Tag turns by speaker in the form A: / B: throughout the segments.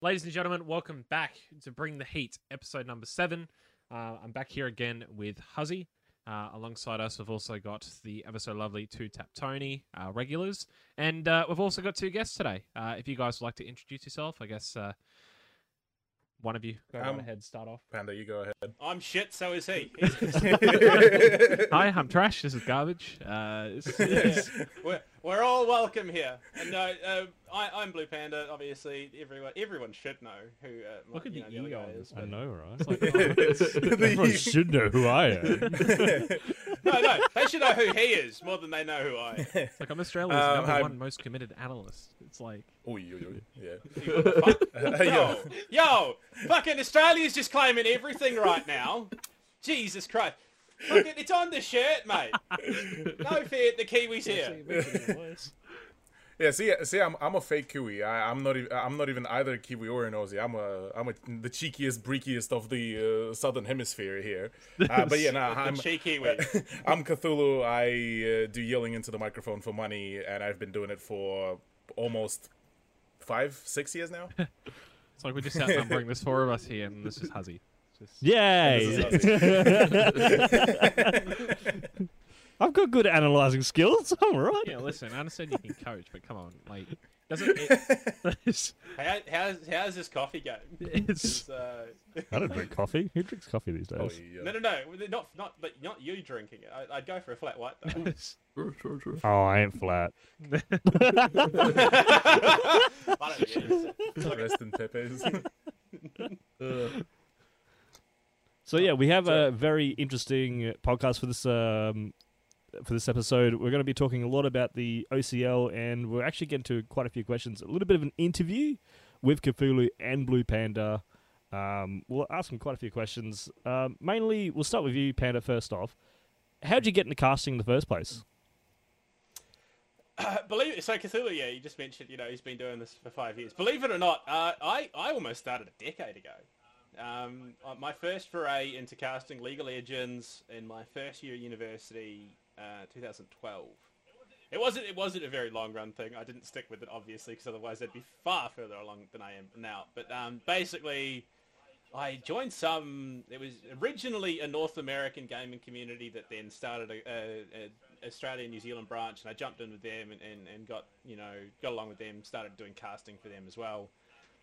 A: Ladies and gentlemen, welcome back to Bring the Heat, episode number seven. Uh, I'm back here again with Huzzy. Uh, alongside us, we've also got the ever so lovely Two Tap Tony uh, regulars, and uh, we've also got two guests today. Uh, if you guys would like to introduce yourself, I guess uh, one of you go right
B: Um,
A: ahead, start off.
B: Panda, you go ahead.
C: I'm shit, so is he.
A: Hi, I'm Trash. This is Garbage. Uh, it's- it's-
C: we're, we're all welcome here. And no, uh, I, I'm Blue Panda. Obviously, everyone everyone should know who. Uh,
A: Look at the
C: know, other
A: ego
C: guy is.
A: this
D: I know, right?
A: it's like, oh,
D: Everyone should know who I am.
C: No, no, they should know who he is more than they know who I am.
A: it's like I'm Australia's
B: Um,
A: number
B: hi.
A: one most committed analyst. It's like
B: oh, oy, oy. Yeah.
C: What
B: yeah.
C: Yo, yo, fucking Australia's just claiming everything right now. Jesus Christ. Fucking, it's on the shirt, mate. No fear, the Kiwis here.
B: Yeah, see, see, I'm, I'm a fake Kiwi. I, I'm not, even, I'm not even either Kiwi or an Aussie. I'm a, I'm a, the cheekiest, breakiest of the uh, southern hemisphere here. Uh, but yeah, nah, I'm,
C: cheeky Kiwi.
B: I'm Cthulhu. I uh, do yelling into the microphone for money, and I've been doing it for almost five, six years now.
A: it's like we're just outnumbering. There's four of us here, and this is Huzzy. Just,
D: Yay! I've got good analysing skills. I'm alright.
A: Yeah, listen, I understand you can coach, but come on, like, doesn't it?
C: How, how's, how's this coffee going?
A: it's
C: It's, uh,
D: I don't drink coffee. Who drinks coffee these
B: Oh,
D: days?
B: yeah.
C: No, no, no, not not but not you drinking it. I, I'd go for a flat white though.
A: it's-
D: Oh, I ain't flat.
C: I don't.
B: Rest in pepes.
D: So yeah, we have a very interesting podcast for this um, for this episode. We're going to be talking a lot about the OCL, and we're actually getting to quite a few questions. A little bit of an interview with Cthulhu and Blue Panda. Um, we'll ask them quite a few questions. Um, mainly, we'll start with you, Panda. First off, how did you get into casting in the first place?
C: Uh, believe it, so Cthulhu, yeah, you just mentioned, you know, he's been doing this for five years. Believe it or not, uh, I I almost started a decade ago. Um, uh, my first foray into casting League of Legends in my first year at university, uh, 2012. It wasn't it wasn't a very long run thing. I didn't stick with it obviously because otherwise I'd be far further along than I am now. But um, basically, I joined some. It was originally a North American gaming community that then started a, a, a Australia New Zealand branch, and I jumped in with them and, and, and got you know got along with them. Started doing casting for them as well.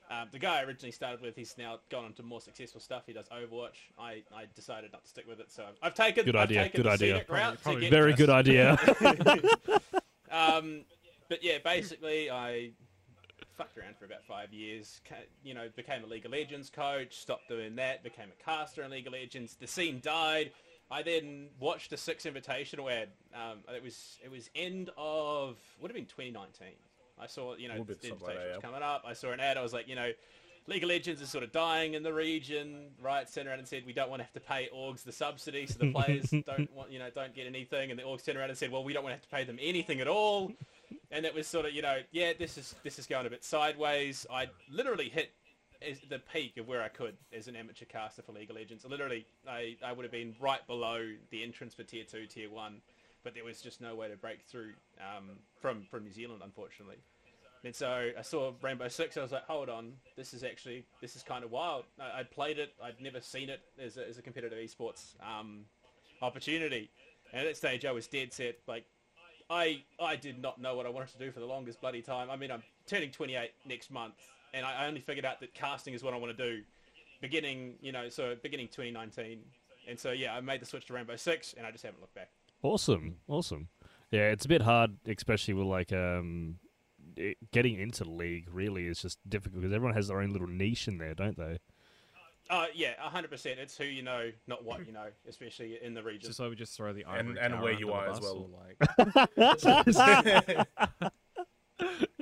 C: Um, the guy I originally started with, he's now gone on to more successful stuff. He does Overwatch. I, I decided not to stick with it, so I've taken
D: Good
C: I've
D: idea,
C: taken
D: good
C: the
D: idea.
C: scenic route to
A: Probably-
C: get
D: Very
C: just-
D: good idea.
C: um, but yeah, basically, I fucked around for about five years. You know, became a League of Legends coach. Stopped doing that. Became a caster in League of Legends. The scene died. I then watched the Six Invitational ad. Um, it was it was end of would have been 2019. I saw you know the
B: like
C: was
B: yeah.
C: coming up. I saw an ad. I was like, you know. League of Legends is sort of dying in the region, right? Turned around and said we don't want to have to pay orgs the subsidy, so the players don't want, you know, don't get anything. And the orgs turned around and said, well, we don't want to have to pay them anything at all. And it was sort of, you know, yeah, this is this is going a bit sideways. I literally hit the peak of where I could as an amateur caster for League of Legends. Literally, I, I would have been right below the entrance for Tier Two, Tier One, but there was just no way to break through um, from from New Zealand, unfortunately. And so I saw Rainbow Six. I was like, hold on, this is actually this is kind of wild. I, I'd played it. I'd never seen it as a, as a competitive esports um, opportunity. And at that stage, I was dead set. Like, I I did not know what I wanted to do for the longest bloody time. I mean, I'm turning 28 next month, and I only figured out that casting is what I want to do, beginning you know so beginning 2019. And so yeah, I made the switch to Rainbow Six, and I just haven't looked back.
D: Awesome, awesome. Yeah, it's a bit hard, especially with like um, it, getting into league. Really, is just difficult because everyone has their own little niche in there, don't they?
C: Uh, yeah, 100%. It's who you know, not what you know, especially in the region.
A: just so we just throw the
B: And-
A: ivory
B: and
A: tower
B: where you are as
A: bus,
B: well.
A: or, like-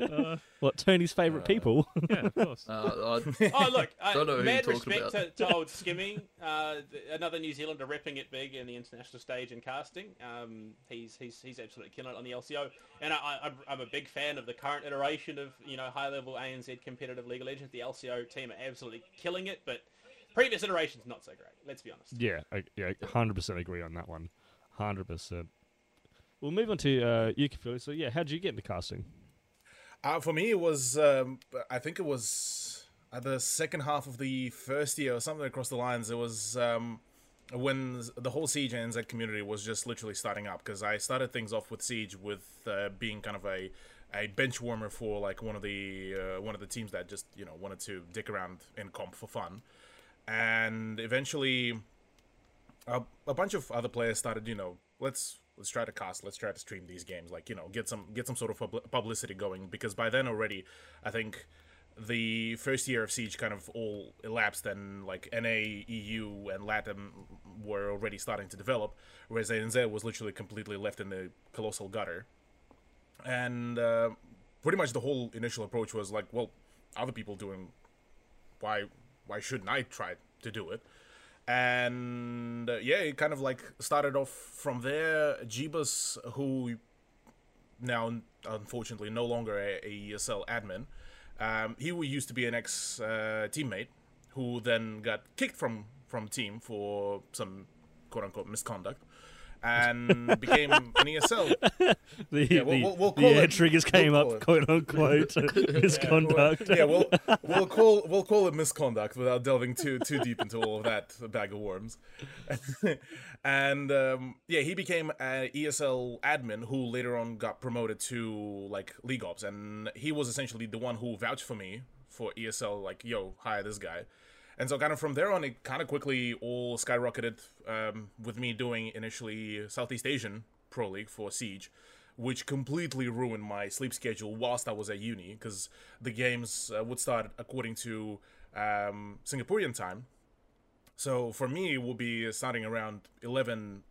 D: What Tony's favorite people?
A: yeah, of course.
E: Uh,
C: Oh, look, uh,
E: Don't know who
C: mad respect to, to old Skimmy, uh, th- another New Zealander repping it big in the international stage and casting. Um, he's, he's he's absolutely killing it on the LCO, and I, I, I'm- I'm a big fan of the current iteration of you know high level ANZ competitive League of Legends. The LCO team are absolutely killing it, but previous iterations not so great. Let's be honest.
D: yeah, I, yeah, hundred percent agree on that one. Hundred percent. We'll move on to uh, Yuki Philly. So yeah, how did you get into casting?
B: Uh, for me, it was. Um, I think it was. at the second half of the first year or something across the lines. It was um, when the whole Siege and NZ community was just literally starting up because I started things off with Siege with uh, being kind of a a bench warmer for like one of the uh, one of the teams that just you know wanted to dick around in comp for fun, and eventually a, a bunch of other players started you know let's let's try to cast let's try to stream these games like you know get some get some sort of pub- publicity going because by then already I think the first year of Siege kind of all elapsed and like NA, EU, and LATAM were already starting to develop, whereas ANZ was literally completely left in the colossal gutter. And uh, pretty much the whole initial approach was like, well, other people doing, why, why shouldn't I try to do it? And uh, yeah, it kind of like started off from there. Jeebus, who now unfortunately no longer a, a ESL admin, um, he used to be an ex uh, teammate who then got kicked from from team for some quote unquote misconduct and became an ESL.
D: The,
B: Yeah, we'll-
D: the,
B: we'll- we'll
D: the air
B: it-
D: triggers came up,
B: it.
D: quote unquote, misconduct.
B: yeah, we'll we'll call we'll call it misconduct without delving too too deep into all of that bag of worms. and um, yeah, he became an ESL admin who later on got promoted to like league ops, and he was essentially the one who vouched for me for ESL. Like, yo, hire this guy. And so, kind of from there on, it kind of quickly all skyrocketed um, with me doing initially Southeast Asian Pro League for Siege, which completely ruined my sleep schedule whilst I was at uni because the games uh, would start according to um, Singaporean time. So for me, it will be starting around 11,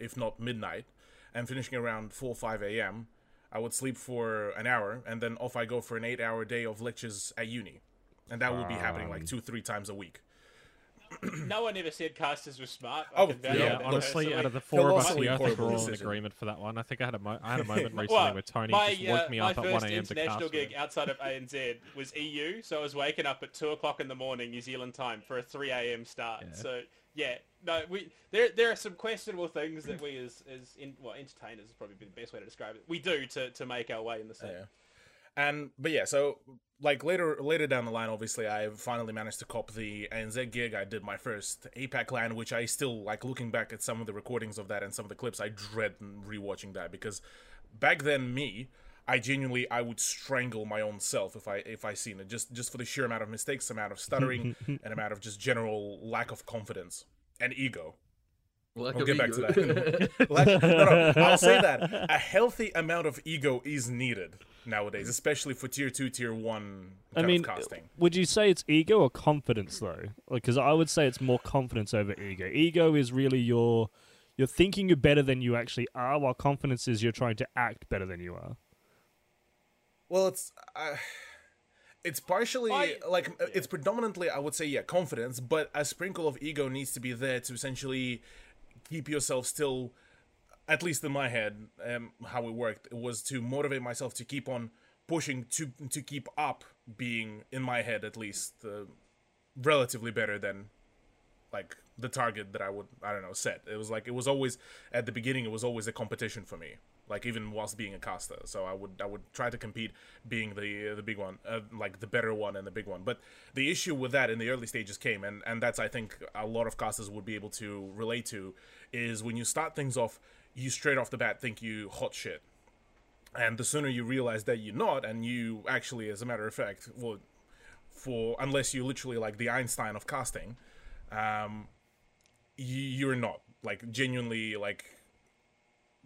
B: if not midnight, and finishing around 4 5 a.m. I would sleep for an hour, and then off I go for an eight hour day of lectures at uni. And that will be happening like two, three times a week.
C: no one ever said casters were smart. I
B: Oh,
C: can
A: Yeah,
C: for that
A: honestly, out of the four of us here, I think we're
B: horrible
A: all in agreement for that one. I think I had a mo- I had a moment recently
C: Well,
A: where Tony
C: my,
A: just woke
C: uh,
A: me
C: my
A: up at 1 a.m. to
C: international
A: cast.
C: gig outside of ANZ was EU, so I was waking up at two o'clock in the morning New Zealand time for a three a.m. start.
A: Yeah.
C: So yeah, no, we there there are some questionable things that we as as in, well entertainers is probably the best way to describe it. We do to to make our way in the scene.
B: Yeah. And but yeah, so like later later down the line, obviously, I finally managed to cop the ANZ gig. I did my first APAC LAN, which I still like looking back at some of the recordings of that and some of the clips. I dread rewatching that because back then, me, I genuinely I would strangle my own self if I if I seen it just just for the sheer amount of mistakes, amount of stuttering, and amount of just general lack of confidence and ego.
E: Lack
B: We'll
E: of
B: get back to that. Like, no, no, I'll say that a healthy amount of ego is needed nowadays, especially for tier two, tier one
D: I mean, would you say it's ego or confidence though? Because I would say it's more confidence over ego. Ego is really your you're thinking you're better than you actually are, while confidence is you're trying to act better than you are.
B: Well, it's uh, it's partially
C: I-
B: like uh, it's predominantly I would say yeah confidence, but a sprinkle of ego needs to be there to essentially keep yourself still. At least in my head, um, how it worked was to motivate myself to keep on pushing to to keep up being in my head at least uh, relatively better than like the target that I would I don't know set. It was like it was always at the beginning it was always a competition for me. Like even whilst being a caster, so I would I would try to compete being the the big one, uh, like the better one and the big one. But the issue with that in the early stages came, and and that's I think a lot of casters would be able to relate to, is when you start things off, you straight off the bat think you hot shit, and the sooner you realize that you're not, and you actually, as a matter of fact, well, for unless you literally like the Einstein of casting, um, you, you're not. Like genuinely like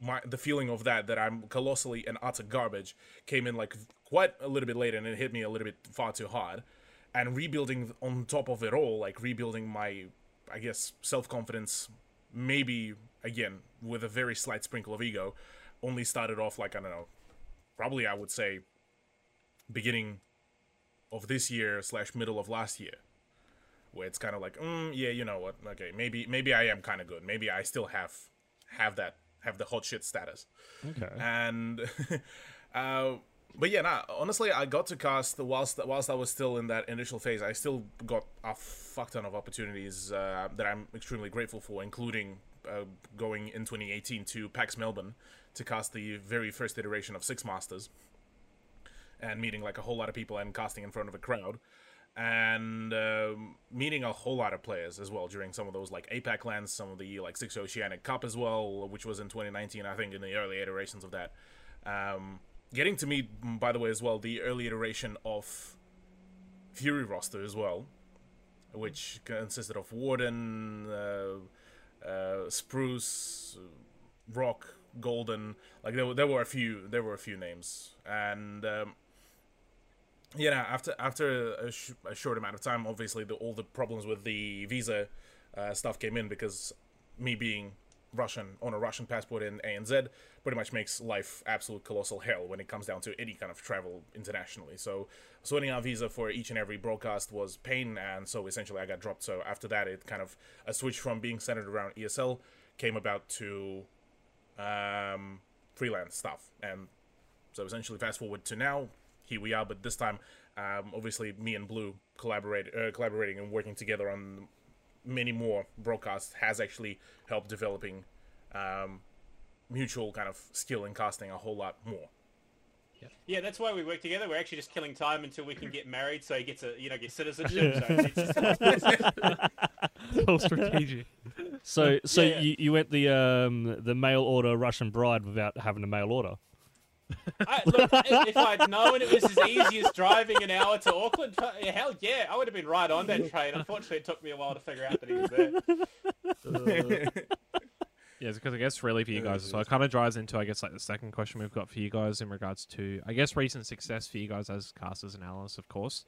B: my the feeling of that that I'm colossally and utter garbage came in like quite a little bit later and it hit me a little bit far too hard. And rebuilding on top of it all like rebuilding my I guess self confidence maybe again with a very slight sprinkle of ego only started off like I don't know probably I would say beginning of this year slash middle of last year where it's kind of like mm, yeah you know what okay maybe maybe I am kind of good maybe I still have have that have the hot shit status
D: Okay.
B: and uh but yeah nah, honestly i got to cast whilst whilst i was still in that initial phase i still got a fuck ton of opportunities uh, that i'm extremely grateful for including uh, going in 2018 to pax melbourne to cast the very first iteration of six masters and meeting like a whole lot of people and casting in front of a crowd and um, meeting a whole lot of players as well during some of those like APAC LANs, some of the like Six Oceanic Cup as well, which was in 2019, I think, in the early iterations of that. Um, getting to meet, by the way, as well, the early iteration of Fury roster as well, which consisted of Warden, uh, uh, Spruce, Rock, Golden. Like there, were, there were a few, there were a few names, and um, yeah, after after a, sh- a, short amount of time, obviously the, all the problems with the visa uh, stuff came in because me being Russian on a Russian passport in ANZ pretty much makes life absolute colossal hell when it comes down to any kind of travel internationally. So sorting out visa for each and every broadcast was pain, and so essentially I got dropped. So after that, it kind of a switch from being centered around ESL came about to um, freelance stuff, and so essentially fast forward to now, here we are. But this time, um, obviously, me and Blue collaborate, uh, collaborating and working together on many more broadcasts has actually helped developing um, mutual kind of skill in casting a whole lot more.
C: Yeah. yeah, that's why we work together. We're actually just killing time until we can get married, so he gets a you know get citizenship.
A: so whole strategy.
D: So so yeah, yeah. You, you went the um the mail order Russian bride without having a mail order.
C: I, look, if I'd known it was as easy as driving an hour to Auckland, hell yeah, I would have been right on that train. Unfortunately, it took me a while to figure out that he was there.
A: Uh, yeah, because I guess really for you guys, so it kind of drives into I guess like the second question we've got for you guys in regards to I guess recent success for you guys as casters and analysts, of course.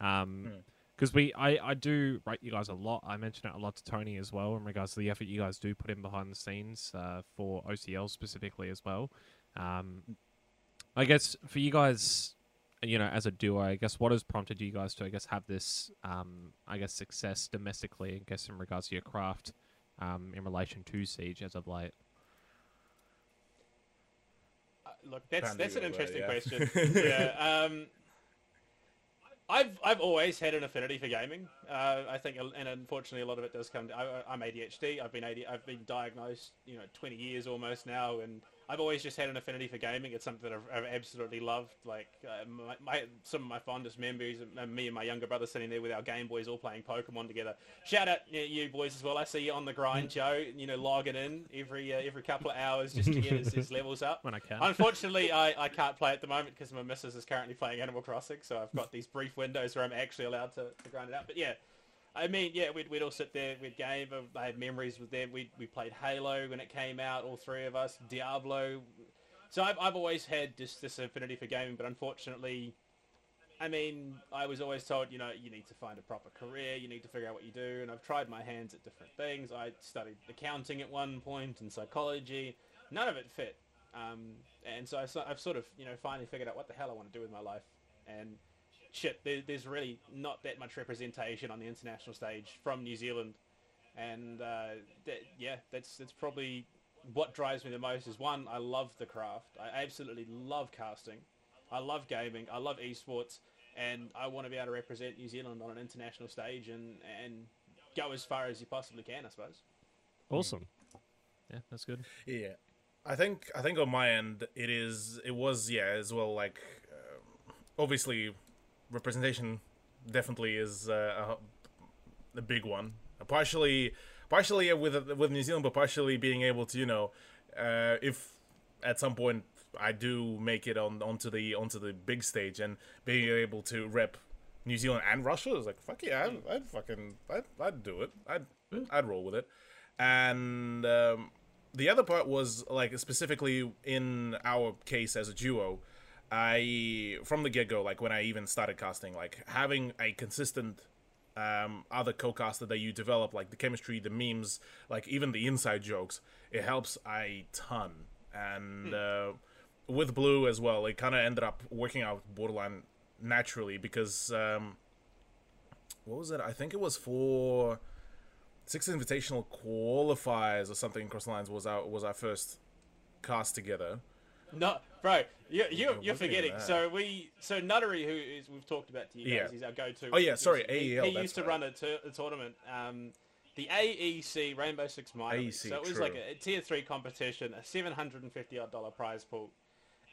A: Um, because hmm. we I, I do rate you guys a lot. I mention it a lot to Tony as well in regards to the effort you guys do put in behind the scenes uh, for OCL specifically as well. Um, I guess for you guys, you know, as a duo, I guess what has prompted you guys to, I guess, have this, um, I guess, success domestically, I guess, in regards to your craft, um, in relation to Siege as of late?
C: Uh, look, that's that's an interesting yeah. question. yeah. Um, I've I've always had an affinity for gaming. Uh, I think, and unfortunately, a lot of it does come. To, I, am ADHD. I've been AD, I've been diagnosed, you know, 20 years almost now, and I've always just had an affinity for gaming. It's something that I've, I've absolutely loved. Like uh, my, my, some of my fondest memories, uh, me and my younger brother sitting there with our Game Boys, all playing Pokemon together. Shout out you, you boys as well. I see you on the grind, Joe. You know, logging in every uh, every couple of hours just to get his, his levels up.
A: When I can.
C: Unfortunately, I, I can't play at the moment because my missus is currently playing Animal Crossing. So I've got these brief windows where I'm actually allowed to, to grind it out. But yeah. I mean, yeah, we'd, we'd all sit there, we'd game. I have memories with them. We we played Halo when it came out, all three of us. Diablo. So I've I've always had this this affinity for gaming, but unfortunately, I mean, I was always told, you know, you need to find a proper career, you need to figure out what you do, and I've tried my hands at different things. I studied accounting at one point and psychology. None of it fit. Um, and so I, I've sort of, you know, finally figured out what the hell I want to do with my life. And shit, there, there's really not that much representation on the international stage from New Zealand, and uh, that, yeah, that's that's probably what drives me the most. Is one, I love the craft. I absolutely love casting. I love gaming. I love esports, and I want to be able to represent New Zealand on an international stage and and go as far as you possibly can. I suppose.
D: Awesome.
A: Yeah, that's good.
B: Yeah. I think I think on my end it is it was yeah as well like uh, obviously representation definitely is uh, a, a big one. Partially, partially with with New Zealand, but partially being able to you know, uh, if at some point I do make it on onto the onto the big stage and being able to rep New Zealand and Russia is like fuck yeah, I'd, I'd fucking I'd, I'd do it. I'd I'd roll with it. And um, the other part was like specifically in our case as a duo I from the get go, like when I even started casting, like having a consistent um, other co-caster that you develop, like the chemistry, the memes, like even the inside jokes, it helps a ton. And hmm. uh, with Blue as well, it kind of ended up working out borderline naturally because um, what was it? I think it was for six invitational qualifiers or something. Cross lines was our was our first cast together.
C: No, bro, you, you, you're forgetting. So we, so Nuttery, who is we've talked about to you guys, yeah. is our go-to.
B: Oh yeah, sorry,
C: he,
B: AEL.
C: He, used to right. run a, tur- a tournament, um, the AEC Rainbow Six Minor. AEC, so it was
B: true.
C: like a, a tier three competition, a seven hundred and fifty odd dollar prize pool,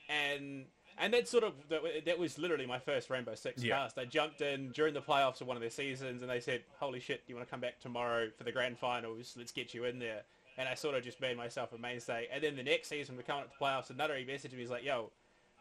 C: and And that sort of that, that was literally my first Rainbow Six
B: Yeah.
C: cast. I jumped in during the playoffs of one of their seasons, and they said, "Holy shit, do you want to come back tomorrow for the grand finals? Let's get you in there." And I sort of just made myself a mainstay. And then the next season, we're coming up to playoffs. Another he messaged me. He's like, "Yo,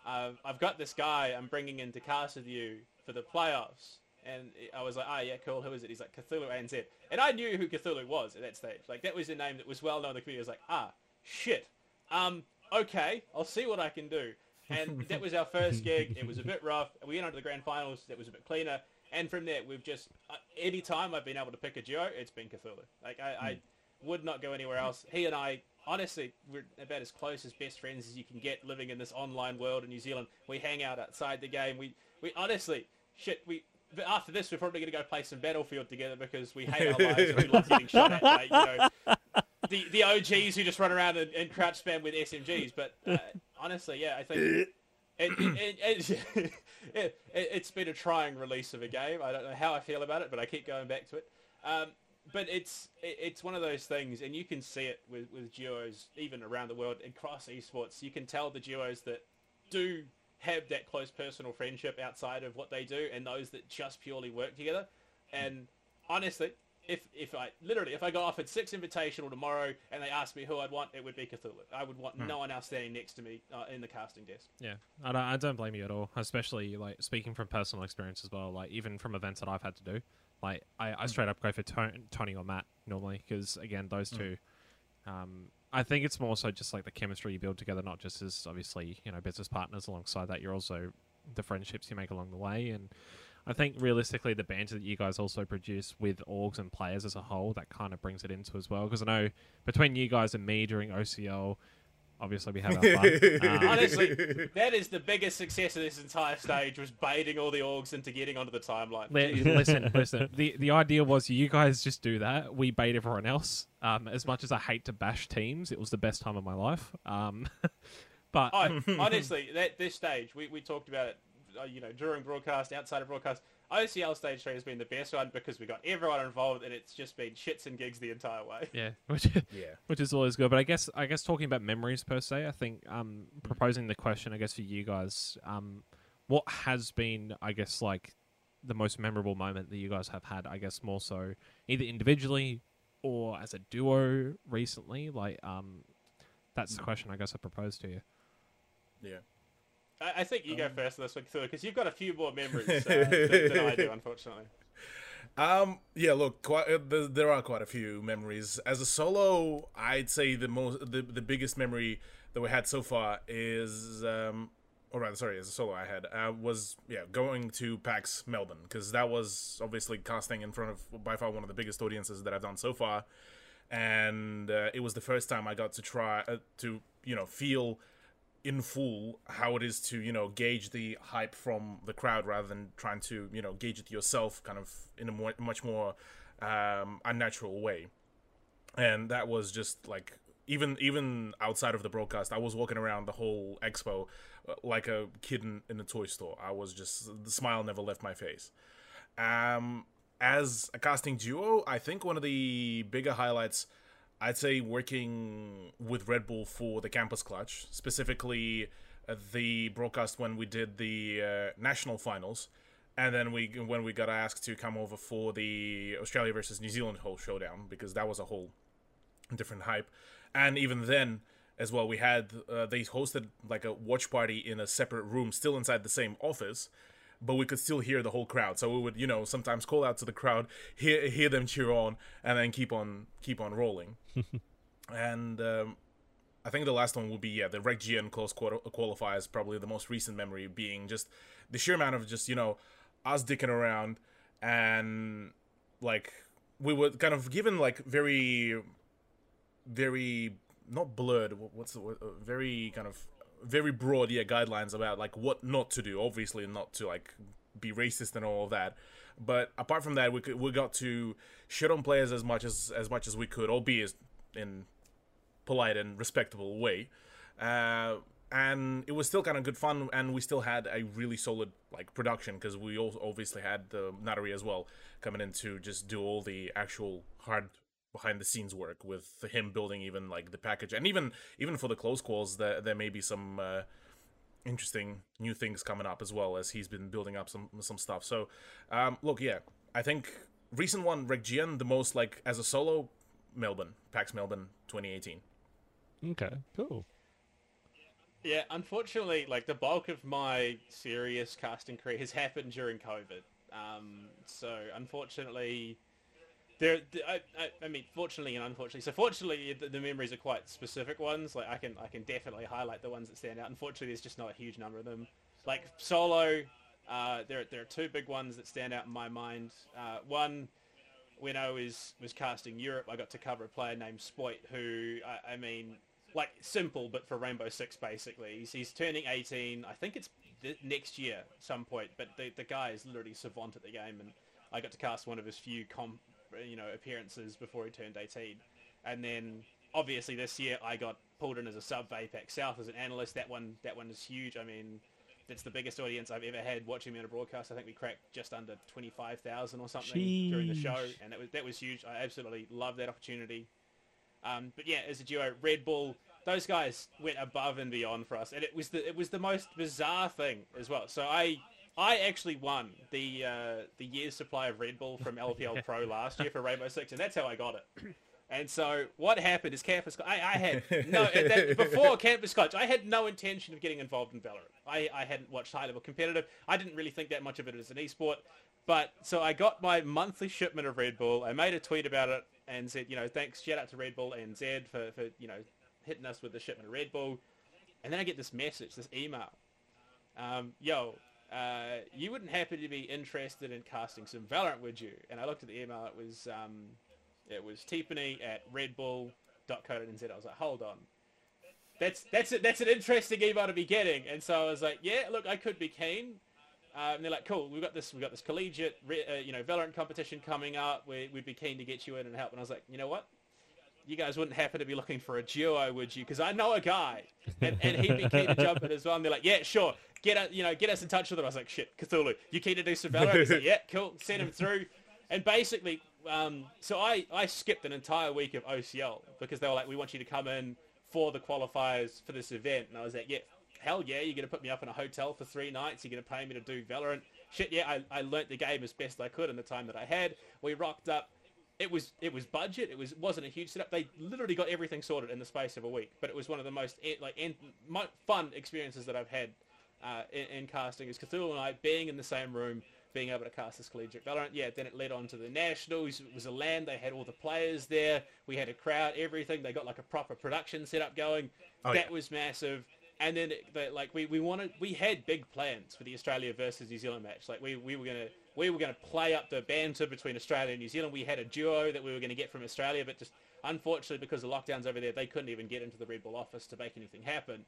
C: uh, I've got this guy I'm bringing in to cast with you for the playoffs." And I was like, "Ah, yeah, cool. Who is it?" He's like, "Cthulhu ANZ." And I knew who Cthulhu was at that stage. Like that was a name that was well known in the community. I was like, "Ah, shit. Um, okay, I'll see what I can do." And that was our first gig. It was a bit rough. We went on to the grand finals. That was a bit cleaner. And from there, we've just uh, any time I've been able to pick a duo, it's been Cthulhu. Like I, I would not go anywhere else. He and I, honestly, we're about as close as best friends as you can get living in this online world in New Zealand. We hang out outside the game. We, we honestly, shit, we. But after this, we're probably going to go play some Battlefield together because we hate our lives. and we love getting shot at. Like, you know, the the OGs who just run around and, and crouch spam with SMGs. But uh, honestly, yeah, I think it, it, it, it, it, it's been a trying release of a game. I don't know how I feel about it, but I keep going back to it. Um, but it's it's one of those things, and you can see it with, with duos even around the world across esports. You can tell the duos that do have that close personal friendship outside of what they do, and those that just purely work together. And honestly, if if I literally if I got offered six invitational tomorrow and they asked me who I'd want, it would be Cthulhu. I would want no one else standing next to me uh, in the casting desk.
A: Yeah, I don't, I don't blame you at all. Especially like speaking from personal experience as well. Like even from events that I've had to do, like I, I straight up go for Tony, Tony or Matt normally because again those two. Um, I think it's more so just like the chemistry you build together, not just as obviously you know business partners. Alongside that, you're also the friendships you make along the way, and I think realistically the banter that you guys also produce with orgs and players as a whole that kind of brings it into as well. Because I know between you guys and me during OCL, obviously we have our fun. Um,
C: Honestly, that is the biggest success of this entire stage was baiting all the orgs into getting onto the timeline.
A: Li- listen, listen. The the idea was you guys just do that. We bait everyone else. Um, as much as I hate to bash teams, it was the best time of my life. Um, but
C: Oh, honestly, that this stage we, we talked about it, uh, you know, during broadcast, outside of broadcast. OCL stage three has been the best one because we got everyone involved, and it's just been shits and gigs the entire way.
A: yeah, which
B: Yeah.
A: which is always good. But I guess I guess talking about memories per se, I think um, proposing the question, I guess for you guys, um, what has been, I guess, like the most memorable moment that you guys have had? I guess more so either individually or as a duo recently. Like um, that's the question I guess I proposed to you.
B: Yeah.
C: I, I think you
B: Um,
C: go first this one, because you've got a few more memories uh, than, than I do, unfortunately.
B: Um. Yeah. Look, quite, uh, there, there are quite a few memories. As a solo, I'd say the most, the, the biggest memory that we had so far is, um, or rather, sorry, as a solo I had uh, was yeah going to PAX Melbourne because that was obviously casting in front of by far one of the biggest audiences that I've done so far, and uh, it was the first time I got to try uh, to you know feel in full how it is to you know gauge the hype from the crowd rather than trying to you know gauge it yourself kind of in a more, much more um, unnatural way. And that was just like even even outside of the broadcast i was walking around the whole expo uh, like a kid in, in a toy store. I was just the smile never left my face. Um as a casting duo i think one of the bigger highlights I'd say working with Red Bull for the campus clutch, specifically uh, the broadcast when we did the uh, national finals, and then we when we got asked to come over for the Australia versus New Zealand whole showdown because that was a whole different hype, and even then as well we had uh, they hosted like a watch party in a separate room, still inside the same office. But we could still hear the whole crowd, so we would, you know, sometimes call out to the crowd, hear hear them cheer on, and then keep on keep on rolling. And um, I think the last one would be yeah the Rec GN close quarter- qualifiers probably the most recent memory being just the sheer amount of just you know us dicking around and like we were kind of given like very very not blurred what's the word Uh, very kind of very broad yeah guidelines about like what not to do obviously not to like be racist and all of that. But apart from that we could, we got to shit on players as much as as much as we could albeit in polite and respectable way. Uh, and it was still kind of good fun and we still had a really solid like production because we also obviously had the Natari as well coming in to just do all the actual hard behind the scenes work with him building even like the package and even even for the close calls there, there may be some uh, interesting new things coming up as well as he's been building up some some stuff. So, um, look, yeah, I think recent one Reggian the most like as a solo Melbourne PAX Melbourne 2018.
D: Okay, cool.
C: Yeah, unfortunately, like the bulk of my serious casting career has happened during COVID. Um, so unfortunately, there. I, I, I, mean, fortunately and unfortunately. So fortunately, the, the, memories are quite specific ones. Like I can I can definitely highlight the ones that stand out. Unfortunately, there's just not a huge number of them. Like solo, uh, there there are two big ones that stand out in my mind. Uh, one. When I was, was casting Europe, I got to cover a player named Spoit, who I, I mean, like simple, but for Rainbow Six basically. He's, he's turning 18. I think it's next year, some point. But the the guy is literally savant at the game, and I got to cast one of his few com- you know appearances before he turned 18, and then obviously this year I got pulled in as a sub for APAC South as an analyst. That one that one is huge. I mean. That's the biggest audience I've ever had watching me on a broadcast. I think we cracked just under twenty five thousand or something Sheesh. during the show, and that was that was huge. I absolutely love that opportunity. Um, but yeah, as a duo, Red Bull, those guys went above and beyond for us, and it was the it was the most bizarre thing as well. So I I actually won the uh, the year's supply of Red Bull from LPL Pro last year for Rainbow Six, and that's how I got it. And so what happened is Campus. I, I had no that, before Campus Clutch. I had no intention of getting involved in Valorant. I, I hadn't watched high level competitive. I didn't really think that much of it as an esport. But so I got my monthly shipment of Red Bull. I made a tweet about it and said, you know, thanks, shout out to Red Bull and Zed for, for you know hitting us with the shipment of Red Bull. And then I get this message, this email. Um, Yo, uh, you wouldn't happen to be interested in casting some Valorant, would you? And I looked at the email. It was um, it was Tiffany at redbull.co.nz. I was like, hold on. That's that's a, that's an interesting email to be getting. And so I was like, yeah, look, I could be keen. Uh, and they're like, cool, we've got this, we've got this collegiate, uh, you know, Valorant competition coming up. We, would be keen to get you in and help. And I was like, you know what? You guys wouldn't happen to be looking for a duo, would you? Because I know a guy, and, and he'd be keen to jump in as well. And they're like, yeah, sure. Get us, you know, get us in touch with him. I was like, shit, Cthulhu, you keen to do some Valorant? He's like, yeah, cool. Send him through. And basically, um, so I, I skipped an entire week of OCL because they were like, we want you to come in for the qualifiers for this event. And I was like, yeah, hell yeah, you're going to put me up in a hotel for three nights. You're going to pay me to do Valorant. Shit, yeah, I, I learnt the game as best I could in the time that I had. We rocked up. It was it was budget. It was wasn't a huge setup. They literally got everything sorted in the space of a week. But it was one of the most like en- fun experiences that I've had uh, in, in casting. Is Cthulhu and I being in the same room, being able to cast this collegiate Valorant. Yeah, then it led on to the Nationals. It was a LAN. They had all the players there. We had a crowd, everything. They got like a proper production setup going. Oh, that yeah. was massive and then like we, we wanted we had big plans for the Australia versus New Zealand match. Like we, we were gonna we were gonna play up the banter between Australia and New Zealand. We had a duo that we were gonna get from Australia, but just unfortunately because of lockdowns over there, they couldn't even get into the Red Bull office to make anything happen.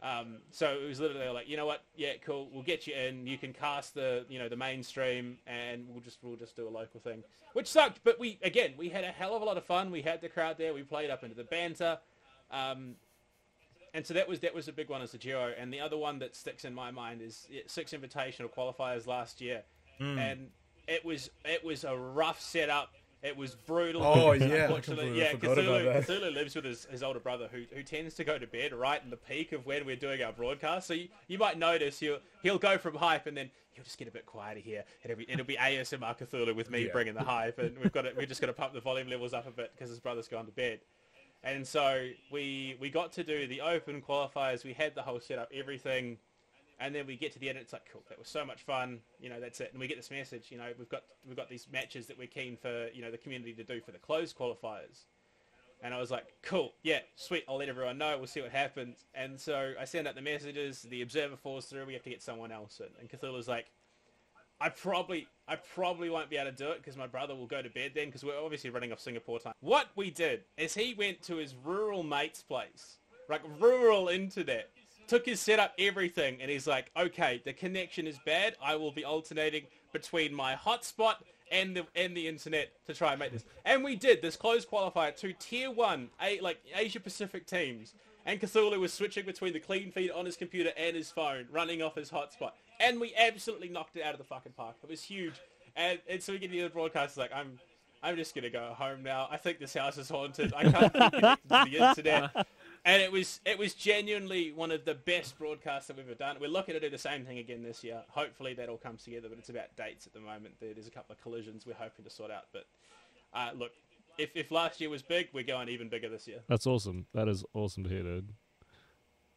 C: Um, so it was literally like, you know what? Yeah, cool. We'll get you in. You can cast the, you know, the mainstream, and we'll just we'll just do a local thing, which sucked. But we again, we had a hell of a lot of fun. We had the crowd there. We played up into the banter. Um, and so that was that was a big one as a duo. And the other one that sticks in my mind is six invitational qualifiers last year, mm. and it was it was a rough setup. It was brutal.
B: Oh yeah,
C: unfortunately, yeah. Cthulhu, Cthulhu lives with his, his older brother, who who tends to go to bed right in the peak of when we're doing our broadcast. So you, you might notice he'll he'll go from hype and then he'll just get a bit quieter here. It'll be it'll be ASMR Cthulhu with me yeah. bringing the hype, and we've got it. We're just going to pump the volume levels up a bit because his brother's gone to bed. And so we we got to do the open qualifiers. We had the whole setup, everything, and then we get to the end. and It's like, cool, that was so much fun. You know, that's it. And we get this message. You know, we've got we've got these matches that we're keen for. You know, the community to do for the closed qualifiers. And I was like, cool, yeah, sweet. I'll let everyone know. We'll see what happens. And so I send out the messages. The observer falls through. We have to get someone else in. And Cthulhu's like, I probably I probably won't be able to do it because my brother will go to bed then because we're obviously running off Singapore time. What we did is he went to his rural mate's place, like rural internet, took his setup, everything, and he's like, okay, the connection is bad. I will be alternating between my hotspot and the and the internet to try and make this. And we did this closed qualifier to tier one, a, like Asia Pacific teams. And Cthulhu was switching between the clean feed on his computer and his phone, running off his hotspot and we absolutely knocked it out of the fucking park. It was huge, and, and so we get the broadcast like I'm. I'm just gonna go home now. I think this house is haunted. I can't be connected to the internet. And it was it was genuinely one of the best broadcasts that we've ever done. We're looking to do the same thing again this year. Hopefully that all comes together, but it's about dates at the moment. There's a couple of collisions we're hoping to sort out. But uh, look, if, if last year was big, we're going even bigger this year.
D: That's awesome. That is awesome to hear, dude.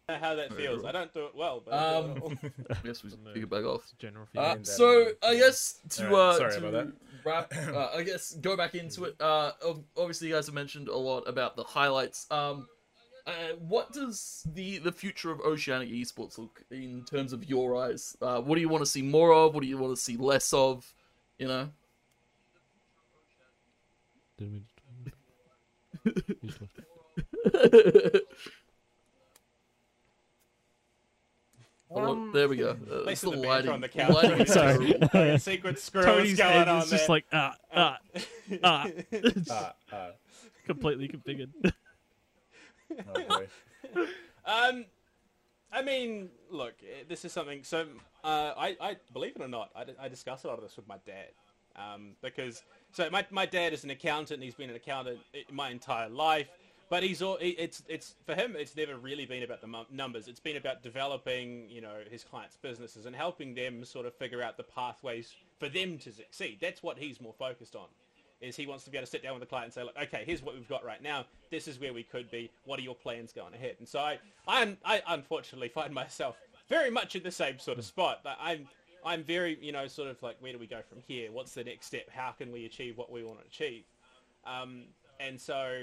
C: I don't know how that
E: Very
C: feels.
E: cool.
C: I don't do it well, but I
E: Um,
C: well.
E: I guess we pick it back off.
A: General
E: Uh,
A: feedback.
E: so I guess to
B: Alright,
E: uh,
B: sorry
E: to
B: about that.
E: wrap, uh, I guess go back into it. Uh, obviously, you guys have mentioned a lot about the highlights. Um, uh, what does the the future of Oceanic esports look in terms of your eyes? Uh, what do you want to see more of? What do you want to see less of? You know.
D: Did
E: Oh, look, there we go. Uh,
C: They
E: the
C: the
E: lighting.
C: on the
E: the
C: couch.
E: lighting is
D: Sorry.
C: Secret screw
D: Tony's
C: going on
D: is just
C: there.
D: like ah ah ah,
B: Ah, ah,
D: completely configured.
B: oh.
C: Um, I mean, look, eh, this is something. So, uh, I, I believe it or not, I, I discuss a lot of this with my dad, um, because so my my dad is an accountant. and He's been an accountant i- my entire life, but he's all it's it's for him. It's never really been about the numbers. It's been about developing, you know, his clients' businesses and helping them sort of figure out the pathways for them to succeed. That's what he's more focused on is he wants to be able to sit down with the client and say, look, okay, here's what we've got right now. This is where we could be. What are your plans going ahead? And so I, I, I unfortunately find myself very much in the same sort of spot. But I'm, I'm very, you know, sort of like, where do we go from here? What's the next step? How can we achieve what we want to achieve? Um, and so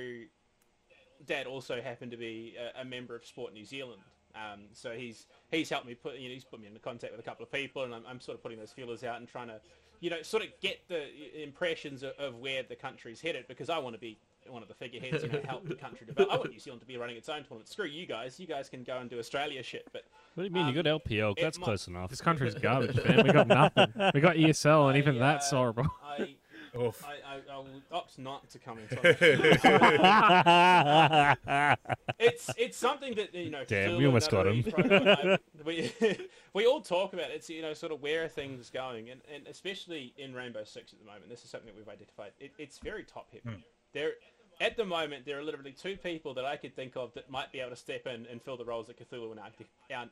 C: Dad also happened to be a, a member of Sport New Zealand. Um, so he's he's helped me put you know he's put me into contact with a couple of people, and I'm, I'm sort of putting those feelers out and trying to, you know, sort of get the impressions of, of where the country's headed because I want to be one of the figureheads, you know, help the country develop. I want New Zealand to be running its own tournament. Screw you guys, you guys can go and do Australia shit, but
D: What do you mean?
C: Um,
D: you got LPL? That's
C: might-
D: close enough.
A: This country's garbage, man. We got nothing. We got ESL, and
C: I,
A: even that's
C: uh,
A: horrible.
C: I,
B: Oof.
C: I, I, I will opt not to on it. it's it's something that you know.
D: Damn, we almost got him.
C: We we all talk about it. It's you know sort of where are things going, and, and especially in Rainbow Six at the moment. This is something that we've identified. It, it's very top heavy. Hmm. There, at the moment, there are literally two people that I could think of that might be able to step in and fill the roles that Cthulhu and I,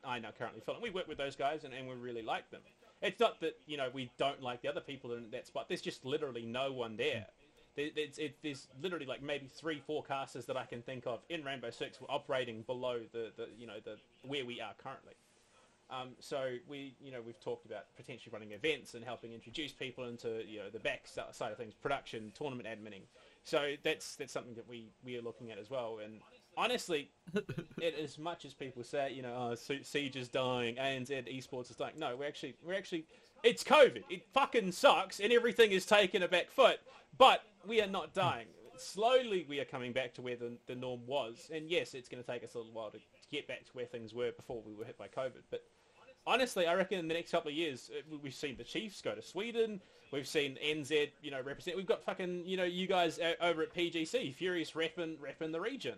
C: I now currently fill. And we work with those guys, and, and we really like them. It's not that you know we don't like the other people in that spot. There's just literally no one there. There- It's, it, there's literally like maybe three forecasters that I can think of in Rainbow Six operating below the, the you know the where we are currently. Um, so we you know we've talked about potentially running events and helping introduce people into you know the back side of things, production, tournament adminning. So that's that's something that we, we are looking at as well. And honestly, it, as much as people say you know oh, Siege is dying, ANZ esports is dying. No, we're actually we're actually it's COVID. It fucking sucks, and everything is taken a back foot. But we are not dying. Slowly, we are coming back to where the, the norm was. And yes, it's going to take us a little while to get back to where things were before we were hit by COVID. But honestly, I reckon in the next couple of years, uh, we've seen the Chiefs go to Sweden. We've seen NZ, you know, represent. We've got fucking, you know, you guys uh, over at PGC, Furious repping, repping the region.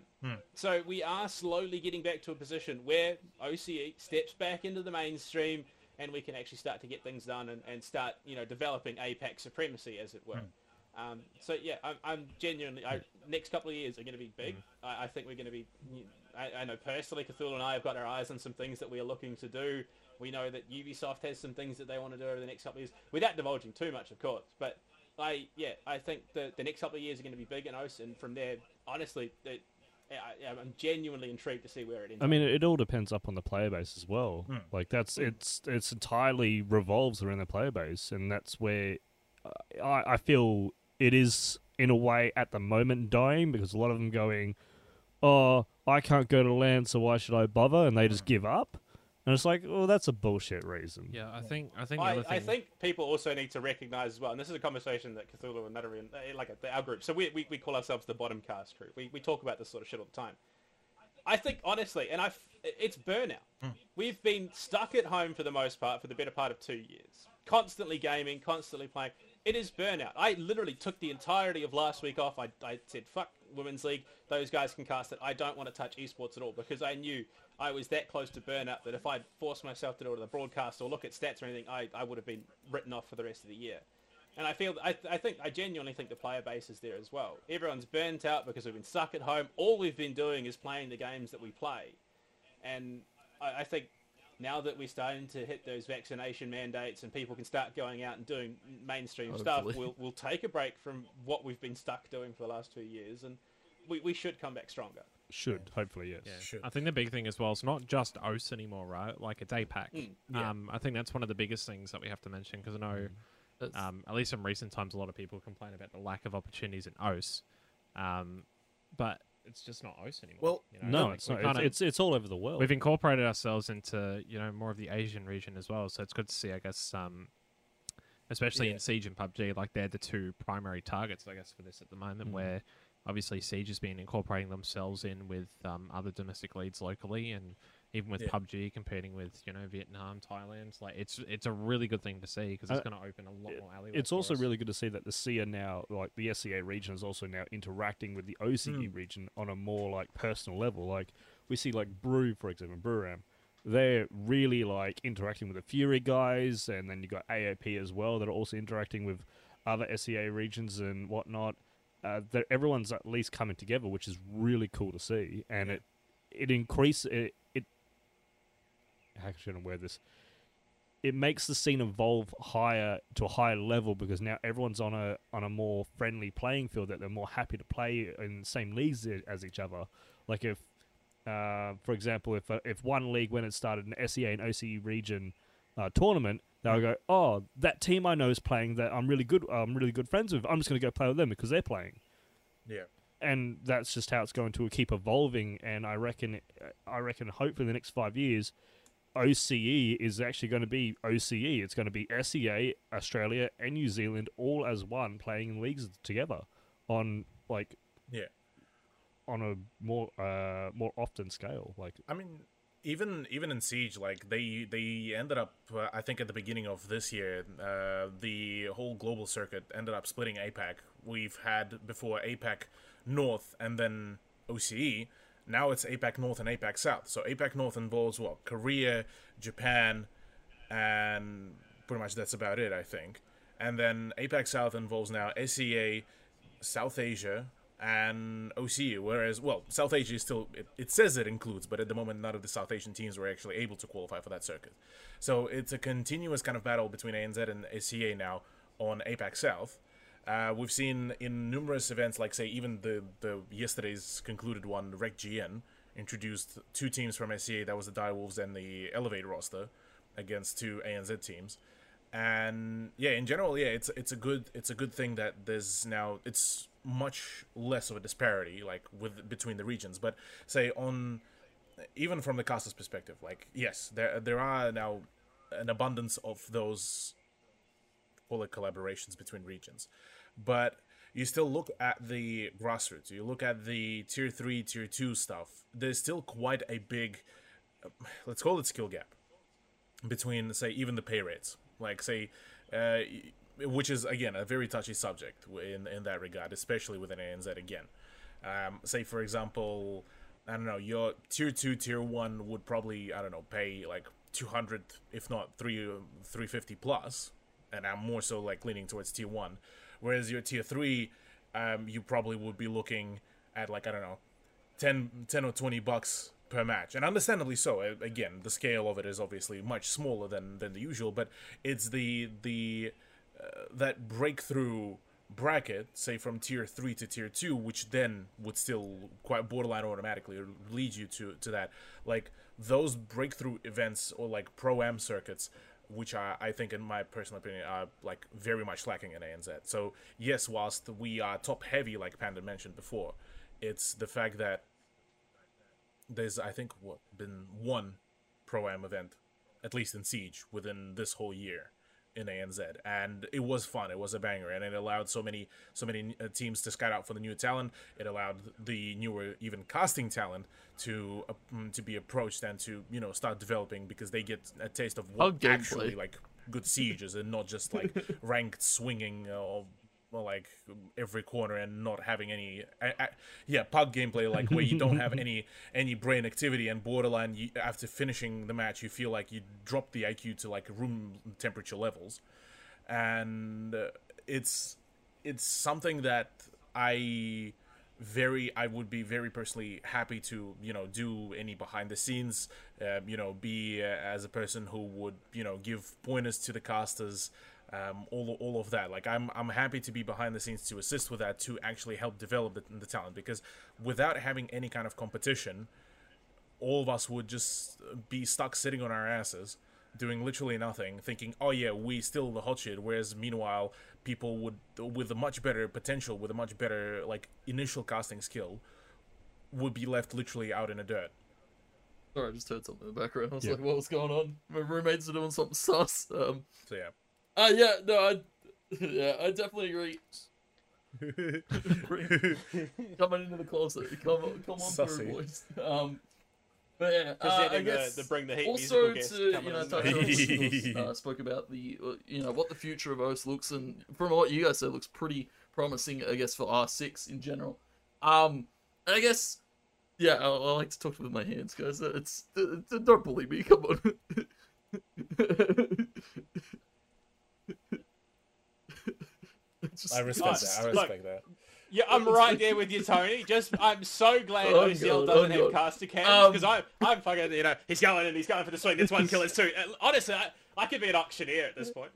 C: So we are slowly getting back to a position where OCE steps back into the mainstream and we can actually start to get things done and, and start, you know, developing APAC supremacy, as it were. Um, so yeah, I'm, I'm genuinely. I, next couple of years are going to be big. I, I think we're going to be. I, I know personally, Cthulhu and I have got our eyes on some things that we are looking to do. We know that Ubisoft has some things that they want to do over the next couple of years, without divulging too much, of course. But I, yeah, I think the the next couple of years are going to be big in OCE, and from there, honestly, it, I, I'm genuinely intrigued to see where it ends.
D: I
C: up.
D: mean, it all depends up on the player base as well.
B: Hmm.
D: Like that's it's it's entirely revolves around the player base, and that's where uh, I I feel it is in a way at the moment dying because a lot of them going, oh, I can't go to LAN, so why should I bother? And they just give up, and it's like, oh, that's a bullshit reason.
A: Yeah, I think I think the
C: I,
A: thing.
C: I think people also need to recognize as well, and this is a conversation that Cthulhu and Nuttery, and, uh, like our group. So we, we, we call ourselves the bottom cast crew. We, we talk about this sort of shit all the time. I think honestly, and I, it's burnout. We've been stuck at home for the most part for the better part of two years, constantly gaming, constantly playing. It is burnout. I literally took the entirety of last week off. I, I said, fuck Women's League. Those guys can cast it. I don't want to touch esports at all because I knew I was that close to burnout that if I'd forced myself to do it on the broadcast or look at stats or anything, I, I would have been written off for the rest of the year. And I feel, I, I think, I genuinely think the player base is there as well. Everyone's burnt out because we've been stuck at home. All we've been doing is playing the games that we play. And I, I think now that we're starting to hit those vaccination mandates and people can start going out and doing mainstream stuff, we'll, we'll take a break from what we've been stuck doing for the last two years. And we, we should come back stronger.
D: Should hopefully yes.
A: Yeah,
B: Should.
A: I think the big thing as well is not just OCE anymore, right? Like a day pack.
C: Mm,
E: yeah.
A: Um, I think that's one of the biggest things that we have to mention because I know,
E: That's-
A: um, at least in recent times, a lot of people complain about the lack of opportunities in OCE. Um, but it's just not OCE anymore.
B: Well,
A: you know?
D: No,
A: Like,
D: it's not.
A: kinda-
D: It's, it's it's all over the world.
A: We've incorporated ourselves into you know more of the Asian region as well, so it's good to see. I guess, um, especially
B: Yeah.
A: in Siege and PUBG, like they're the two primary targets, I guess, for this at the moment.
D: Mm.
A: Where obviously Siege has been incorporating themselves in with um, other domestic leads locally, and even with
B: Yeah.
A: PUBG competing with you know Vietnam, Thailand. Like it's it's a really good thing to see because it's
D: Uh,
A: going to open a lot
D: it-
A: more alleyways.
D: it's also
A: us.
D: really good to see that the SEA now, like the SEA region, is also now interacting with the OCE
B: Mm.
D: region on a more like personal level. Like we see, like Brew, for example, Brewram, they're really like interacting with the Fury guys, and then you got AOP as well that are also interacting with other SEA regions and whatnot. Uh, that everyone's at least coming together, which is really cool to see, and
B: Yeah.
D: it it increases it. it how should I wear this? it makes the scene evolve higher to a higher level because now everyone's on a on a more friendly playing field that they're more happy to play in the same leagues as each other. Like if, uh, for example, if uh, if one league when it started an SEA and OCE region uh, tournament, they'll go, "Oh, that team I know is playing that I'm really good. I'm really good friends with. I'm just going to go play with them because they're playing."
B: Yeah.
D: and that's just how it's going to keep evolving. And I reckon, I reckon, hopefully, in the next five years, OCE is actually going to be OCE. It's going to be SEA, Australia, and New Zealand all as one, playing in leagues together on like
B: Yeah.
D: on a more uh more often scale. Like
B: I mean, even even in Siege, like they they ended up, uh, I think at the beginning of this year, uh, the whole global circuit ended up splitting APAC. We've had before APAC North and then OCE. Now it's APAC North and APAC South. So APAC North involves what Korea, Japan, and pretty much that's about it, I think. And then APAC South involves now SEA, South Asia, and OCE. Whereas, well, South Asia is still, it, it says it includes, but at the moment, none of the South Asian teams were actually able to qualify for that circuit. So it's a continuous kind of battle between ANZ and SEA now on APAC South. Uh, we've seen in numerous events, like say even the the yesterday's concluded one, Rec GN introduced two teams from SEA. That was the Direwolves and the Elevate roster against two ANZ teams. And yeah, in general, yeah, it's it's a good it's a good thing that there's now it's much less of a disparity like with between the regions. But say on even from the caster's perspective, like yes, there there are now an abundance of those call it collaborations between regions, but you still look at the grassroots. You look at the tier three, tier two stuff. There's still quite a big, let's call it skill gap between say even the pay rates. Like say, uh, which is again a very touchy subject in in that regard, especially within ANZ again. Um, say for example, I don't know, your tier two, tier one would probably I don't know pay like two hundred, if not three three fifty plus, and I'm more so like leaning towards tier one, whereas your tier three, um, you probably would be looking at like I don't know, 10, 10 or twenty bucks per match, and understandably so. Again, the scale of it is obviously much smaller than than the usual, but it's the the that breakthrough bracket, say from tier three to tier two, which then would still quite borderline automatically lead you to to that. Like those breakthrough events or like pro am circuits, which are I think in my personal opinion are like very much lacking in ANZ. So yes, whilst we are top heavy, like Panda mentioned before, it's the fact that there's I think what been one pro am event, at least in Siege, within this whole year in ANZ, and it was fun. It was a banger, and it allowed so many so many uh, teams to scout out for the new talent. It allowed the newer even casting talent to uh, mm, to be approached and to you know start developing because they get a taste of what actually like good sieges and not just like ranked swinging or. Well, like every corner and not having any, I, I, yeah, pug gameplay like where you don't have any any brain activity and borderline. You, after finishing the match, you feel like you drop the IQ to like room temperature levels, and uh, it's it's something that I very I would be very personally happy to you know do any behind the scenes uh, you know be uh, as a person who would you know give pointers to the casters um, all, all of that like I'm, I'm happy to be behind the scenes to assist with that to actually help develop the, the talent because without having any kind of competition all of us would just be stuck sitting on our asses doing literally nothing thinking oh yeah we still the hot shit whereas meanwhile people would with a much better potential with a much better like initial casting skill would be left literally out in the dirt
E: Sorry, I just heard something in the background. I was
D: Yeah.
E: like, what was going on? My roommates are doing something sus. Um,
B: so yeah
E: uh, yeah, no, I, yeah, I definitely agree. Coming into the closet, come, on- come on
B: Sussy.
E: through, boys. Um, but yeah, uh, I
C: Presenting the-
E: guess
C: the Bring the Heat
E: also to you
C: coming
E: know
C: in.
E: touch uh, spoke about the uh, you know what the future of OCE looks and from what you guys said looks pretty promising I guess for R6 in general. Um, I guess yeah, I, I like to talk with my hands, guys. Uh, It's uh, don't bully me. Come on. Just-
B: i respect
C: Nice.
B: that i
C: Look,
B: respect that
C: Yeah, I'm right there with you, Tony. Just, I'm so glad
E: Oh,
C: OCL
E: God,
C: doesn't
E: oh,
C: have caster cams
E: Um,
C: because I'm, I'm fucking, you know, he's going and he's going for the swing. It's one kill, it's two. Honestly, I, I could be an auctioneer at this point.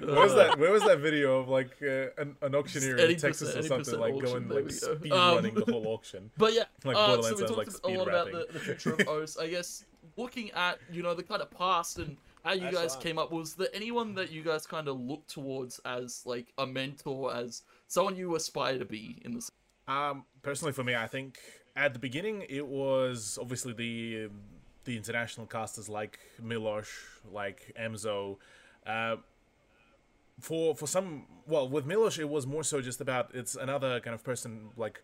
B: where was that where was that video of like uh, an, an auctioneer in Texas or something like going like speed
E: Um,
B: running the whole auction
E: But yeah,
B: Like
E: uh, so we
B: sounds
E: talked
B: like
E: a
B: speed
E: lot about the, the future of OCE. I guess looking at you know the kind of past and how you
C: That's
E: guys
C: right.
E: came up. Was there anyone that you guys kind of looked towards as like a mentor, as someone you aspire to be in the?
B: Um, personally, for me, I think at the beginning it was obviously the um, the international casters like Milosh, like Emzo. Uh, for for some, well, with Milosh, it was more so just about it's another kind of person like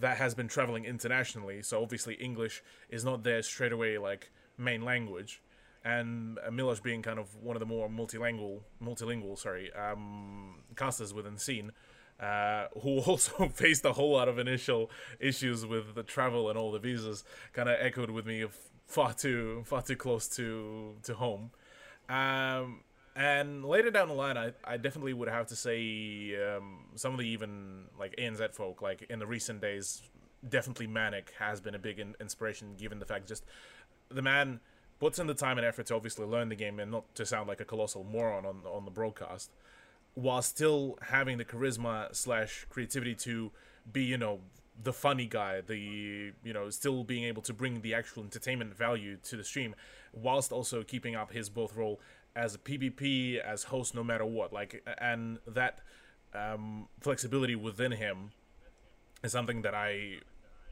B: that has been traveling internationally. So obviously English is not their straight away like main language, and Milosh being kind of one of the more multilingual, multilingual, sorry, um, casters within the scene uh, who also faced a whole lot of initial issues with the travel and all the visas, kind of echoed with me of far too far too close to to home. Um, and later down the line, I, I definitely would have to say um, some of the even like ANZ folk, like in the recent days, definitely Manic has been a big in- inspiration, given the fact just the man puts in the time and effort to obviously learn the game and not to sound like a colossal moron on on the broadcast while still having the charisma slash creativity to be, you know, the funny guy, the you know, still being able to bring the actual entertainment value to the stream, whilst also keeping up his both role as a PBP, as host, no matter what. Like, and that um, flexibility within him is something that I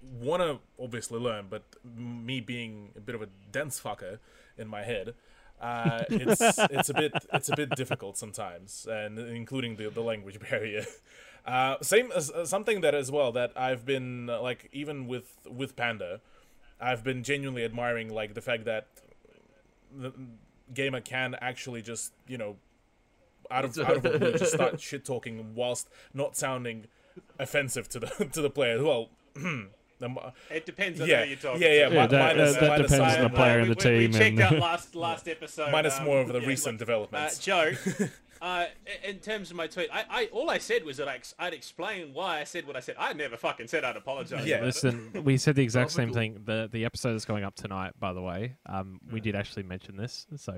B: want to obviously learn, but me being a bit of a dense fucker in my head, uh, it's it's a bit it's a bit difficult sometimes, and including the the language barrier. Uh, same as uh, something that as well that I've been uh, like even with with Panda, I've been genuinely admiring like the fact that the gamer can actually just you know out of out of the blue just start shit talking whilst not sounding offensive to the to the player. Well, the,
C: It depends on
B: yeah,
C: who you're talking
B: yeah, yeah.
C: to.
D: Yeah, that-
B: minus,
D: that- that
B: minus
D: depends on the player and the
C: we- we checked
D: and-
C: out last last episode.
B: minus
C: um,
B: more of the
C: yeah,
B: recent
C: look, uh,
B: developments.
C: Joe, uh, in terms of my tweet, I, I all I said was that I, ex- I'd explain why I said what I said. I never fucking said I'd apologize.
B: Yeah.
A: Listen, we said the exact same thing. The the episode is going up tonight, by the way. Um, we did actually mention this, so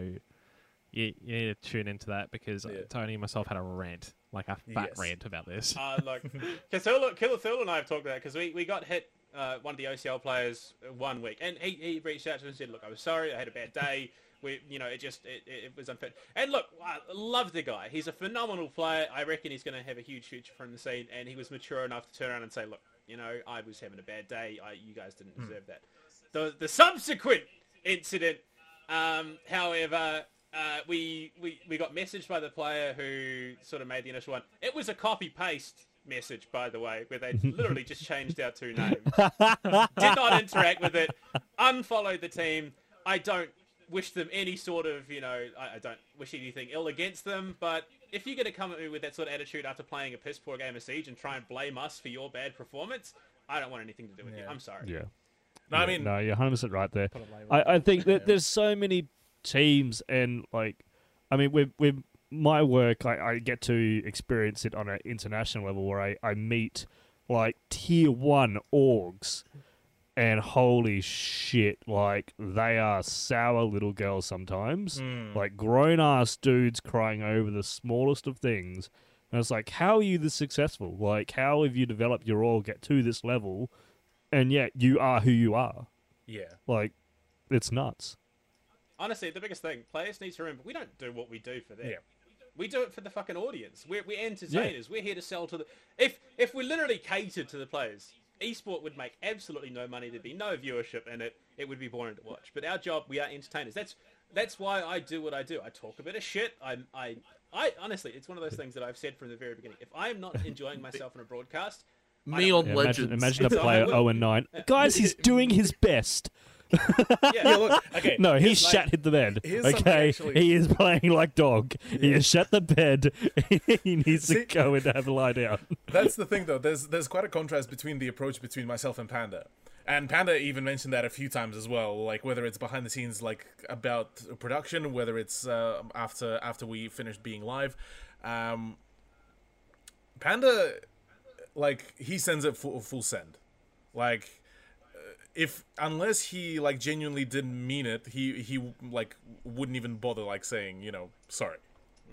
A: you, you need to tune into that because uh,
B: Yeah.
A: Tony and myself had a rant, like a fat
B: Yes.
A: rant about this.
C: Uh, like, Cthulhu, Killer Thule and I have talked about it because we, we got hit, uh, one of the OCL players uh, one week, and he, he reached out to us and said, look, I was sorry, I had a bad day. We, you know, it just, it, it was unfit. And look, I love the guy. He's a phenomenal player. I reckon he's going to have a huge future from the scene, and he was mature enough to turn around and say, look, you know, I was having a bad day. I, you guys didn't deserve that. The, the subsequent incident, um, however, uh, we, we we got messaged by the player who sort of made the initial one. It was a copy paste message, by the way, where they literally just changed our two names. Did not interact with it. Unfollowed the team. I don't wish them any sort of you know. I, I don't wish anything ill against them, but. If you're going to come at me with that sort of attitude after playing a piss poor game of Siege and try and blame us for your bad performance, I don't want anything to do with you. I'm sorry.
D: Yeah.
B: no, I mean,
D: no, you're 100 percent right there.
A: Put a label
D: I, I think that
B: Yeah.
D: there's so many teams and like, I mean, we're we've my work, I, I get to experience it on an international level where I, I meet like tier one orgs, and holy shit, like they are sour little girls sometimes.
B: Hmm.
D: Like grown ass dudes crying over the smallest of things. And it's like, how are you this successful? Like, how have you developed your org get to this level, and yet you are who you are?
B: yeah.
D: Like, it's nuts.
C: Honestly, the biggest thing players need to remember: we don't do what we do for them.
B: Yeah.
C: We do it for the fucking audience. We're, we're entertainers. We're here to sell to the. If if we literally catered to the players, esport would make absolutely no money. There'd be no viewership in it. It would be boring to watch. But our job, we are entertainers. That's that's why I do what I do. I talk a bit of shit. I I I honestly, it's one of those things that I've said from the very beginning. If I am not enjoying myself in a broadcast, I
E: Me on
D: Yeah,
E: Legends.
D: imagine, imagine a player
C: will-
D: 0 and 9. Guys, he's doing his best.
C: yeah,
B: Yeah, look, okay.
D: No, he
B: here's, like-
D: shat hit the bed. Okay,
B: actually-
D: he is playing like dog. He has shut the bed. he needs
B: See-
D: to go and have a lie down.
B: That's the thing, though. There's there's quite a contrast between the approach between myself and Panda, and Panda even mentioned that a few times as well. Like whether it's behind the scenes, like about production, whether it's uh, after after we finished being live. Um, Panda, like he sends it full full send, like uh, if unless he like genuinely didn't mean it, he he like wouldn't even bother like saying you know sorry,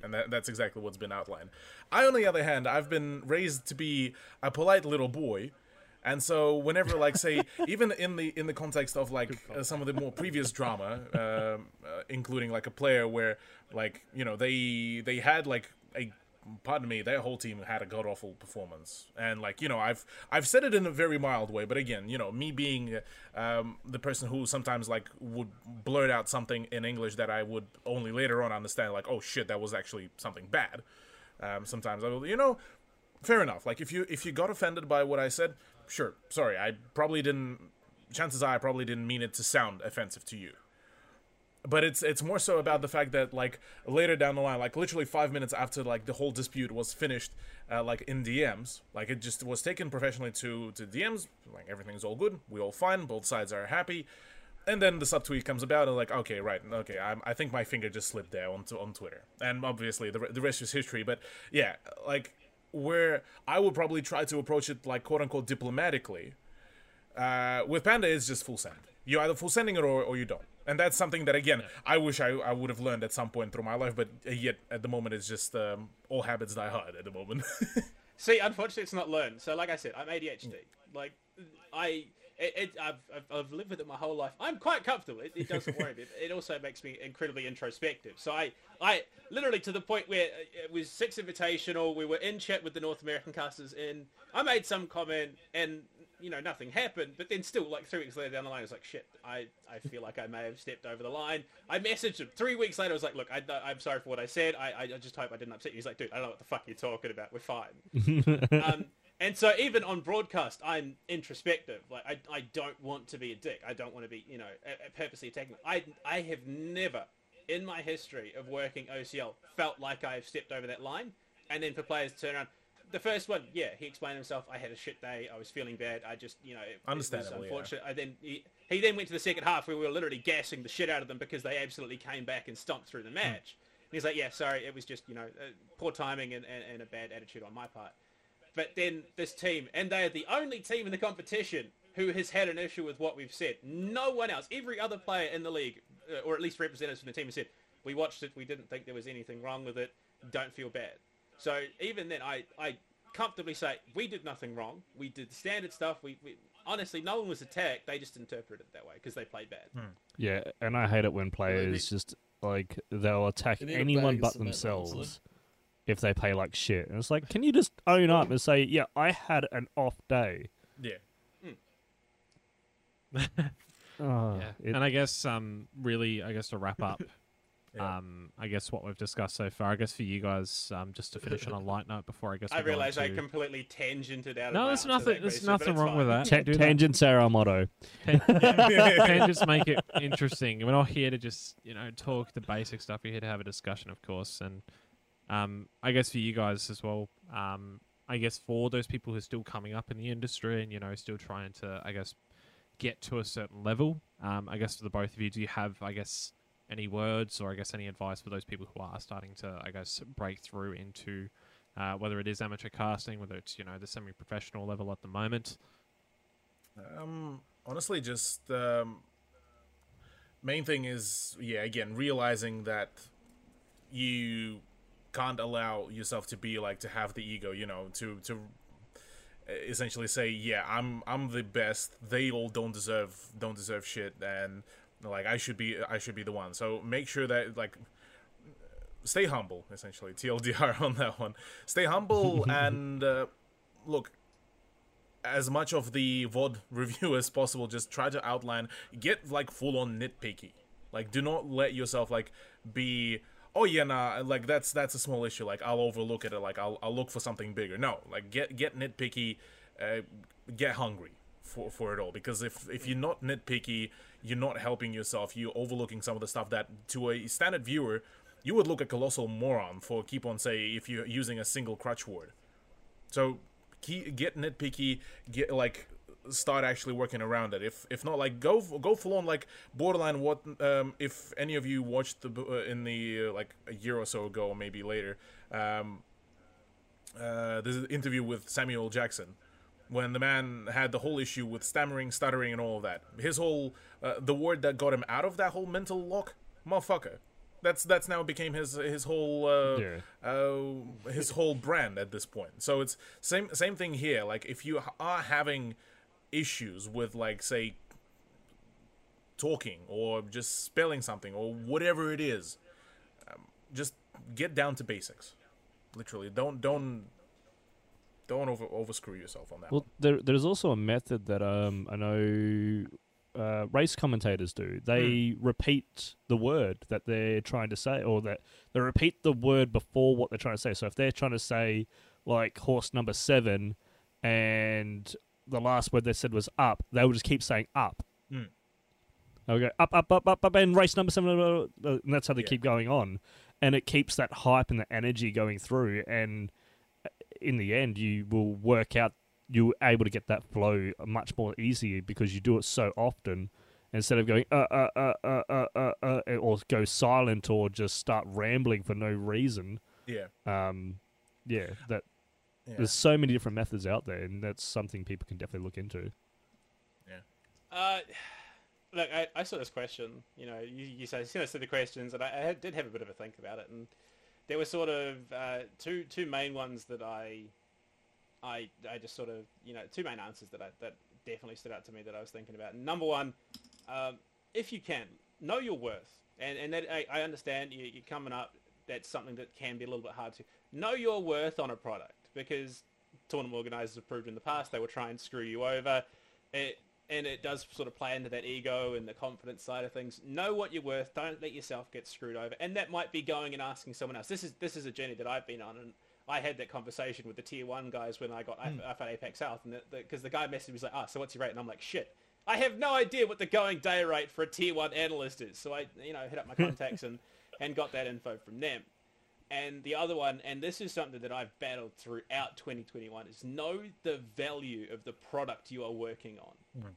B: and that, that's exactly what's been outlined. I, on the other hand, I've been raised to be a polite little boy, and so whenever like say even in the in the context of like uh, some of the more previous drama, um, uh, including like a player where like you know they they had like a pardon me, their whole team had a god awful performance, and like you know, I've I've said it in a very mild way, but again, you know, me being um, the person who sometimes like would blurt out something in English that I would only later on understand, like, oh shit, that was actually something bad. Um, sometimes I will, you know, fair enough. Like if you if you got offended by what I said, sure, sorry, I probably didn't. Chances are I probably didn't mean it to sound offensive to you but it's it's more so about the fact that like later down the line like literally five minutes after like the whole dispute was finished uh, like in dms like it just was taken professionally to to dms like everything's all good we all fine both sides are happy and then the subtweet comes about and like okay right okay I'm, i think my finger just slipped there on, on twitter and obviously the, the rest is history but yeah like where i would probably try to approach it like quote unquote diplomatically uh, with Panda, it's just full send. You either full sending it or, or you don't. And that's something that, again, I wish I, I would have learned at some point through my life, but yet at the moment, it's just um, all habits die hard at the moment.
C: See, unfortunately, it's not learned. So, like I said, I'm ADHD. Like, I, it, it, I've, I've, I've lived with it my whole life. I'm quite comfortable. It, it doesn't worry me. It also makes me incredibly introspective. So I, I literally to the point where it was six invitational. We were in chat with the North American casters, and I made some comment, and you know nothing happened. But then still, like three weeks later down the line, I was like, shit. I, I feel like I may have stepped over the line. I messaged him three weeks later. I was like, look, I, I'm sorry for what I said. I, I just hope I didn't upset you. He's like, dude, I don't know what the fuck you're talking about. We're fine. um, and so even on broadcast, I'm introspective. Like I, I don't want to be a dick. I don't want to be, you know, purposely attacking. I, I have never, in my history of working OCL, felt like I have stepped over that line. And then for players to turn around, the first one, yeah, he explained himself. I had a shit day. I was feeling bad. I just, you know, it, it was
B: Understandable, yeah.
C: I then he, he then went to the second half where we were literally gassing the shit out of them because they absolutely came back and stomped through the match. And he's like, yeah, sorry, it was just, you know, uh, poor timing and, and, and a bad attitude on my part. But then this team, and they are the only team in the competition who has had an issue with what we've said. No one else, every other player in the league, uh, or at least representatives from the team, have said, we watched it, we didn't think there was anything wrong with it, don't feel bad. So even then, I, I comfortably say, we did nothing wrong. We did standard stuff. We, we Honestly, no one was attacked. They just interpreted it that way because they played bad. Hmm.
D: Yeah, and I hate it when players just like they'll attack
E: They
D: anyone but themselves if they play like shit. And it's like, can you just own up and say, "Yeah, I had an off day."
B: yeah.
D: Oh,
A: Yeah.
D: it-
A: and I guess um really I guess to wrap up
B: Yeah.
A: um I guess what we've discussed so far I guess for you guys um just to finish on a light note before I guess
C: I
A: we go
C: realize I
A: into-
C: completely tangented out.
A: No,
C: of
A: there's nothing there's
C: question,
A: nothing
C: it's
A: wrong with that.
D: Ta-
A: Do that.
D: tangents are our motto.
A: Tan- tangents make it interesting. We're not here to just you know talk the basic stuff. We're here to have a discussion, of course, and um, I guess for you guys as well. Um, I guess for those people who are still coming up in the industry and you know still trying to, I guess, get to a certain level. Um, I guess for the both of you, do you have, I guess, any words or I guess any advice for those people who are starting to I guess break through into uh, whether it is amateur casting, whether it's you know the semi-professional level at the moment.
B: Um, honestly, just um, main thing is yeah, again realizing that you can't allow yourself to be like to have the ego, you know, to to essentially say yeah, I'm I'm the best. They all don't deserve don't deserve shit, and like I should be I should be the one. So make sure that like stay humble essentially tldr on that one stay humble and uh, look as much of the VOD review as possible. Just try to outline, get like full on nitpicky. Like, do not let yourself like be. Oh yeah, nah. Like that's that's a small issue. Like I'll overlook it. Or, like I'll I'll look for something bigger. No, like get get nitpicky, uh, get hungry for for it all. Because if if you're not nitpicky, you're not helping yourself. You're overlooking some of the stuff that to a standard viewer, you would look a colossal moron for keep on say if you're using a single crutch word. So keep, get nitpicky, get like start actually working around it. If if not, like go go full on like borderline. What um, if any of you watched the uh, in the uh, like a year or so ago, maybe later, um, uh, an interview with Samuel Jackson when the man had the whole issue with stammering, stuttering, and all of that. His whole uh, the word that got him out of that whole mental lock, motherfucker. That's that's now became his his whole uh,
D: Yeah.
B: uh, his whole brand at this point. So it's same same thing here. Like if you are having issues with like say talking or just spelling something or whatever it is, um, just get down to basics. Literally, don't don't don't over over screw yourself on that.
D: Well, there, there's also a method that um, I know uh, race commentators do. They repeat the word that they're trying to say, or that they repeat the word before what they're trying to say. So if they're trying to say like horse number seven, and the last word they said was up, they will just keep saying up.
B: Hmm.
D: They'll go up, up, up, up, up, and race number seven, blah, blah, blah, and that's how they
B: Yeah.
D: keep going on, and it keeps that hype and the energy going through, and uh, in the end, you will work out you're able to get that flow much more easily because you do it so often instead of going uh uh uh uh uh uh, uh or go silent or just start rambling for no reason.
B: yeah,
D: Um, yeah, that
B: yeah.
D: there's so many different methods out there, and that's something people can definitely look into. Yeah.
C: Uh, look, I, I saw this question. You know, you, you say, you know, said the questions, and I, I did have a bit of a think about it, and there were sort of uh, two two main ones that I, I I just sort of you know two main answers that I, that definitely stood out to me that I was thinking about. Number one, um, if you can know your worth, and and that I, I understand you, you're coming up. That's something that can be a little bit hard to know your worth on a product because tournament organizers have proved in the past they will try and screw you over. It and it does sort of play into that ego and the confidence side of things. Know what you're worth. Don't let yourself get screwed over. And that might be going and asking someone else. This is this is a journey that I've been on, and I had that conversation with the tier one guys when I got I, I found APAC South, and because the, guy messaged me was like, "Ah, so what's your rate?" And I'm like, "Shit." I have no idea what the going day rate for a tier one analyst is. So I, you know, hit up my contacts and, and got that info from them. And the other one, and this is something that I've battled throughout 2021, is know the value of the product you are working on. Hmm.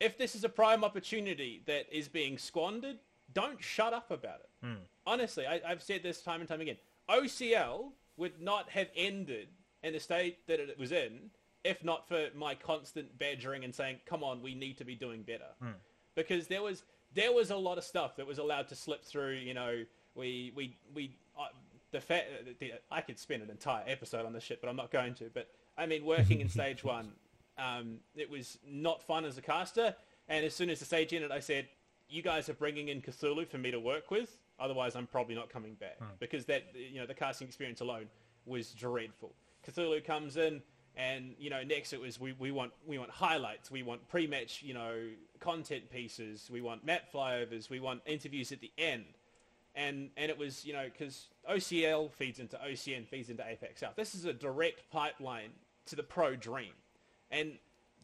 C: If this is a prime opportunity that is being squandered, don't shut up about it. Hmm. Honestly, I, I've said this time and time again. OCL would not have ended in the state that it was in if not for my constant badgering and saying, "Come on, we need to be doing better," because there was there was a lot of stuff that was allowed to slip through. You know, we we we uh, the fact I could spend an entire episode on this shit, but I'm not going to. But I mean, working in stage one, um, it was not fun as a caster. And as soon as the stage ended, I said, "You guys are bringing in Cthulhu for me to work with. Otherwise, I'm probably not coming back hmm. because that you know the casting experience alone was dreadful. Cthulhu comes in." And you know, next it was we, we want we want highlights, we want pre-match you know content pieces, we want map flyovers, we want interviews at the end, and and it was you know because OCL feeds into OCN feeds into APAC South. This is a direct pipeline to the pro dream, and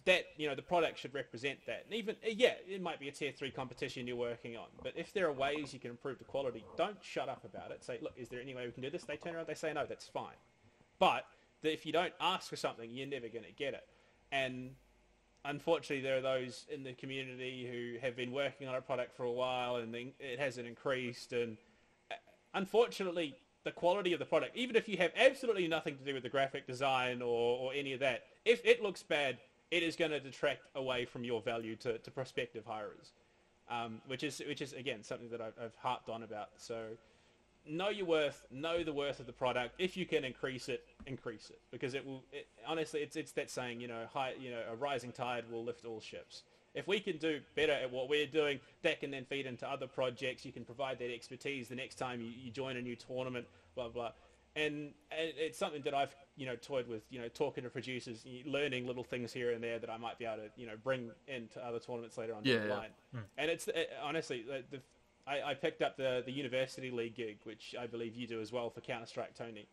C: that you know the product should represent that. And even yeah, it might be a tier three competition you're working on, but if there are ways you can improve the quality, don't shut up about it. Say, look, is there any way we can do this? They turn around, they say no, that's fine. But if you don't ask for something, you're never going to get it. And unfortunately, there are those in the community who have been working on a product for a while and it hasn't increased. And uh, unfortunately, the quality of the product, even if you have absolutely nothing to do with the graphic design or, or any of that, if it looks bad, it is going to detract away from your value to, to prospective hirers, um, which is which is again something that I've, I've harped on about. So know your worth, know the worth of the product. If you can increase it, increase it because it will. It, honestly, it's it's that saying, you know, high, you know, a rising tide will lift all ships. If we can do better at what we're doing, that can then feed into other projects. You can provide that expertise the next time you, you join a new tournament, blah blah. And, and it's something that I've you know toyed with, you know, talking to producers, learning little things here and there that I might be able to you know bring into other tournaments later on
E: Yeah,
C: down the
E: yeah.
C: line. Hmm. And it's it, honestly the, the I, I picked up the the University League gig, which I believe you do as well for Counter Strike, Tony.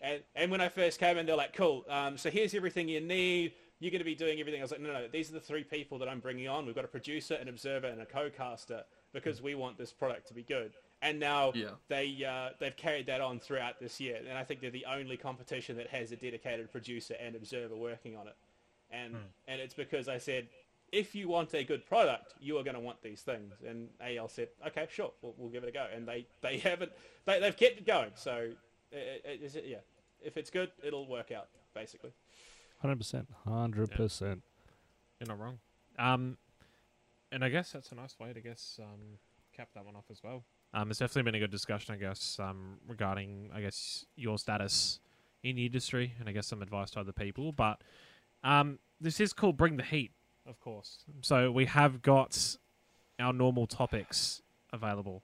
C: And and when I first came in, they're like, cool. Um, so here's everything you need. You're going to be doing everything. I was like, no, no, these are the three people that I'm bringing on. We've got a producer, an observer, and a co-caster because hmm. we want this product to be good. And now
E: Yeah.
C: they uh, they've carried that on throughout this year, and I think they're the only competition that has a dedicated producer and observer working on it. And and it's because I said, if you want a good product, you are going to want these things. And AL said, okay, sure, we'll, we'll give it a go. And they they haven't they they've kept it going. So it, it, is it, yeah, if it's good, it'll work out basically.
D: Hundred percent, hundred percent.
A: You're not wrong. Um, and I guess that's a nice way to guess um cap that one off as well. Um, it's definitely been a good discussion, I guess, um, regarding I guess your status in the industry, and I guess some advice to other people. But um, this is called Bring the Heat, of course. So we have got our normal topics available.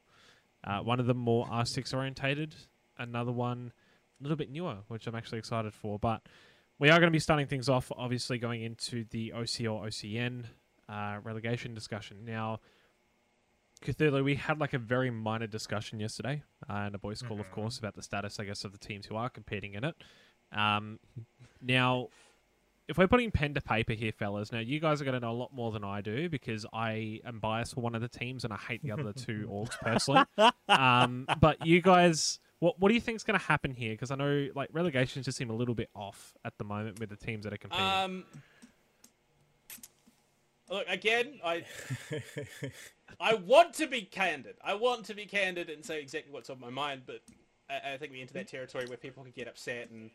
A: Uh, one of them more R6 orientated, another one a little bit newer, which I'm actually excited for. But we are going to be starting things off, obviously, going into the OCL OCN uh, relegation discussion. Now, Cthulhu, we had like a very minor discussion yesterday uh, in a voice call, of course, about the status, I guess, of the teams who are competing in it. Um, now, if we're putting pen to paper here, fellas, now you guys are going to know a lot more than I do because I am biased for one of the teams and I hate the other two orgs personally. Um, but you guys, what what do you think is going to happen here? Because I know like relegations just seem a little bit off at the moment with the teams that are competing.
C: Um, look again. I I want to be candid. I want to be candid and say exactly what's on my mind, but I, I think we enter that territory where people can get upset and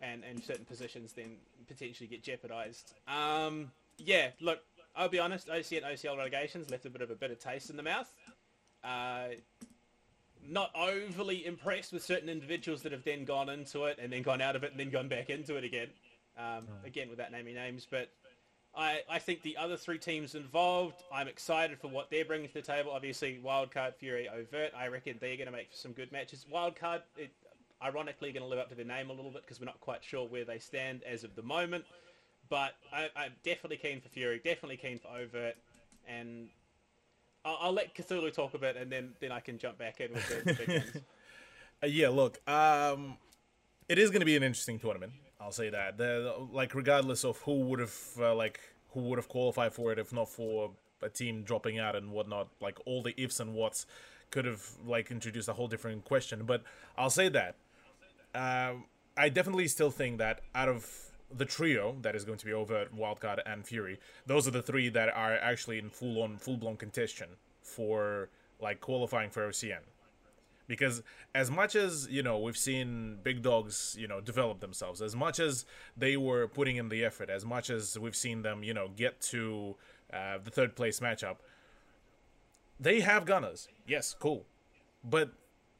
C: and and certain positions then potentially get jeopardized. Um, yeah. Look, I'll be honest. OCN OCL relegations left a bit of a bitter taste in the mouth. Uh, not overly impressed with certain individuals that have then gone into it and then gone out of it and then gone back into it again. Um, Again, without naming names, but I, I think the other three teams involved, I'm excited for what they're bringing to the table. Obviously, Wildcard, Fury, Overt, I reckon they're going to make some good matches. Wildcard, it, ironically, going to live up to their name a little bit because we're not quite sure where they stand as of the moment. But I, I'm definitely keen for Fury, definitely keen for Overt, and I'll, I'll let Cthulhu talk a bit, and then, then I can jump back in with the, the big ones.
B: Uh, yeah, look, um, it is going to be an interesting tournament. I'll say that. The, like, regardless of who would have uh, like who would have qualified for it, if not for a team dropping out and whatnot, like all the ifs and whats could have like introduced a whole different question. But I'll say that um, I definitely still think that out of the trio that is going to be Overt Wildcard and Fury, those are the three that are actually in full on full blown contention for like qualifying for OCN because as much as you know we've seen big dogs you know develop themselves as much as they were putting in the effort as much as we've seen them you know get to uh, the third place matchup they have gunners. Yes cool. But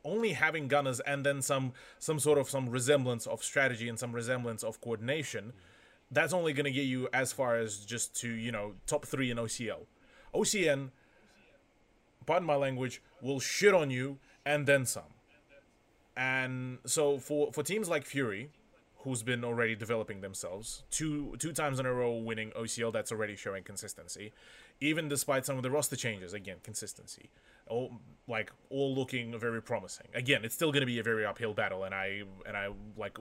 B: only having gunners and then some some sort of some resemblance of strategy and some resemblance of coordination that's only going to get you as far as just to you know top three in ocl ocn pardon my language, will shit on you and then some. And so for for teams like Fury, who's been already developing themselves, two two times in a row winning OCL, that's already showing consistency. Even despite some of the roster changes, again, consistency. All like all looking very promising. Again, it's still going to be a very uphill battle, and I and I like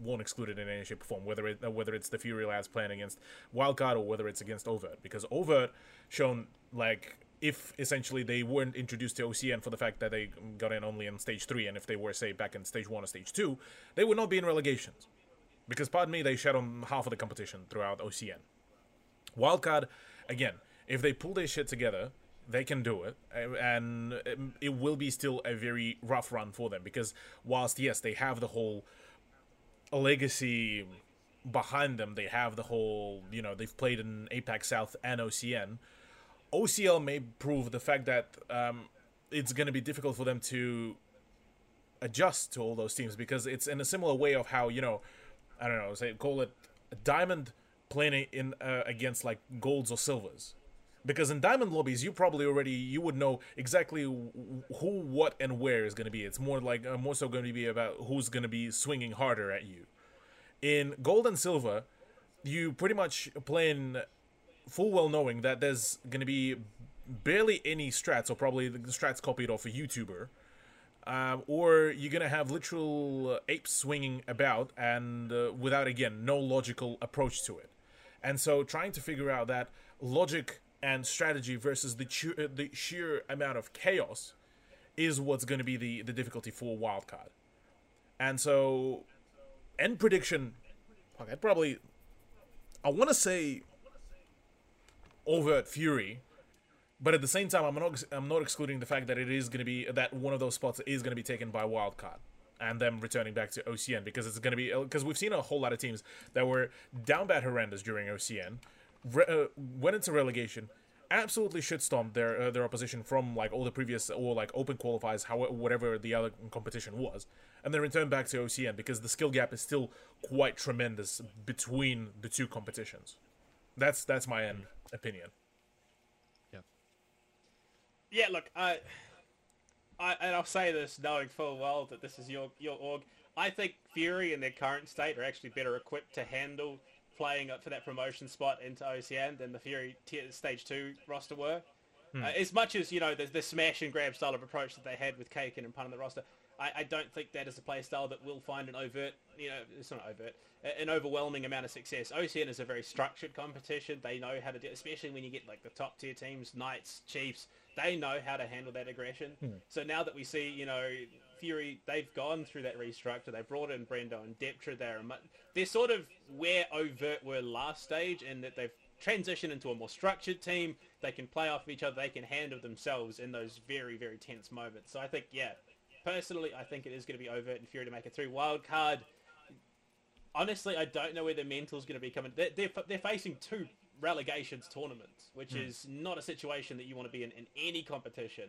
B: won't exclude it in any shape or form. Whether it whether it's the Fury lads playing against Wildcard or whether it's against Overt, because Overt shown like if essentially they weren't introduced to OCN for the fact that they got in only in stage three, and if they were say back in stage one or stage two, they would not be in relegations. Because pardon me, they shed on half of the competition throughout OCN. Wildcard, again, if they pull their shit together, they can do it, and um, it will be still a very rough run for them because whilst yes, they have the whole legacy behind them, they have the whole you know they've played in APAC South and OCN. OCL may prove the fact that um, it's going to be difficult for them to adjust to all those teams because it's in a similar way of how you know I don't know say call it diamond playing in uh, against like golds or silvers. Because in diamond lobbies you probably already you would know exactly who what and where is going to be. It's more like uh, more so going to be about who's going to be swinging harder at you. In gold and silver you pretty much playing full well knowing that there's going to be barely any strats or probably the strats copied off a youtuber um, or you're gonna have literal apes swinging about and uh, without again no logical approach to it and so trying to figure out that logic and strategy versus the sheer, the sheer amount of chaos is what's going to be the, the difficulty for wildcard. And so, end prediction, I'd probably, I want to say overt fury, but at the same time, I'm not I'm not excluding the fact that it is going to be that one of those spots is going to be taken by wildcard and them returning back to OCN because it's going to be because we've seen a whole lot of teams that were down bad horrendous during OCN, re- uh, went into relegation, absolutely shitstormed their uh, their opposition from like all the previous or like open qualifiers, however whatever the other competition was, and then returned back to OCN because the skill gap is still quite tremendous between the two competitions. That's that's my end opinion.
C: Yeah, Yeah. look, I, I, and I'll say this knowing full well that this is your your org. I think Fury in their current state are actually better equipped to handle playing up for that promotion spot into OCN than the Fury tier, stage two roster were. Uh, as much as you know the, the smash and grab style of approach that they had with Kaken and Pun on the roster, I, I don't think that is a play style that will find an overt, you know, it's not overt, an overwhelming amount of success. OCN is a very structured competition. They know how to do, especially when you get like the top tier teams, Knights, Chiefs. They know how to handle that aggression. Hmm. So now that we see, you know, Fury, they've gone through that restructure. They brought in Brendo and Deptra there. They're sort of where overt were last stage, and that they've transitioned into a more structured team. They can play off of each other. They can handle themselves in those very, very tense moments. So I think, yeah, personally, I think it is going to be overt and Fury to make it through. Wild card, honestly, I don't know where their mental's going to be coming. They're, they're, they're facing two relegations tournaments, which is not a situation that you want to be in in any competition.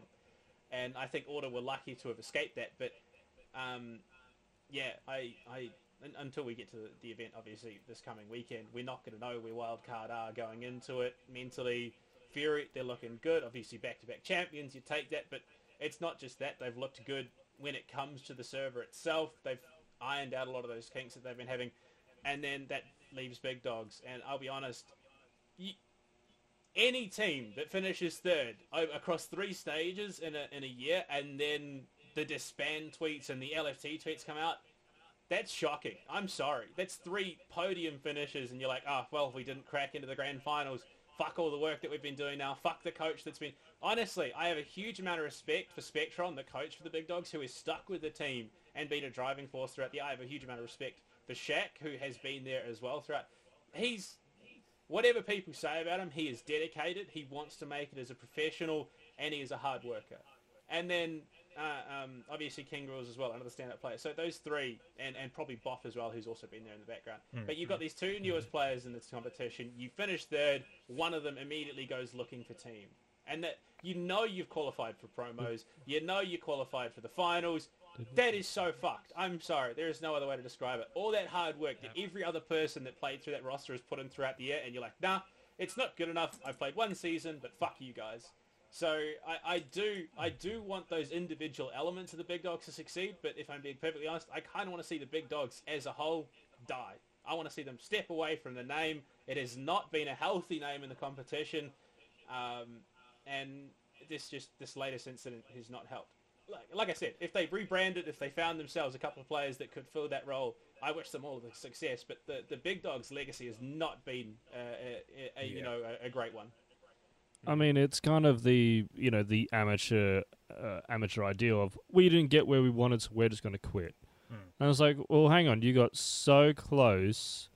C: And I think Order were lucky to have escaped that. But um, yeah, I, I until we get to the, the event, obviously this coming weekend, we're not going to know where Wildcard are going into it mentally. Fury, they're looking good. Obviously, back-to-back champions, you take that. But it's not just that; they've looked good when it comes to the server itself. They've ironed out a lot of those kinks that they've been having, and then that leaves big dogs. And I'll be honest, you, any team that finishes third across three stages in a in a year, and then the disband tweets and the LFT tweets come out, that's shocking. I'm sorry. That's three podium finishes, and you're like, oh well, we didn't crack into the grand finals. Fuck all the work that we've been doing now. Fuck the coach that's been. Honestly, I have a huge amount of respect for Spectron, the coach for the Big Dogs, who is stuck with the team and been a driving force throughout the. I have a huge amount of respect for Shaq, who has been there as well throughout. He's whatever people say about him, he is dedicated. He wants to make it as a professional, and he is a hard worker. And then uh, um, obviously King Rules as well, another stand-up player. So those three, and, and probably Boff as well, who's also been there in the background. But you've got these two newest players in this competition. You finish third, one of them immediately goes looking for team, and that you know you've qualified for promos. You know you qualified for the finals. That is so fucked. I'm sorry. There is no other way to describe it. All that hard work that every other person that played through that roster has put in throughout the year, and you're like, nah, it's not good enough. I've played one season, but fuck you guys. So I, I do I do want those individual elements of the big dogs to succeed, but if I'm being perfectly honest, I kind of want to see the big dogs as a whole die. I want to see them step away from the name. It has not been a healthy name in the competition, um, and this just this latest incident has not helped. Like, like I said, if they rebranded, if they found themselves a couple of players that could fill that role, I wish them all the success. But the, the big dogs' legacy has not been uh, a, a, a you know a, a great one.
D: I mean, it's kind of the you know the amateur uh, amateur ideal of we didn't get where we wanted, so we're just going to quit. And I was like, well, hang on, you got so close,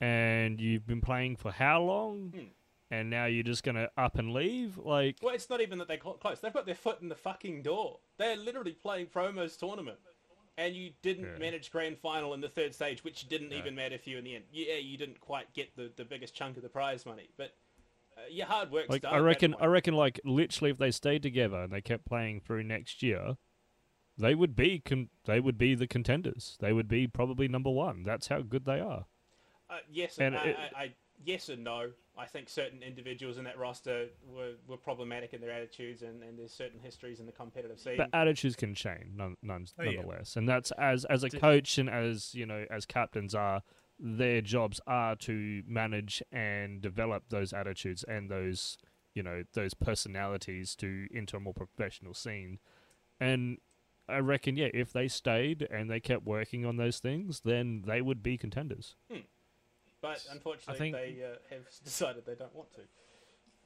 D: and you've been playing for how long?
C: Hmm.
D: and now you're just gonna up and leave. Like,
C: Well, it's not even that they're close. They've got their foot in the fucking door. They're literally playing promos tournament. And you didn't
D: Yeah.
C: manage grand final in the third stage, which didn't even matter for you in the end. Yeah, you didn't quite get the, the biggest chunk of the prize money, but your hard work's
D: like. I reckon, I reckon, like literally, if they stayed together and they kept playing through next year, they would be con- they would be the contenders. They would be probably number one. That's how good they are.
C: Uh, yes, and,
D: And
C: I,
D: it-
C: I, I, yes and no. I think certain individuals in that roster were, were problematic in their attitudes, and, and there's certain histories in the competitive scene.
D: But attitudes can change, none, none,
B: Oh, yeah.
D: nonetheless. And that's as as a coach and as you know, as captains are, their jobs are to manage and develop those attitudes and those you know those personalities to into a more professional scene. And I reckon, yeah, if they stayed and they kept working on those things, then they would be contenders.
C: but unfortunately,
A: think-
C: they uh, have decided they don't want to.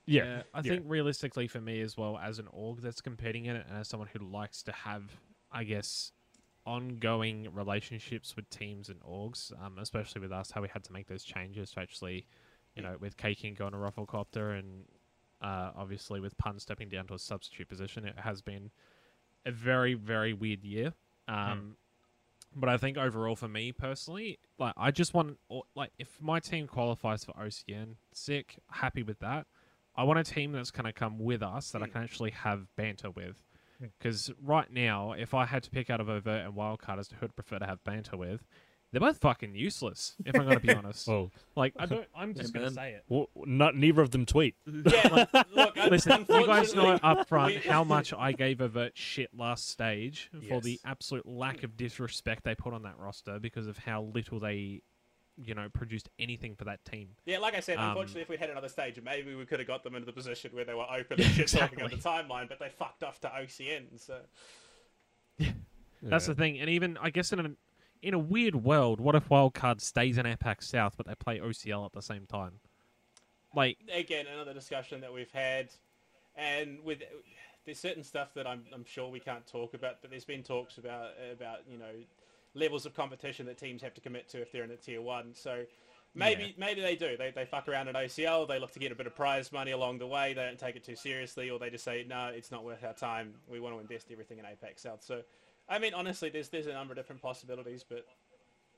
D: Yeah,
A: I think realistically for me as well, as an org that's competing in it, and as someone who likes to have, I guess, ongoing relationships with teams and orgs, um, especially with us, how we had to make those changes to actually, you know, with Kaken going to Rufflecopter and uh, obviously with Pun stepping down to a substitute position, it has been a very, very weird year. Um, But I think overall, for me personally, like I just want, like, if my team qualifies for OCN, sick, happy with that. I want a team that's going to come with us that I can actually have banter with. Because right now, if I had to pick out of overt and wildcard as to who I'd prefer to have banter with, they're both fucking useless. If I'm going to be honest,
D: Well,
A: like I don't, I'm just
E: Yeah,
A: going to
E: man.
A: say it.
D: w- not neither of them tweet.
C: Yeah, look,
A: Listen, you guys know
C: unfortunately,
A: up front how much I gave overt shit last stage for the absolute lack of disrespect they put on that roster because of how little they, you know, produced anything for that team.
C: Yeah, like I said,
A: Um,
C: unfortunately, if we had another stage, maybe we could have got them into the position where they were open and shit talking on the timeline, but they fucked off to OCN. So yeah,
A: That's the thing, and even I guess in a in a weird world, what if Wildcard stays in APAC South but they play OCL at the same time? Like,
C: again, another discussion that we've had, and with there's certain stuff that I'm I'm sure we can't talk about, but there's been talks about about you know levels of competition that teams have to commit to if they're in a tier one. So. Maybe
A: Yeah.
C: maybe they do. They, they fuck around in OCL. They look to get a bit of prize money along the way. They don't take it too seriously, or they just say, no, it's not worth our time. We want to invest everything in APAC South. So, I mean, honestly, there's there's a number of different possibilities, but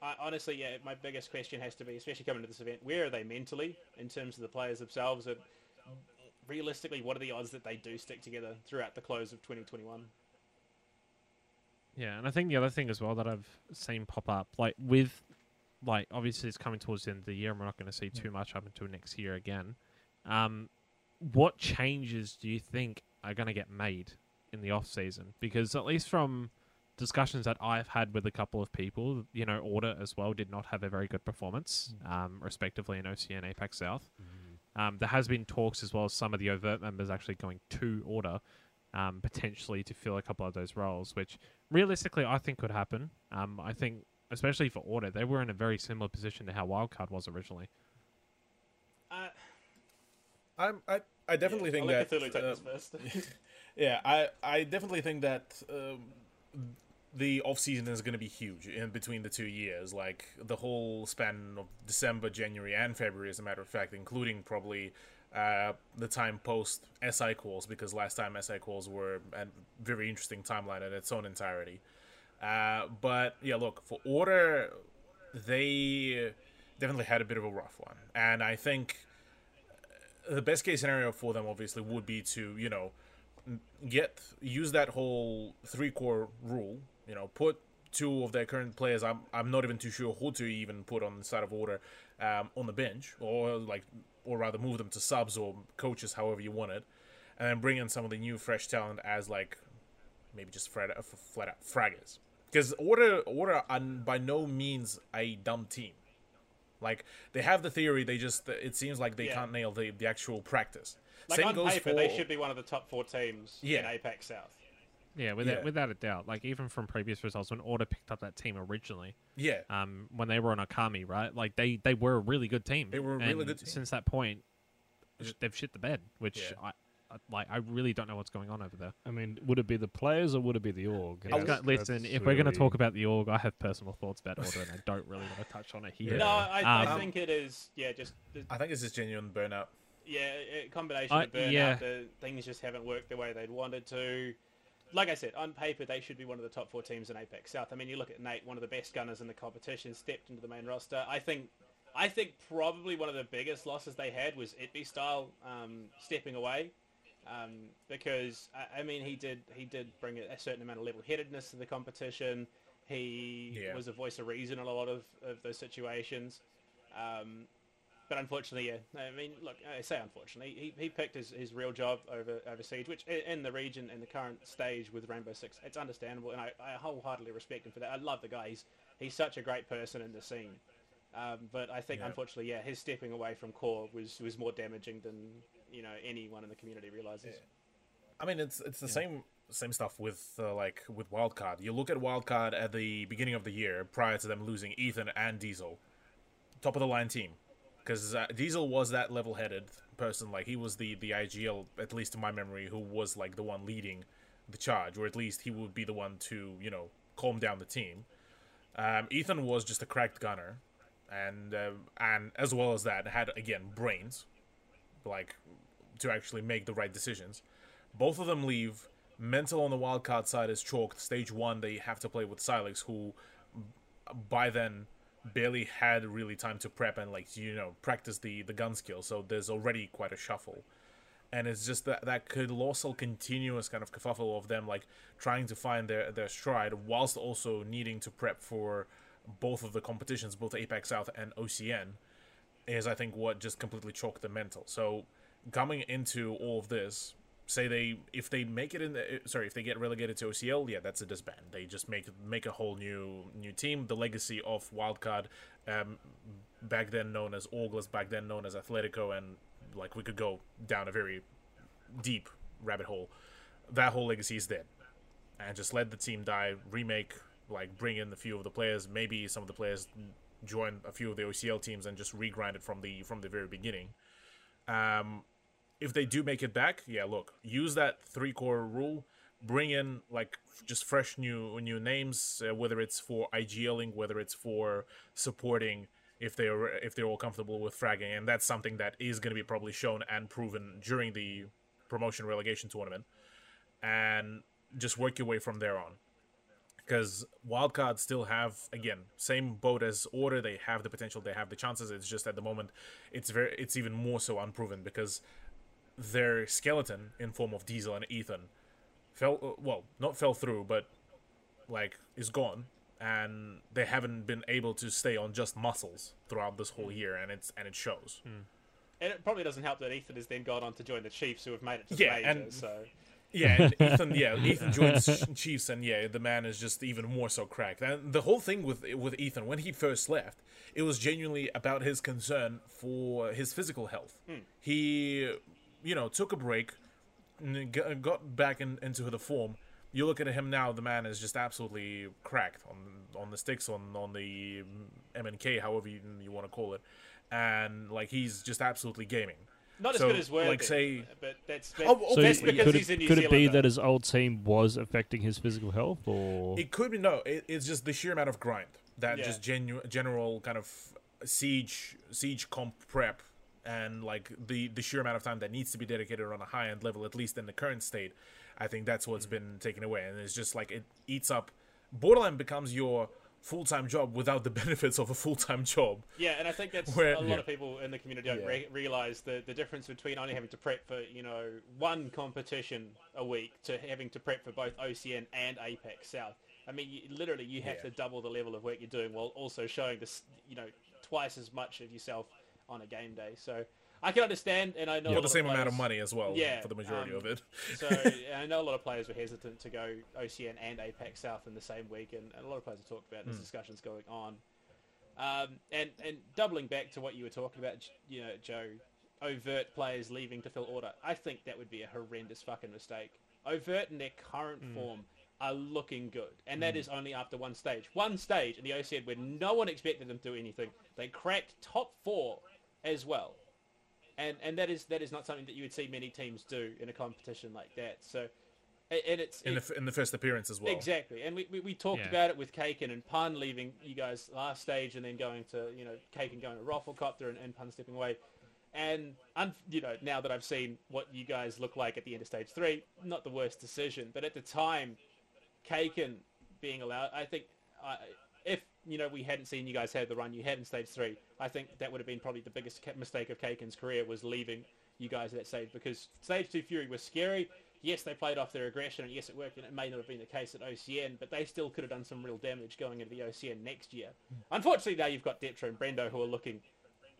C: I, honestly, yeah, my biggest question has to be, especially coming to this event, where are they mentally in terms of the players themselves, and realistically, what are the odds that they do stick together throughout the close of 2021?
A: Yeah, and I think the other thing as well that I've seen pop up, like with, like obviously it's coming towards the end of the year, and we're not going to see too much up until next year again. Um, what changes do you think are going to get made in the off season? Because at least from discussions that I've had with a couple of people, you know, Order as well did not have a very good performance, um, respectively in OC and APAC South. Um, there has been talks as well as some of the overt members actually going to Order, um, potentially to fill a couple of those roles, which realistically I think could happen. Um, I think, especially for Order, they were in a very similar position to how Wildcard was originally.
C: Uh,
B: I'm, I I definitely
C: yeah,
B: think
C: I'll
B: that.
C: let Cthulhu take
B: uh,
C: this first.
B: Yeah, I, I definitely think that um, the off season is going to be huge in between the two years. Like the whole span of December, January, and February, as a matter of fact, including probably uh, the time post SI calls, because last time SI calls were a very interesting timeline in its own entirety. Uh, but yeah, look for Order, they definitely had a bit of a rough one, and I think the best case scenario for them obviously would be to you know get use that whole three core rule. You know, put two of their current players. I'm I'm not even too sure who to even put on the side of order um, on the bench, or like, or rather move them to subs or coaches, however you want it, and then bring in some of the new fresh talent as like maybe just flat flat out fraggers. Because order order are by no means a dumb team. Like they have the theory, they just it seems like they
C: Yeah.
B: can't nail the, the actual practice.
C: like
B: Same
C: on
B: goes
C: paper,
B: for
C: they should be one of the top four teams in APAC South.
A: Yeah, without,
B: Yeah.
A: without a doubt. Like even from previous results, when Order picked up that team originally,
B: yeah.
A: um, when they were on Akami, right? Like they they were a really good team.
B: They were a really
A: And
B: good team.
A: Since that point, they've shit the bed, which
B: Yeah.
A: I, I like. I really don't know what's going on over there.
D: I mean, would it be the players or would it be the org?
A: It's
D: That's-
A: got- listen,
D: that's
A: if we're going to talk about the org, I have personal thoughts about Order, and I don't really want to touch on it here.
B: Yeah.
C: No, I, I
A: Um,
C: think it is. Yeah, just
B: I think it's just genuine burnout.
C: Yeah, a combination
A: I-
C: of burnout.
A: yeah.
C: The things just haven't worked the way they'd wanted to. Like I said, on paper they should be one of the top four teams in APAC South. I mean, you look at Nate, one of the best gunners in the competition, stepped into the main roster. I think, I think probably one of the biggest losses they had was Itby style um, stepping away, um, because I, I mean he did he did bring a, certain amount of level-headedness to the competition. He
B: Yeah.
C: was a voice of reason in a lot of, of those situations. Um, but unfortunately, yeah. I mean, look, I say unfortunately, he, he picked his, his real job over over Siege, which in the region in the current stage with Rainbow Six, it's understandable, and I, I wholeheartedly respect him for that. I love the guy. He's he's such a great person in the scene. Um, but I think,
B: Yeah.
C: unfortunately, yeah, his stepping away from core was, was more damaging than you know anyone in the community realizes.
B: I mean, it's it's the same same stuff with uh, like with Wildcard. You look at Wildcard at the beginning of the year, prior to them losing Ethan and Diesel, top of the line team, because uh, Diesel was that level headed person. Like he was the the IGL, at least in my memory, who was like the one leading the charge, or at least he would be the one to you know calm down the team. Um, Ethan was just a cracked gunner, and uh, and as well as that, had again brains, like to actually make the right decisions. Both of them leave. Mental on the wildcard side is chalked. Stage one, they have to play with Silex, who by then barely had really time to prep and like you know practice the the gun skill. So there's already quite a shuffle, and it's just that that colossal continuous kind of kerfuffle of them like trying to find their their stride whilst also needing to prep for both of the competitions, both APAC South and OCN, is I think what just completely choked the mental. So coming into all of this, say they if they make it in the sorry if they get relegated to OCL, yeah, that's a disband. They just make make a whole new new team. The legacy of Wildcard, um, back then known as August, back then known as Atletico, and like we could go down a very deep rabbit hole. That whole legacy is dead, and just let the team die. Remake like bring in a few of the players. Maybe some of the players join a few of the OCL teams and just regrind it from the from the very beginning. Um, if they do make it back, yeah, look, use that three core rule. Bring in like just fresh new new names, uh, whether it's for IGLing, whether it's for supporting if they're if they're all comfortable with fragging, and that's something that is going to be probably shown and proven during the promotion relegation tournament, and just work your way from there on because wildcards still have again same boat as order they have the potential they have the chances it's just at the moment it's very it's even more so unproven because their skeleton in form of diesel and ethan fell uh, well not fell through but like is gone and they haven't been able to stay on just muscles throughout this whole hmm. year and it's and it shows hmm.
C: And it probably doesn't help that Ethan has then gone on to join the Chiefs, who have made it to
B: Yeah,
C: the major.
B: and-
C: So
B: Yeah, and Ethan. Yeah, Ethan joins Chiefs, and yeah, the man is just even more so cracked. And the whole thing with with Ethan when he first left, it was genuinely about his concern for his physical health. Hmm. He, you know, took a break, n- g- got back in, into the form. You look at him now; the man is just absolutely cracked on on the sticks, on on the MNK, however you, you want to call it, and like he's just absolutely gaming.
C: not as good as Worthy,
B: like, say-
C: but that's
B: Oh,
C: but
D: So
C: that's because
D: could
C: he's
D: it,
C: in New
D: could it be
C: though.
D: that his old team was affecting his physical health, or
B: It could be no. It, it's just the sheer amount of grind that
C: Yeah.
B: just genu- general kind of siege siege comp prep and like the the sheer amount of time that needs to be dedicated on a high end level, at least in the current state. I think that's what's mm-hmm. been taken away, and it's just like it eats up. Borderline becomes your full time job without the benefits of a full time job.
C: Yeah, and I think that's
B: Where-
C: a lot
B: Yeah.
C: of people in the community don't
B: Yeah.
C: re- realize the the difference between only having to prep for you know one competition a week to having to prep for both OCN and APAC South. I mean, you, literally, you have
B: Yeah.
C: to double the level of work you're doing while also showing this, you know, twice as much of yourself on a game day. So I can understand, and I know lot
B: the
C: of
B: same amount of money as well,
C: Yeah,
B: for the majority
C: um,
B: of it.
C: so I know a lot of players were hesitant to go OCN and APAC South in the same week, and, and a lot of players have talked about
B: Hmm.
C: this discussions going on. Um, and and doubling back to what you were talking about, you know, Joe, overt players leaving to fill order. I think that would be a horrendous fucking mistake. Overt in their current
B: Hmm.
C: form are looking good, and that is only after one stage. One stage in the OCN where no one expected them to do anything. They cracked top four as well and and that is that is not something that you would see many teams do in a competition like that. So, and it's
B: In the in the first appearance as well.
C: exactly, and we, we, we talked
A: Yeah.
C: about it with Kaken and Pun leaving you guys last stage, and then going to you know Kaken going to Rafflecopter and, and Pun stepping away. And un- you know, now that I've seen what you guys look like at the end of stage three, not the worst decision. But at the time, Kaken being allowed, I think, uh, if you know we hadn't seen you guys have the run you had in stage three, I think that would have been probably the biggest mistake of Kaken's career was leaving you guys at that stage because stage two Fury was scary. Yes, they played off their aggression, and yes, it worked, and it may not have been the case at OCN, but they still could have done some real damage going into the OCN next year. Unfortunately, now you've got Deptra and Brendo who are looking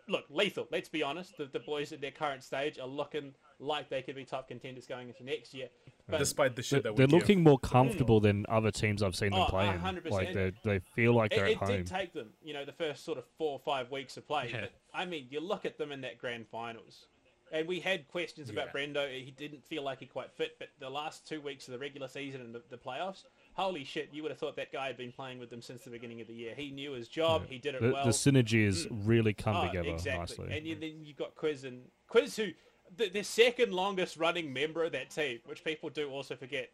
C: look, lethal. Let's be honest. The, the boys at their current stage are looking like they could be top contenders going into next year. But
B: Despite the
D: They're,
B: shit that we
D: they're
B: give.
D: looking more mm. comfortable than other teams I've seen them
C: Oh,
D: play
C: 100%.
D: Like they they feel like they're
C: it
D: at home.
C: It did take them, you know, the first sort of four or five weeks of play.
A: Yeah.
C: But, I mean, you look at them in that grand finals, and we had questions about
B: Yeah.
C: Brendo. He didn't feel like he quite fit, but the last two weeks of the regular season and the, the playoffs, holy shit, you would have thought that guy had been playing with them since the beginning of the year. He knew his job. He did it
D: the,
C: well.
D: the synergy has mm. really come
C: Oh,
D: together
C: exactly.
D: nicely.
C: And you, then you've got Quiz and Quiz, who the, the second longest running member of that team, which people do also forget.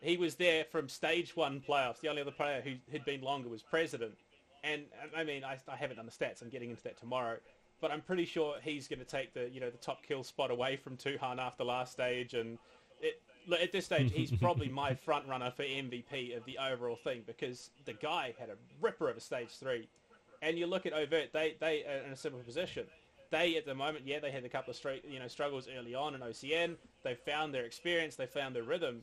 C: He was there from stage one playoffs. The only other player who had been longer was President. And I- mean, I, I haven't done the stats. I'm getting into that tomorrow. But I'm pretty sure he's going to take the you know the top kill spot away from Tuhan after last stage. And it, look, at this stage, he's probably my front runner for MVP of the overall thing because the guy had a ripper of a stage three. And you look at Overt, they they are in a similar position. They at the moment, yeah, they had a couple of straight, you know struggles early on in OCN. They found their experience, they found their rhythm.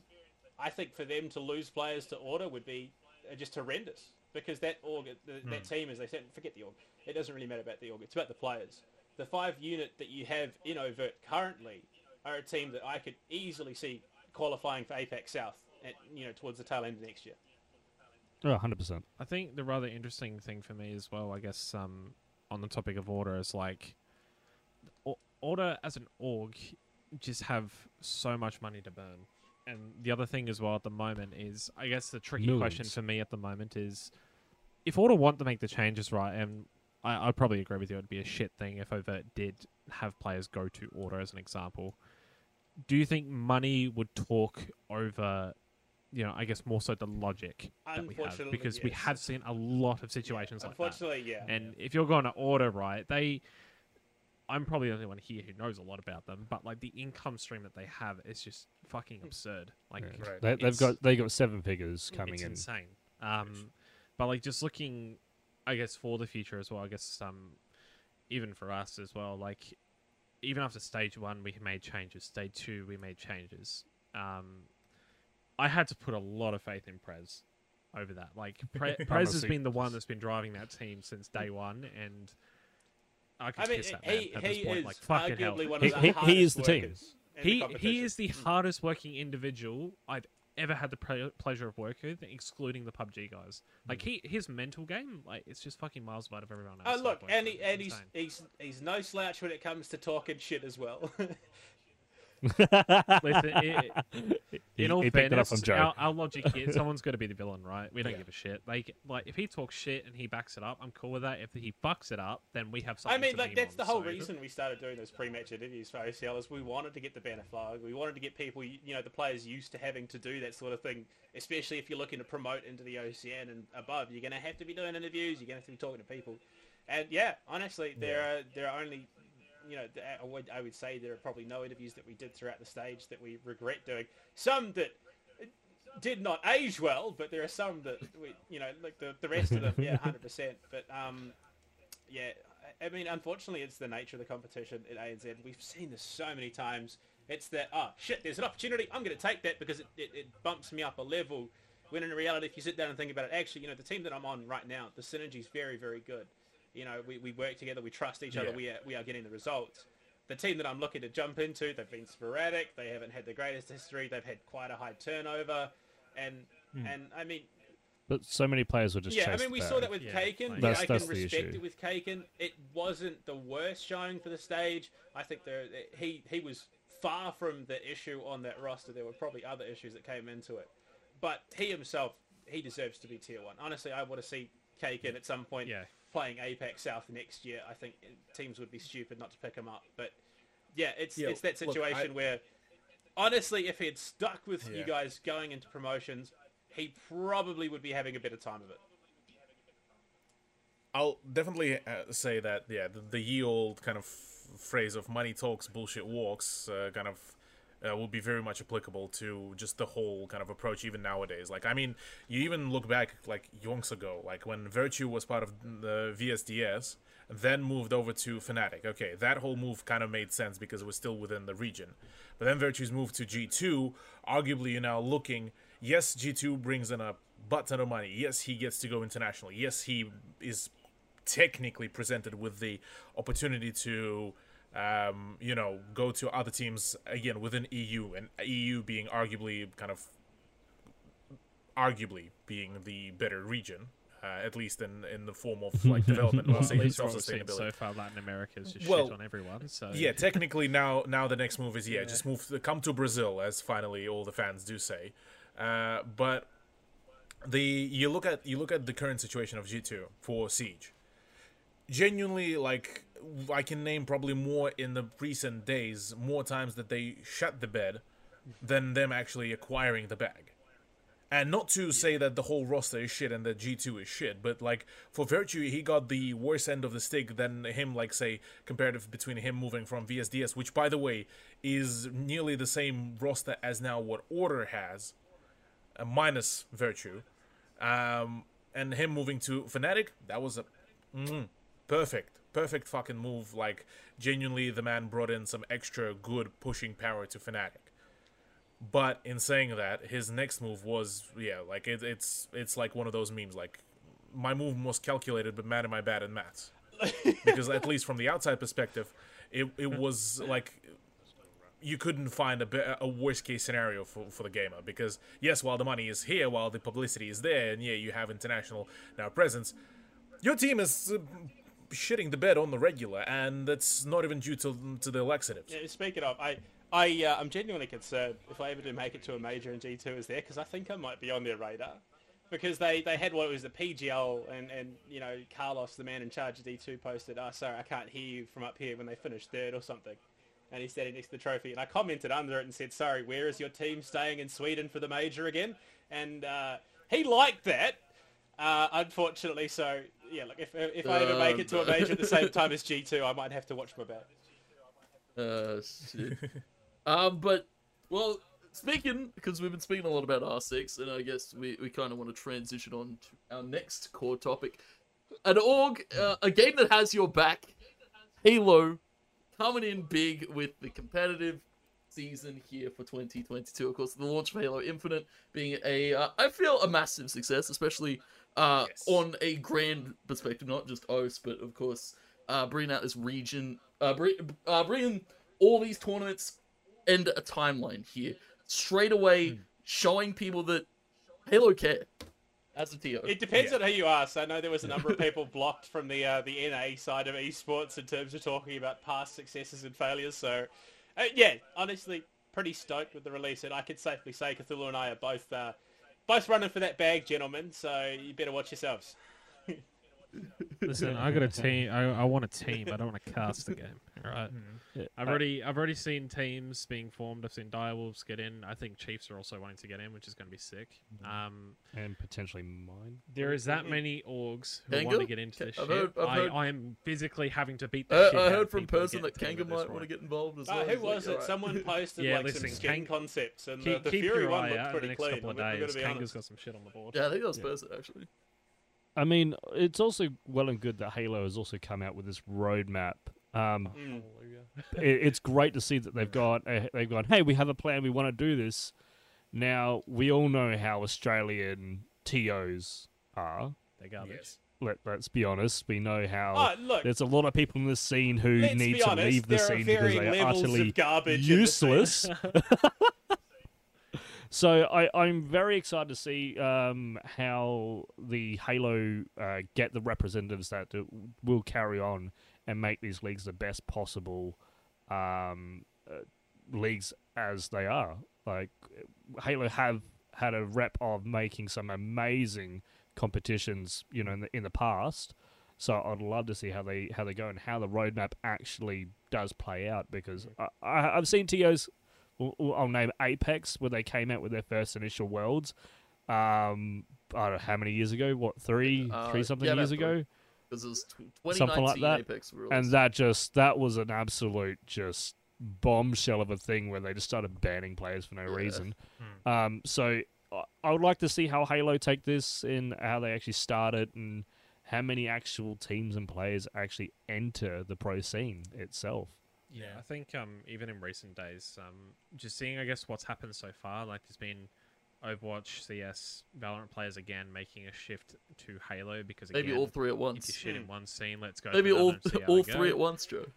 C: I think for them to lose players to order would be uh, just horrendous because that org, the, that team, as they said, forget the org. It doesn't really matter about the org. It's about the players. The five unit that you have in Overt currently are a team that I could easily see qualifying for APAC South, at, you know, towards the tail end of next year.
D: Oh, 100%.
A: I think the rather interesting thing for me as well, I guess, um, on the topic of order is like, o- order as an org just have so much money to burn. And the other thing as well at the moment is, I guess the tricky question for me at the moment is, if Order want to make the changes right, and I, I'd probably agree with you, it'd be a shit thing if Overt did have players go to Order as an example. Do you think money would talk over, you know, I guess more so the logic that we have?
C: Unfortunately,
A: Because we have seen a lot of situations like that.
C: Unfortunately, yeah.
A: And if you're going to order right, they, I'm probably the only one here who knows a lot about them, but like the income stream that they have is just fucking absurd. Like,
B: Right.
D: They, they've got they got seven figures coming in.
A: it's
D: in.
A: insane. Um, but like just looking, I guess for the future as well. I guess um, even for us as well. Like even after stage one, we made changes. Stage two, we made changes. Um, I had to put a lot of faith in Prez over that. Like Pre- Prez has been the one that's been driving that team since day one, and I could
C: I mean,
A: kiss that man
C: he,
A: at
C: he
A: this point.
C: is
A: Like
C: arguably one
D: He-
C: of the
D: he- he is the team.
C: in the
A: he he is the hardest working individual I've ever had the pre- pleasure of working with, excluding the PUBG guys. Like he his mental game, like it's just fucking miles of everyone oh, else.
C: Oh look, and, he, and he's, he's he's no slouch when it comes to talking shit as well.
A: Listen, it,
D: He,
A: in all
D: he picked it up
A: fairness,
D: from Joe.
A: our, our logic is someone's got to be the villain, right? We don't
B: Yeah.
A: give a shit. Like, like if he talks shit and he backs it up, I'm cool with that. If he fucks it up, then we have something.
C: I mean,
A: to
C: like that's
A: on,
C: the whole
A: so-
C: reason we started doing those pre-match interviews for OCL is we wanted to get the banner flag. We wanted to get people, you know, the players used to having to do that sort of thing. Especially if you're looking to promote into the OCN and above, you're going to have to be doing interviews. You're going to have to be talking to people. And yeah, honestly, there are there are only, you know, I would, I would say there are probably no interviews that we did throughout the stage that we regret doing. Some that did not age well, but there are some that we, you know, like the the rest of them, yeah, hundred percent. But um, yeah, I I mean, unfortunately, it's the nature of the competition at ANZ. We've seen this so many times. It's that, oh, shit, there's an opportunity. I'm going to take that because it, it, it bumps me up a level. When in reality, if you sit down and think about it, actually, you know, the team that I'm on right now, the synergy is very, very good. You know, we, we work together, we trust each other,
B: Yeah.
C: we are, we are getting the results. The team that I'm looking to jump into, they've been sporadic. They haven't had the greatest history. They've had quite a high turnover. And, hmm. and I mean,
D: But so many players were just
C: yeah, I mean, we
D: back.
C: saw that with
A: Yeah,
C: Kaken.
A: like-
D: That's-
C: I
D: that's
C: can
D: the
C: respect
D: issue.
C: it with Kaken. It wasn't the worst showing for the stage. I think there he he was far from the issue on that roster. There were probably other issues that came into it, but he himself he deserves to be tier one. Honestly, I want to see Kaken at some point
A: Yeah.
C: Playing APAC South next year. I think teams would be stupid not to pick him up. But yeah, it's
B: Yeah,
C: it's that
B: look,
C: situation
B: I-
C: where honestly, if he had stuck with you guys going into promotions, he probably would be having a better time of it.
B: I'll definitely uh, say that yeah, the, the ye old kind of phrase of "money talks, bullshit walks" uh, kind of uh, will be very much applicable to just the whole kind of approach even nowadays. Like, I mean, you even look back like yonks ago, like when Virtue was part of the VSDS, then moved over to Fnatic. Okay, that whole move kind of made sense because it was still within the region. But then Virtue's moved to G2. Arguably, you're now looking. Yes, G2 brings in a butt ton of money. Yes, he gets to go international. Yes, he is technically presented with the opportunity to um, you know, go to other teams again within EU, and EU being arguably kind of arguably being the better region, uh, at least in in the form of like development
A: Well, at least seen
B: sustainability.
A: so far, Latin America is just
B: Well,
A: shit on everyone. So
B: Yeah, technically now now the next move is yeah, just move to, come to Brazil as finally all the fans do say. Uh, but the you look at you look at the current situation of G2 for Siege. Genuinely like I can name probably more in the recent days more times that they shut the bed than them actually acquiring the bag. And not to say that the whole roster is shit and that G2 is shit, but like for Virtue, he got the worst end of the stick than him, like say, comparative between him moving from VSDS, which by the way is nearly the same roster as now what Order has, uh, minus Virtue, um, and him moving to Fnatic. That was a mm, perfect, perfect fucking move. Like genuinely, the man brought in some extra good pushing power to Fnatic. But in saying that, his next move was yeah, like it, it's it's like one of those memes. Like my move was calculated, but man, am I bad at maths? because at least from the outside perspective, it it was like you couldn't find a, be- a worst case scenario for, for the gamer because yes while the money is here while the publicity is there and yeah you have international now presence your team is uh, shitting the bed on the regular and that's not even due to, to the laxatives
C: Yeah, speaking of, I, I, uh, I'm genuinely concerned if I ever do make it to a major and G2 is there because I think I might be on their radar. Because they, they had what it was the PGL and, and you know Carlos, the man in charge of G2, posted, "Oh, sorry, I can't hear you from up here" when they finished third or something, and he's standing next to the trophy. And I commented under it and said, "Sorry, where is your team staying in Sweden for the major again?" And uh, he liked that. Uh, unfortunately, so yeah, look, if if I ever make it to a major at the same time as G2, I might have to watch my back.
E: Uh, shit. um, but well, speaking because we've been speaking a lot about R6, and I guess we, we kind of want to transition on to our next core topic. An org, uh, a game that has your back, Halo, coming in big with the competitive season here for 2022. Of course, the launch of Halo Infinite being a, uh, I feel, a massive success, especially uh,
B: Yes.
E: on a grand perspective, not just OS, but of course, uh, bringing out this region, uh, bring, uh, bringing all these tournaments and a timeline here straight away, showing people that Halo care as a TO.
C: It depends
B: Yeah.
C: on who you ask. I know there was a number of people blocked from the uh, the NA side of esports in terms of talking about past successes and failures. So, uh, yeah, honestly, pretty stoked with the release, and I can safely say Cthulhu and I are both uh, both running for that bag, gentlemen. So you better watch yourselves.
A: Listen, I got a team. I, I want a team. I don't want to cast the game. All right.
D: Yeah,
A: I've
D: I-
A: already I've already seen teams being formed. I've seen Direwolves get in. I think Chiefs are also wanting to get in, which is going to be sick. Um,
D: and potentially mine.
A: there is that many orgs who
E: Kanga?
A: want to get into this
E: I've
A: shit.
E: heard- I've
A: I,
E: heard-
A: I am physically having to beat the
E: Uh,
A: shit
E: I
A: out
E: heard
A: of
E: from
A: people to
E: person that
A: to
E: Kanga might want to get involved as
C: Uh,
E: well.
C: who
E: He's like,
C: was it?
E: "Alright."
C: Someone posted
A: Yeah,
C: like
A: listen,
C: some skin
A: Kang-
C: concepts, and
A: Keep,
C: the, the
A: keep
C: Fury one
A: eye
C: looked pretty
A: the next
C: clean.
A: couple of days.
C: be
A: Kanga's got some shit on the board.
E: Yeah, I think that was
A: Yeah.
E: person actually.
D: I mean, it's also well and good that Halo has also come out with this roadmap. Um,
C: Mm.
D: it, it's great to see that they've got uh, they've gone. Hey, we have a plan. We want to do this. Now we all know how Australian tos are.
A: They're garbage.
B: Yes.
D: Let Let's be honest. We know how
C: Oh, look,
D: there's a lot of people in the scene who need to
C: honest,
D: leave the scene because they are utterly
C: garbage in the scene.
D: useless. so I, I'm very excited to see um, how the Halo uh, get the representatives that will carry on and make these leagues the best possible um, uh, leagues as they are. Like Halo have had a rep of making some amazing competitions, you know, in the in the past. So I'd love to see how they how they go and how the roadmap actually does play out because I, I, I've seen TOs. Well, well, I'll name Apex where they came out with their first initial worlds. Um, I don't know how many years ago. What three,
E: Uh,
D: three something
E: yeah,
D: years ago.
E: because it was tw-
D: Something
E: 2019
D: like that.
E: Apex release.
D: and that just that was an absolute just bombshell of a thing where they just started banning players for no
E: Yeah.
D: reason. Um, so I- I would like to see how Halo take this in how they actually start it and how many actual teams and players actually enter the pro scene itself.
A: Yeah,
B: Yeah.
A: I think um, even in recent days, um, just seeing I guess what's happened so far, like there's been Overwatch, CS, Valorant players again making a shift to Halo because again,
E: maybe all three at once.
A: if you
E: once.
A: shit in one scene, let's go.
E: Maybe all
A: another and see how
E: all three
A: go.
E: at once, Joe.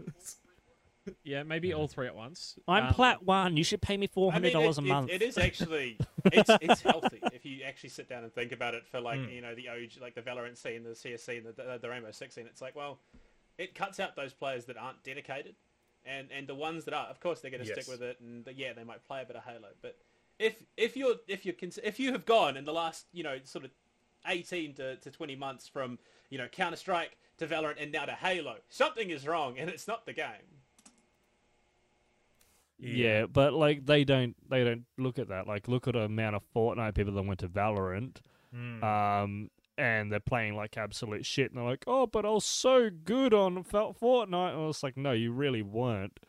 A: Yeah, maybe all three at once.
D: I'm
A: Um,
D: plat one. You should pay me four
C: I
D: hundred
C: mean,
D: dollars
C: it-
D: a
C: it-
D: month.
C: it is actually it's it's healthy if you actually sit down and think about it for like
B: Mm.
C: you know the OG like the Valorant scene, the CSC, and the, the the Rainbow Six scene. It's like well, it cuts out those players that aren't dedicated, and and the ones that are, of course, they're going to
B: Yes.
C: stick with it, and yeah, they might play a bit of Halo, but if if you're if you're cons- if you have gone in the last you know sort of 18 to, to 20 months from you know Counter Strike to Valorant and now to Halo, something is wrong, and it's not the game.
D: Yeah, but like they don't they don't look at that. Like look at the amount of Fortnite people that went to Valorant.
B: Mm.
D: Um and they're playing like absolute shit and they're like, "Oh, but I was so good on Fel- Fortnite." And I was like, "No, you really weren't."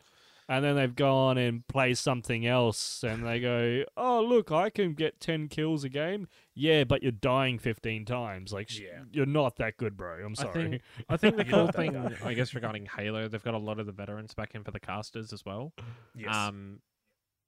D: And then they've gone and play something else and they go, "Oh, look, I can get 10 kills a game." Yeah, but you're dying 15 times. Like sh-
B: Yeah.
D: you're not that good, bro. I'm
A: I
D: sorry.
A: think I think the
B: You're
A: cool thing. I guess, regarding Halo, they've got a lot of the veterans back in for the casters as well.
B: yes.
A: Um,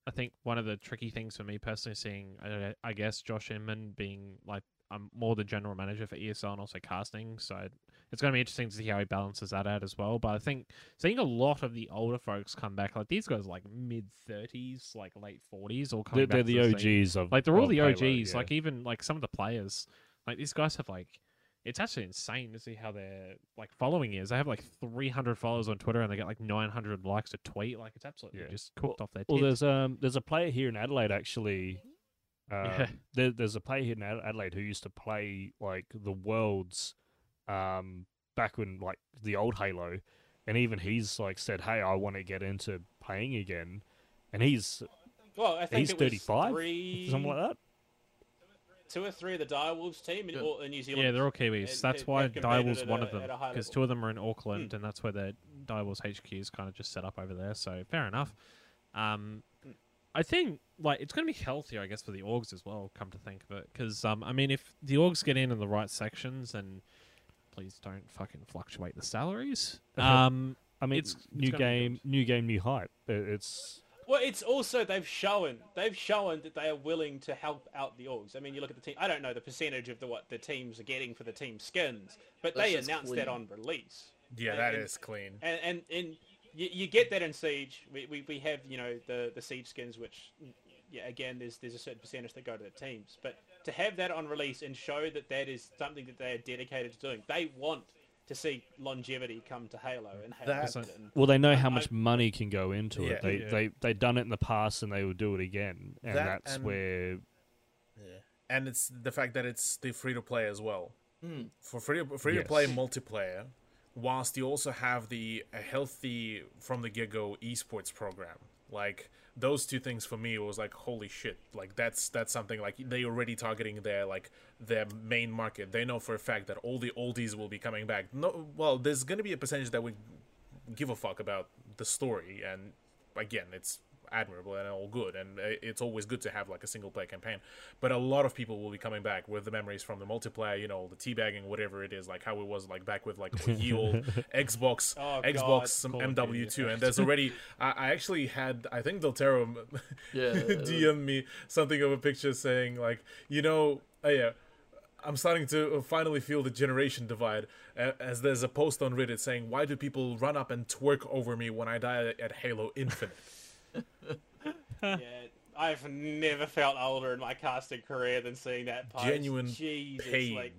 A: I think one of the tricky things for me personally, seeing uh, I guess Josh Inman being like um, more the general manager for ESL and also casting, so it's going to be interesting to see how he balances that out as well. But I think seeing a lot of the older folks come back, like these guys, like mid thirties, like late forties, all coming
D: they're,
A: back.
D: they're
A: to
D: the
A: scene.
D: OGs of
A: Like they're all the
D: Halo,
A: OGs.
D: yeah.
A: Like even like some of the players, like these guys have like. It's actually insane to see how their like following is. They have like 300 followers on Twitter and they get like 900 likes a tweet. Like it's absolutely
D: Yeah.
A: just cooked off their
D: Well, there's um there's a player here in Adelaide actually. Um,
A: Yeah.
D: there, there's a player here in Adelaide who used to play like the worlds, um, back when like the old Halo, and even he's like said, "Hey, I want to get into playing again," and he's
C: Well, I think
D: he's 35,
C: three,
D: something like that.
C: two or three of the Direwolves team in,
E: Yeah.
C: in New Zealand.
A: Yeah, they're all Kiwis.
C: It-
A: that's
C: it-
A: why
C: they've
A: Direwolves one
C: a-
A: of them
C: at a high
A: because two of them are in Auckland, and that's where their Direwolves HQ is kind of just set up over there. So fair enough. Um, I think like it's going to be healthier, I guess, for the orgs as well. Come to think of it, because um, I mean, if the orgs get in in the right sections, and please don't fucking fluctuate the salaries. Um,
D: I mean,
A: It's- it's
D: new game, new game, new hype. It's
C: Well, it's also they've shown they've shown that they are willing to help out the orgs. I mean, you look at the team. I don't know the percentage of the what the teams are getting for the team skins, but
E: That's
C: they
E: just
C: announced that on release.
B: yeah,
C: and-
B: that
C: and-
B: is clean.
C: And and, and you, you get that in Siege. We, we, we have you know the the Siege skins, which yeah again there's there's a certain percentage that go to the teams, but to have that on release and show that that is something that they are dedicated to doing, they want to see longevity come to Halo and Halo.
B: That-
C: and,
D: well, they know how
C: I-
D: much money can go into
B: Yeah.
D: it. They
A: Yeah.
D: they they done it in the past and they will do it again, and
B: That
D: that's
B: and-
D: where
B: Yeah. And it's the fact that it's the free to play as well.
E: Mm.
B: For free free to play
D: Yes.
B: multiplayer, whilst you also have the healthy from the get go esports program. Like those two things for me was like holy shit. Like that's that's something like they already targeting their like their main market. They know for a fact that all the oldies will be coming back. No well, there's gonna be a percentage that would give a fuck about the story and again it's admirable and all good and it's always good to have like a single player campaign but a lot of people will be coming back with the memories from the multiplayer you know the teabagging whatever it is like how it was like back with like ye old xbox
C: Oh, God.
B: xbox some
A: Call
B: mw2 and there's already I, I actually had i think deltero
E: Yeah.
B: dm me something of a picture saying like you know oh yeah I'm starting to uh, finally feel the generation divide as there's a post on Reddit saying, Why do people run up and twerk over me when I die at Halo Infinite?
C: yeah, I've never felt older in my casting career than seeing that post.
B: Genuine
C: Jesus,
B: Pain.
C: Like,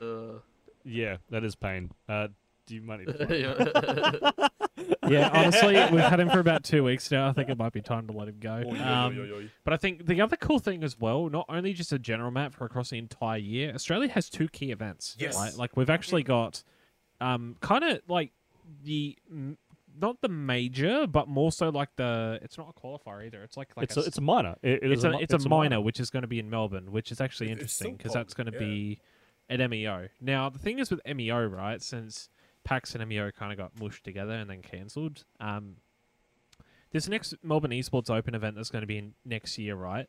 E: Uh,
D: yeah, that is pain. Uh, do you mind?
E: yeah.
A: yeah, honestly, we've had him for about two weeks now. I think it might be time to let him go.
B: Oy, oy, oy,
A: Um,
B: oy, oy.
A: But I think the other cool thing as well, not only just a general map for across the entire year, Australia has two key events.
B: Yes.
A: Right? Like we've actually got um kind of like the m- not the major, but more so like the it's not a qualifier either. It's like like
D: it's a,
A: s-
D: it's a minor. It, it
A: it's
D: is
A: a,
D: mi-
A: it's a minor, which is going to be in Melbourne, which is actually
B: It-
A: interesting because that's going to
B: yeah.
A: be at MEO. Now the thing is with MEO, right? Since PAX and MEO kind of got mushed together and then cancelled, um, this next Melbourne Esports Open event that's going to be in next year, right?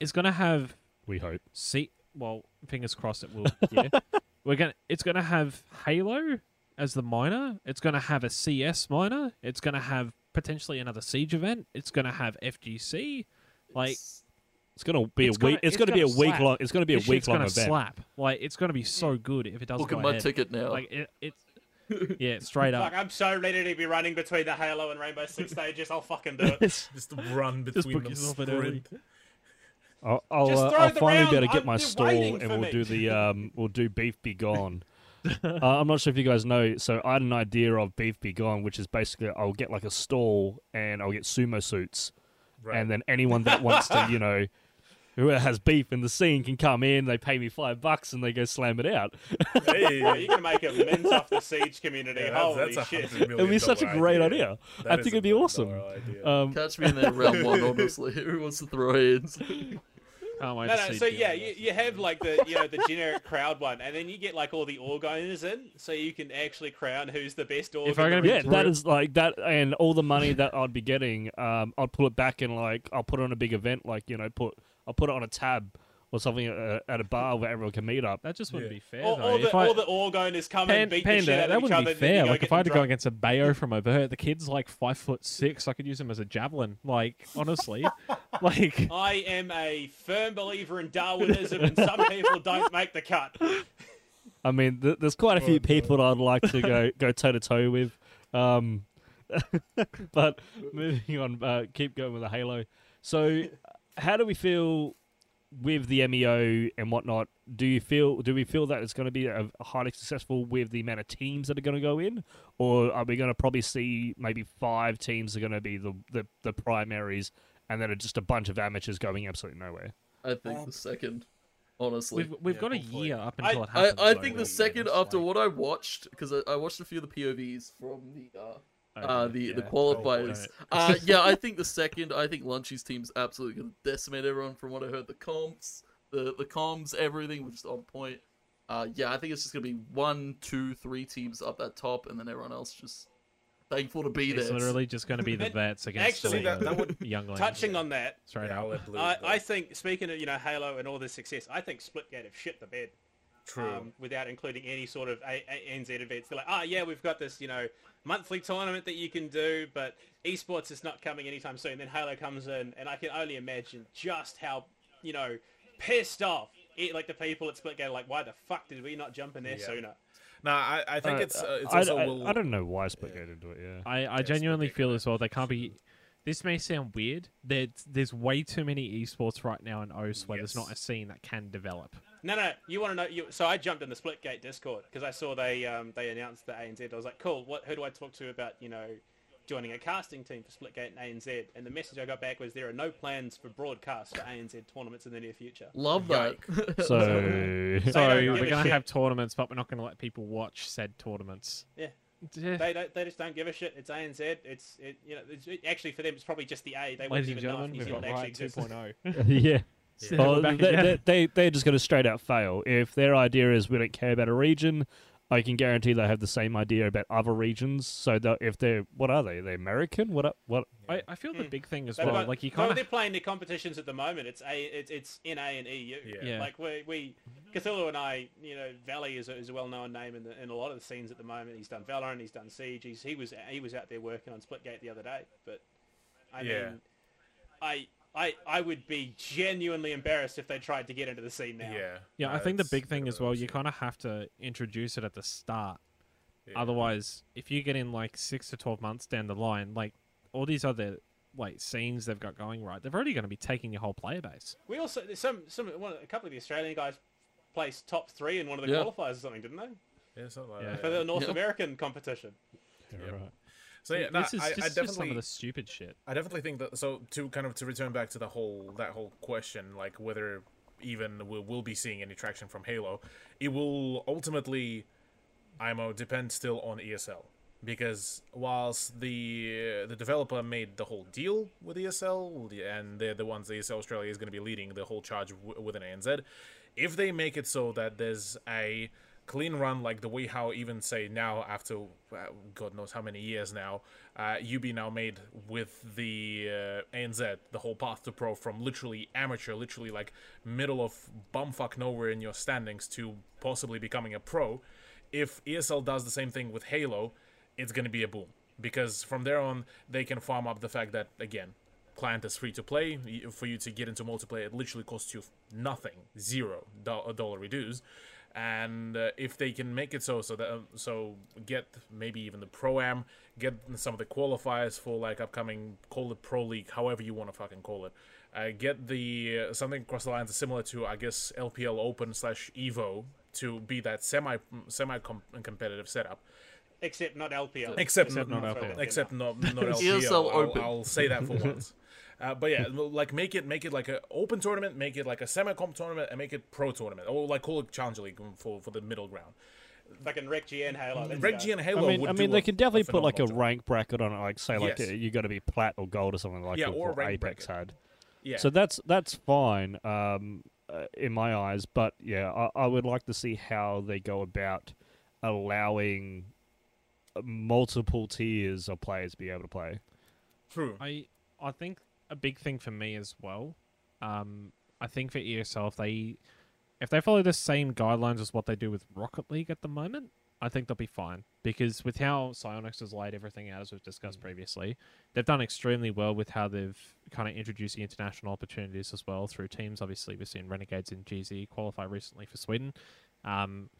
A: Is going to have
D: We hope.
A: see well fingers crossed it will yeah we're gonna it's gonna have halo as the minor it's gonna have a cs minor it's gonna have potentially another siege event it's gonna have fgc like
E: It's-
D: It's gonna be
A: It's
D: a week.
A: gonna-
D: it's,
A: it's
D: gonna, be a
A: gonna
D: week long. It's gonna be a
A: this
D: week
A: shit's
D: long
A: gonna
D: event.
A: slap like it's gonna be so good if it doesn't
E: Book
A: go
E: my
A: ahead.
E: ticket now.
A: like it, it's yeah straight up
C: Fuck, I'm so ready to be running between the Halo and Rainbow Six stages. I'll fucking do it.
B: Just run between
A: book
B: them.
A: yourself in early.
B: Sprint.
D: I'll, I'll,
C: Just
D: uh, I'll
C: the
D: finally
C: round.
D: be able to get
C: I'm-
D: my stall and we'll
C: me.
D: do the um we'll do beef be gone. Uh, I'm not sure if you guys know. So I had an idea of beef be gone, which is basically I'll get like a stall and I'll get sumo suits,
B: Right.
D: and then anyone that wants to, you know, who has beef in the scene can come in. They pay me five bucks and they go slam it out.
B: hey,
C: Yeah, you can make a mint off the Siege community.
B: yeah, that's,
C: Holy
B: that's a
C: shit.
B: hundred million
D: It'd be such a great idea.
B: That
D: I think it'd be awesome. Um,
E: Catch me in there round one, honestly. Who wants to throw hands?
A: Can't wait
C: No,
A: to
C: no.
A: see
C: So
A: the
C: yeah, you, you have like the you know the generic crowd one, and then you get like all the org owners in, so you can actually crown who's the best org.
A: If I'm gonna be
D: Yeah, that is like that, and all the money that I'd be getting, um, I'd pull it back and like I'll put it on a big event, like you know, put I'll put it on a tab or something at a, at a bar where everyone can meet up.
A: that just wouldn't
B: Yeah.
A: be fair
C: All,
A: though.
C: the
A: if I,
C: all the org come
A: Pan-
C: and beat
A: Panda,
C: the shit out
A: that
C: of each
A: wouldn't
C: other.
A: be fair. Like if I had
C: them
A: to go against a Bayo from Overt, the kid's like five foot six. I could use him as a javelin. Like honestly, like
C: I am a firm believer in Darwinism, and some people don't make the cut.
D: I mean, th- there's quite a few
B: Oh,
D: people that I'd like to go go toe to toe with. Um, but moving on, uh, keep going with the Halo. So, how do we feel with the MEO and whatnot? Do you feel? Do we feel that it's going to be a, a highly successful with the amount of teams that are going to go in, or are we going to probably see maybe five teams are going to be the, the the primaries, and then just a bunch of amateurs going absolutely nowhere?
E: I think
B: Um,
E: the second, honestly.
A: we've we've
B: Yeah,
A: got a
B: hopefully.
A: year up
C: I-
A: until it
E: I,
A: happens.
E: I
A: though,
E: think the second after
A: like-
E: what I watched, because I, I watched a few of the POVs from the uh, uh, the the qualifiers.
A: Oh,
E: uh, yeah, I think the second, I think Lunchy's team's absolutely gonna decimate everyone. From what I heard, the comps, the the comms, everything was just on point. Uh, yeah, I think it's just gonna be one, two, three teams up that top, and then everyone else just thankful to be
A: It's
E: there.
A: literally just going to be the vets against
C: actually,
A: the
B: that- that would-
A: young lanes.
C: Touching on that,
A: straight
B: Yeah, I'll
A: out.
B: Blue
C: I. I think speaking of you know Halo and all this success, I think Splitgate have shit the bed.
B: True.
C: um, without including any sort of a- a- NZ events. They're like, oh yeah, we've got this, you know, monthly tournament that you can do, but esports is not coming anytime soon. Then Halo comes in, and I can only imagine just how, you know, pissed off it, like the people at Splitgate are like, why the fuck did we not jump in there
B: Yeah.
C: sooner?
B: Nah, I, I think
D: Uh,
B: it's uh, it's
D: I,
B: also
D: I,
B: will.
D: I don't know why Splitgate did it. Yeah.
A: I, I
B: Yes,
A: genuinely
B: but they
A: feel as well they can't be. This may sound weird. There's there's way too many esports right now in OS where there's not a scene that can develop.
C: No, no, you want to know? You, so I jumped in the Splitgate Discord because I saw they um, they announced the ANZ. I was like, cool. What? Who do I talk to about you know joining a casting team for Splitgate and ANZ? And the message I got back was there are no plans for broadcast for ANZ tournaments in the near future.
E: Love that.
D: So,
C: don't
A: So we're gonna
C: shit.
A: have tournaments, but we're not gonna let people watch said tournaments.
C: Yeah.
A: Yeah.
C: They don't. They just don't give a shit. It's ANZ. It's it. You know. It's, it, actually, for them, it's probably just the A. They wouldn't even know if
A: gentlemen,
C: New Zealand
A: Riot
C: actually exists.
A: 2.0.
D: yeah.
A: Yeah,
D: Well, they, they, they, they're just going to straight out fail. If their idea is we don't care about a region, I can guarantee they have the same idea about other regions. So that if they're, what are they? They're American? What? are- What?
A: I, I feel the
C: Hmm.
A: big thing as
C: They've
A: well,
C: got-
A: like you
C: no,
A: kind
C: they're playing the competitions at the moment. It's a. It's, it's NA and EU.
B: Yeah.
A: Yeah.
C: Like we we Cthulhu and I, you know, Valley is a, is a well known name in the, in a lot of the scenes at the moment. He's done Valorant, he's done Siege. He's, he was he was out there working on Splitgate the other day. But I
B: Yeah.
C: mean, I. I, I would be genuinely embarrassed if they tried to get into the scene now.
B: Yeah.
A: yeah. I think the big thing
B: bit
A: as well, you kind of have to introduce it at the start.
B: Yeah.
A: Otherwise, if you get in like six to twelve months down the line, like all these other like scenes they've got going right, they're already going to be taking your whole player base.
C: We also there's some some one, a couple of the Australian guys placed top three in one of the
E: Yeah.
C: qualifiers or something, didn't they?
B: Yeah, something like
A: Yeah.
B: that,
C: For the North
E: Yeah.
C: American competition.
B: Yep.
A: Right.
B: So yeah, no,
A: this is
B: I,
A: just,
B: I
A: just some of the stupid shit.
B: I definitely think that. So to kind of to return back to the whole that whole question, like whether even we'll, we'll be seeing any traction from Halo, it will ultimately, IMO depend still on ESL because whilst the the developer made the whole deal with ESL and they're the ones ESL Australia is going to be leading the whole charge w- with an ANZ, if they make it so that there's a clean run like the way how even say now after uh, god knows how many years now uh, ub now made with the uh, anz the whole path to pro from literally amateur literally like middle of bumfuck nowhere in your standings to possibly becoming a pro. If esl does the same thing with halo it's going to be a boom. Because from there on they can farm up the fact that again client is free to play. For you to get into multiplayer it literally costs you nothing. Zero dollar reduce and uh, if they can make it so so that um, so get maybe even the pro am get some of the qualifiers for like upcoming call it pro league however you want to fucking call it uh, get the uh, something across the lines similar to i guess lpl open slash evo to be that semi semi competitive setup
C: Except not LPL.
B: except,
A: Except
B: not,
A: not LPL.
B: except not not LPL.
E: ESL
B: I'll,
E: Open.
B: I'll say that for once. Uh, but yeah, like make it make it like an open tournament, make it like a semi comp tournament, and make it pro tournament, or like call it Challenger League for for the middle ground.
C: Fucking Rec GN Halo. let's
B: Reg. G and
D: I
B: Halo.
D: mean,
B: would
D: I mean,
B: do
D: they can definitely put like a
B: job.
D: rank bracket on it, like say like
B: Yes.
D: uh, you got to be plat or gold or something like
B: Yeah, or
D: what Apex
B: bracket.
D: had.
B: Yeah,
D: So that's that's fine um, uh, in my eyes, but yeah, I, I would like to see how they go about allowing multiple tiers of players to be able to play.
B: true.
A: I I think a big thing for me as well. Um, I think for ESL, if they if they follow the same guidelines as what they do with Rocket League at the moment, I think they'll be fine. Because with how Psyonix has laid everything out, as we've discussed previously, they've done extremely well with how they've kind of introduced the international opportunities as well through teams. Obviously, we've seen Renegades in GZ qualify recently for Sweden. Um,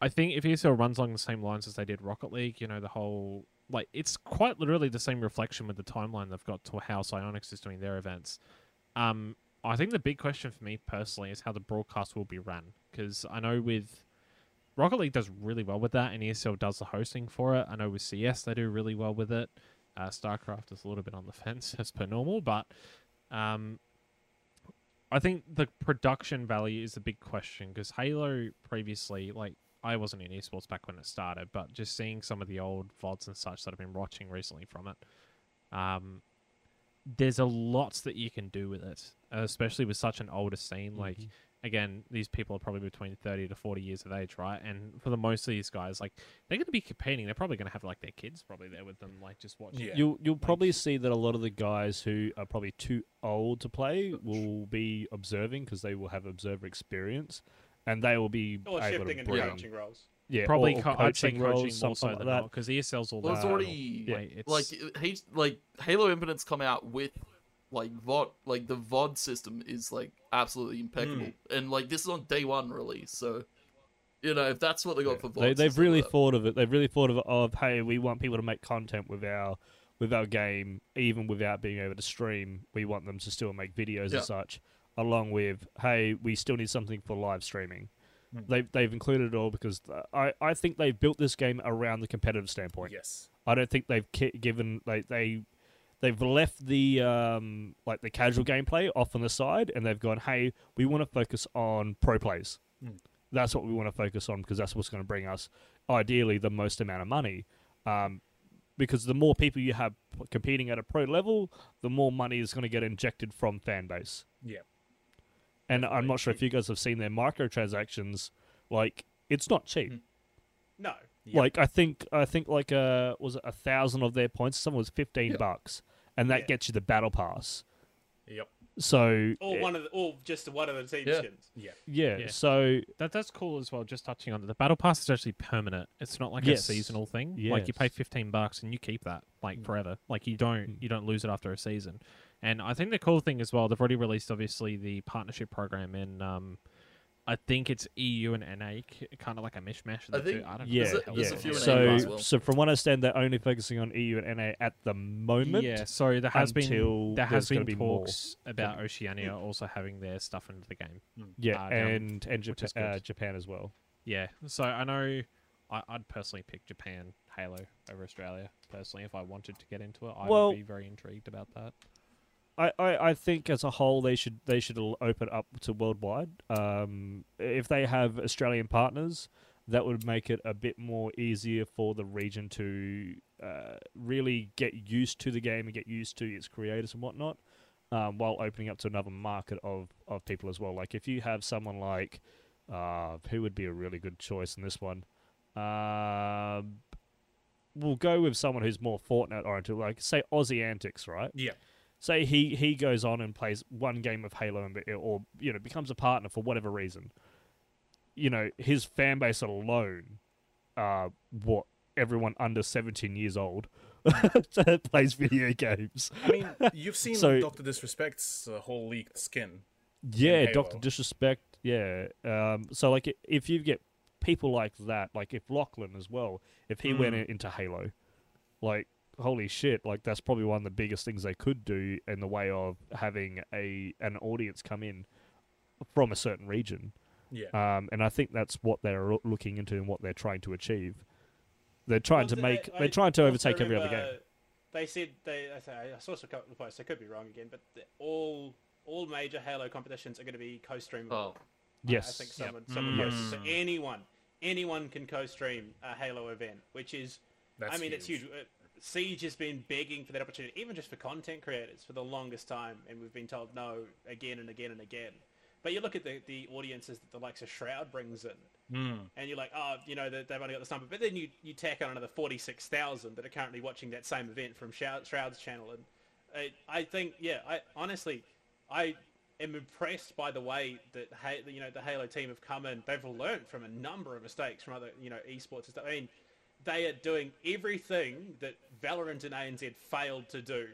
A: I think if ESL runs along the same lines as they did Rocket League, you know, the whole like it's quite literally the same reflection with the timeline they've got to how Psyonix is doing their events. Um, I think the big question for me personally is how the broadcast will be run because I know with Rocket League does really well with that, and ESL does the hosting for it. I know with CS they do really well with it. Uh, StarCraft is a little bit on the fence as per normal, but um, I think the production value is the big question because Halo previously, like I wasn't in esports back when it started, but just seeing some of the old VODs and such that I've been watching recently from it, um, there's a lot that you can do with it, uh, especially with such an older scene. Like, again, these people are probably between 30 to 40 years of age, right? And for the most of these guys, like, they're going to be competing. They're probably going to have, like, their kids probably there with them, like, just watching.
B: Yeah.
D: You'll you'll probably see that a lot of the guys who are probably too old to play will be observing because they will have observer experience, and they will be
C: Or
D: able
C: shifting
D: to
C: into
D: bring
C: coaching roles.
D: yeah
A: Probably,
D: or, or
A: co- I'd say
D: coaching
A: coaching
D: roles,
A: more so than
D: like that.
A: because ESL's all
E: Well, it's
A: about-
E: already
A: like, it's-
E: like it- like Halo Infinite's come out with like VOD, like the VOD system is like absolutely impeccable,
A: Hmm.
E: and like this is on day one release, so you know if that's what they got for VOD,
D: They, they've really
E: uh,
D: thought of it. They've really thought of it. Of hey, we want people to make content with our with our game, even without being able to stream. We want them to still make videos
E: Yeah.
D: and such. Along with hey, we still need something for live streaming.
B: Hmm.
D: They've they've included it all because I I think they've built this game around the competitive standpoint.
B: Yes.
D: I don't think they've ki- given like they they've left the um like the casual gameplay off on the side and they've gone hey we want to focus on pro plays
B: Mm.
D: that's what we want to focus on because that's what's going to bring us ideally the most amount of money um because the more people you have competing at a pro level the more money is going to get injected from fan base
B: Yeah.
D: And i'm not sure if you guys have seen their microtransactions like it's not cheap
C: No.
B: Yep.
D: like I think I think like uh was it a thousand of their points? Someone was fifteen
E: Yeah.
D: bucks, and that
C: Yeah.
D: gets you the battle pass.
B: Yep.
D: So
C: Or one of the, or just one of the team
E: Yeah.
C: skins.
B: Yeah.
D: yeah,
A: Yeah.
D: so
A: That that's cool as well. Just touching on it, the battle pass is actually permanent. It's not like
D: Yes.
A: a seasonal thing. Like you pay fifteen bucks and you keep that like
B: Mm.
A: forever. Like you don't
D: Mm.
A: you don't lose it after a season. And I think the cool thing as well, they've already released obviously the partnership program in um, I think it's EU and NA, kind of like a mishmash. Of
E: I think
A: two. I don't
D: yeah,
E: There's a-
A: know.
E: there's
D: yeah.
E: a few
D: so
E: well.
D: so from what I understand, they're only focusing on EU and NA at the moment.
A: Yeah, so there has
D: until
A: been there has
D: there's gonna
A: been
D: be more.
A: talks about Oceania also having their stuff into the game.
D: Yeah,
A: uh, down,
D: and and
A: which
D: Japan, uh. Japan as well.
A: Yeah, so I know I, I'd personally pick Japan Halo over Australia. Personally, if I wanted to get into it, I
D: Well-
A: would be very intrigued about that.
D: I, I, I think as a whole they should they should open up to worldwide. Um, if they have Australian partners, that would make it a bit more easier for the region to uh, really get used to the game and get used to its creators and whatnot. um, while opening up to another market of of people as well. Like if you have someone like uh, who would be a really good choice in this one. Um we'll go with someone who's more Fortnite oriented, like say Aussie Antics, right?
B: Yeah.
D: Say he he goes on and plays one game of Halo and or you know becomes a partner for whatever reason. You know his fan base alone, uh, what everyone under seventeen years old plays video games.
B: I mean, you've seen
D: So-
B: Doctor Disrespect's uh, whole leaked skin.
D: Yeah, Doctor Disrespect. Yeah. Um. So like, if you get people like that, like if Lachlan as well, if he went
B: Mm.
D: in- into Halo, like holy shit, like that's probably one of the biggest things they could do in the way of having a an audience come in from a certain region.
B: Yeah.
D: Um. And I think that's what they're looking into and what they're trying to achieve. They're trying
C: Well,
D: to make.
C: I
D: they're trying to
C: also
D: overtake every other game.
C: They said they. I saw some couple of posts. I could be wrong again, but all all major Halo competitions are going to be co-streamable.
E: Oh,
D: Yes.
C: I think
D: Yep.
C: someone someone posted. So
B: Mm.
C: anyone anyone can co-stream a Halo event, which is
B: That's
C: I mean it's huge. Siege has been begging for that opportunity, even just for content creators, for the longest time, and we've been told no again and again and again. But you look at the, the audiences that the likes of Shroud brings in,
B: Mm.
C: and you're like, oh, you know, they- they've only got this number. But then you, you tack on another 46,000 that are currently watching that same event from Shroud's channel. And I, I think, yeah, I honestly, I am impressed by the way that, you know, the Halo team have come in. They've learned from a number of mistakes from other, you know, esports and stuff. I mean, they are doing everything that Valorant and ANZ failed to do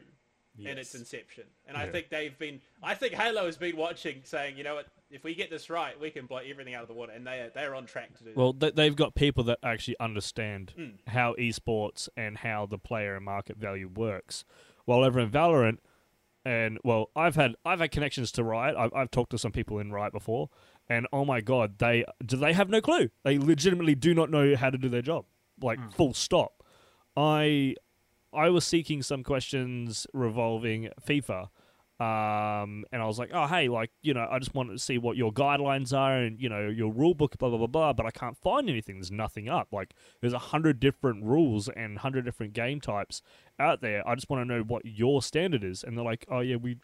C: in its inception. And I think they've been, I think Halo has been watching, saying, you know what, if we get this right, we can blow everything out of the water. And they are, they are on track to do that.
D: Well, they, they've got people that actually understand
C: Mm.
D: how esports and how the player and market value works. While over in Valorant, and well, I've had I've had connections to Riot. I've, I've talked to some people in Riot before, and oh my god, they do they have no clue. They legitimately do not know how to do their job. Like full stop. I I was seeking some questions revolving FIFA. Um, and I was like, oh, hey, like, you know, I just wanted to see what your guidelines are and, you know, your rule book, blah, blah, blah, blah, but I can't find anything. There's nothing up. Like, there's a hundred different rules and hundred different game types out there. I just want to know what your standard is. And they're like, oh, yeah, we,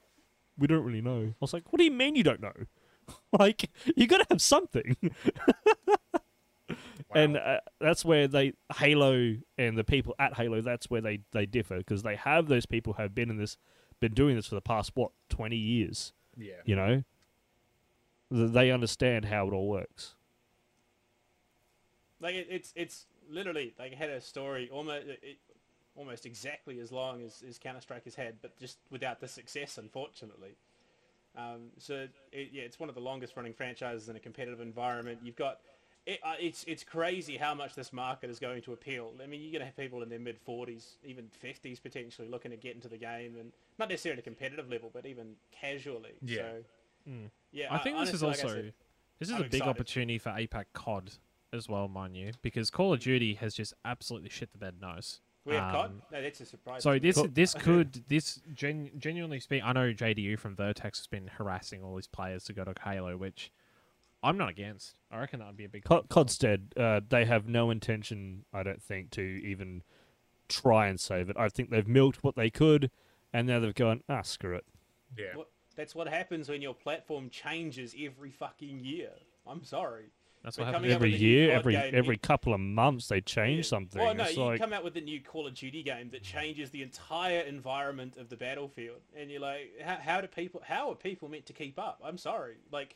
D: we don't really know. I was like, what do you mean you don't know? like, you got to have something. And uh, that's where they Halo and the people at Halo. That's where they they differ because they have those people who have been in this, been doing this for the past what twenty years.
B: Yeah.
D: You know, they understand how it all works.
C: Like it, it's it's literally like had a story almost it, almost exactly as long as, as Counter Strike has had, but just without the success, unfortunately. Um, so it, yeah, it's one of the longest running franchises in a competitive environment. You've got it, uh, it's it's crazy how much this market is going to appeal. I mean, you're going to have people in their mid 40s, even 50s potentially, looking to get into the game, and not necessarily at a competitive level, but even casually.
B: Yeah.
C: So, yeah.
A: I think this is
C: honestly, like
A: also
C: said,
A: this is
C: I'm
A: a big
C: excited.
A: opportunity for APAC COD as well, mind you, because Call of Duty has just absolutely shit the bed nose.
C: we have COD.
A: Um,
C: No, that's a surprise.
A: So
C: to me.
A: this this could this gen, genuinely speak. I know JDU from Vertex has been harassing all these players to go to Halo, which I'm not against. I reckon that would be a big.
D: Co-
A: thing.
D: Codstead, uh, they have no intention, I don't think, to even try and save it. I think they've milked what they could, and now they've gone, ah, screw it.
B: Yeah.
C: What, that's what happens when your platform changes every fucking year. I'm sorry.
A: That's what
C: happens
D: Every
C: with a new
D: year, every
C: game,
D: every
C: you-
D: couple of months, they change
C: Yeah.
D: something.
C: Well, no,
D: it's
C: you
D: like,
C: come out with a new Call of Duty game that changes the entire environment of the battlefield, and you're like, how, how do people? How are people meant to keep up? I'm sorry. Like,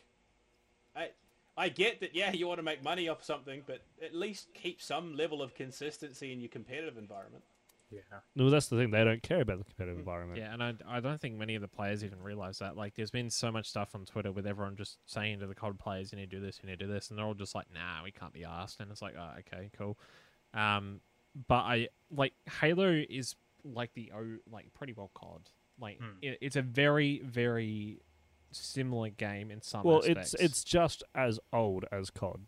C: I I get that. Yeah, you want to make money off something, but at least keep some level of consistency in your competitive environment.
B: Yeah.
D: no, that's the thing. They don't care about the competitive environment.
A: Yeah, and I, I don't think many of the players even realize that. Like, there's been so much stuff on Twitter with everyone just saying to the COD players, "You need to do this, you need to do this," and they're all just like, "Nah, we can't be asked." And it's like, "Oh, okay, cool." Um, but I like Halo is like the O, like pretty well COD. Like,
B: Hmm.
A: it, it's a very, very similar game in some
D: Well,
A: aspects.
D: it's it's just as old as COD,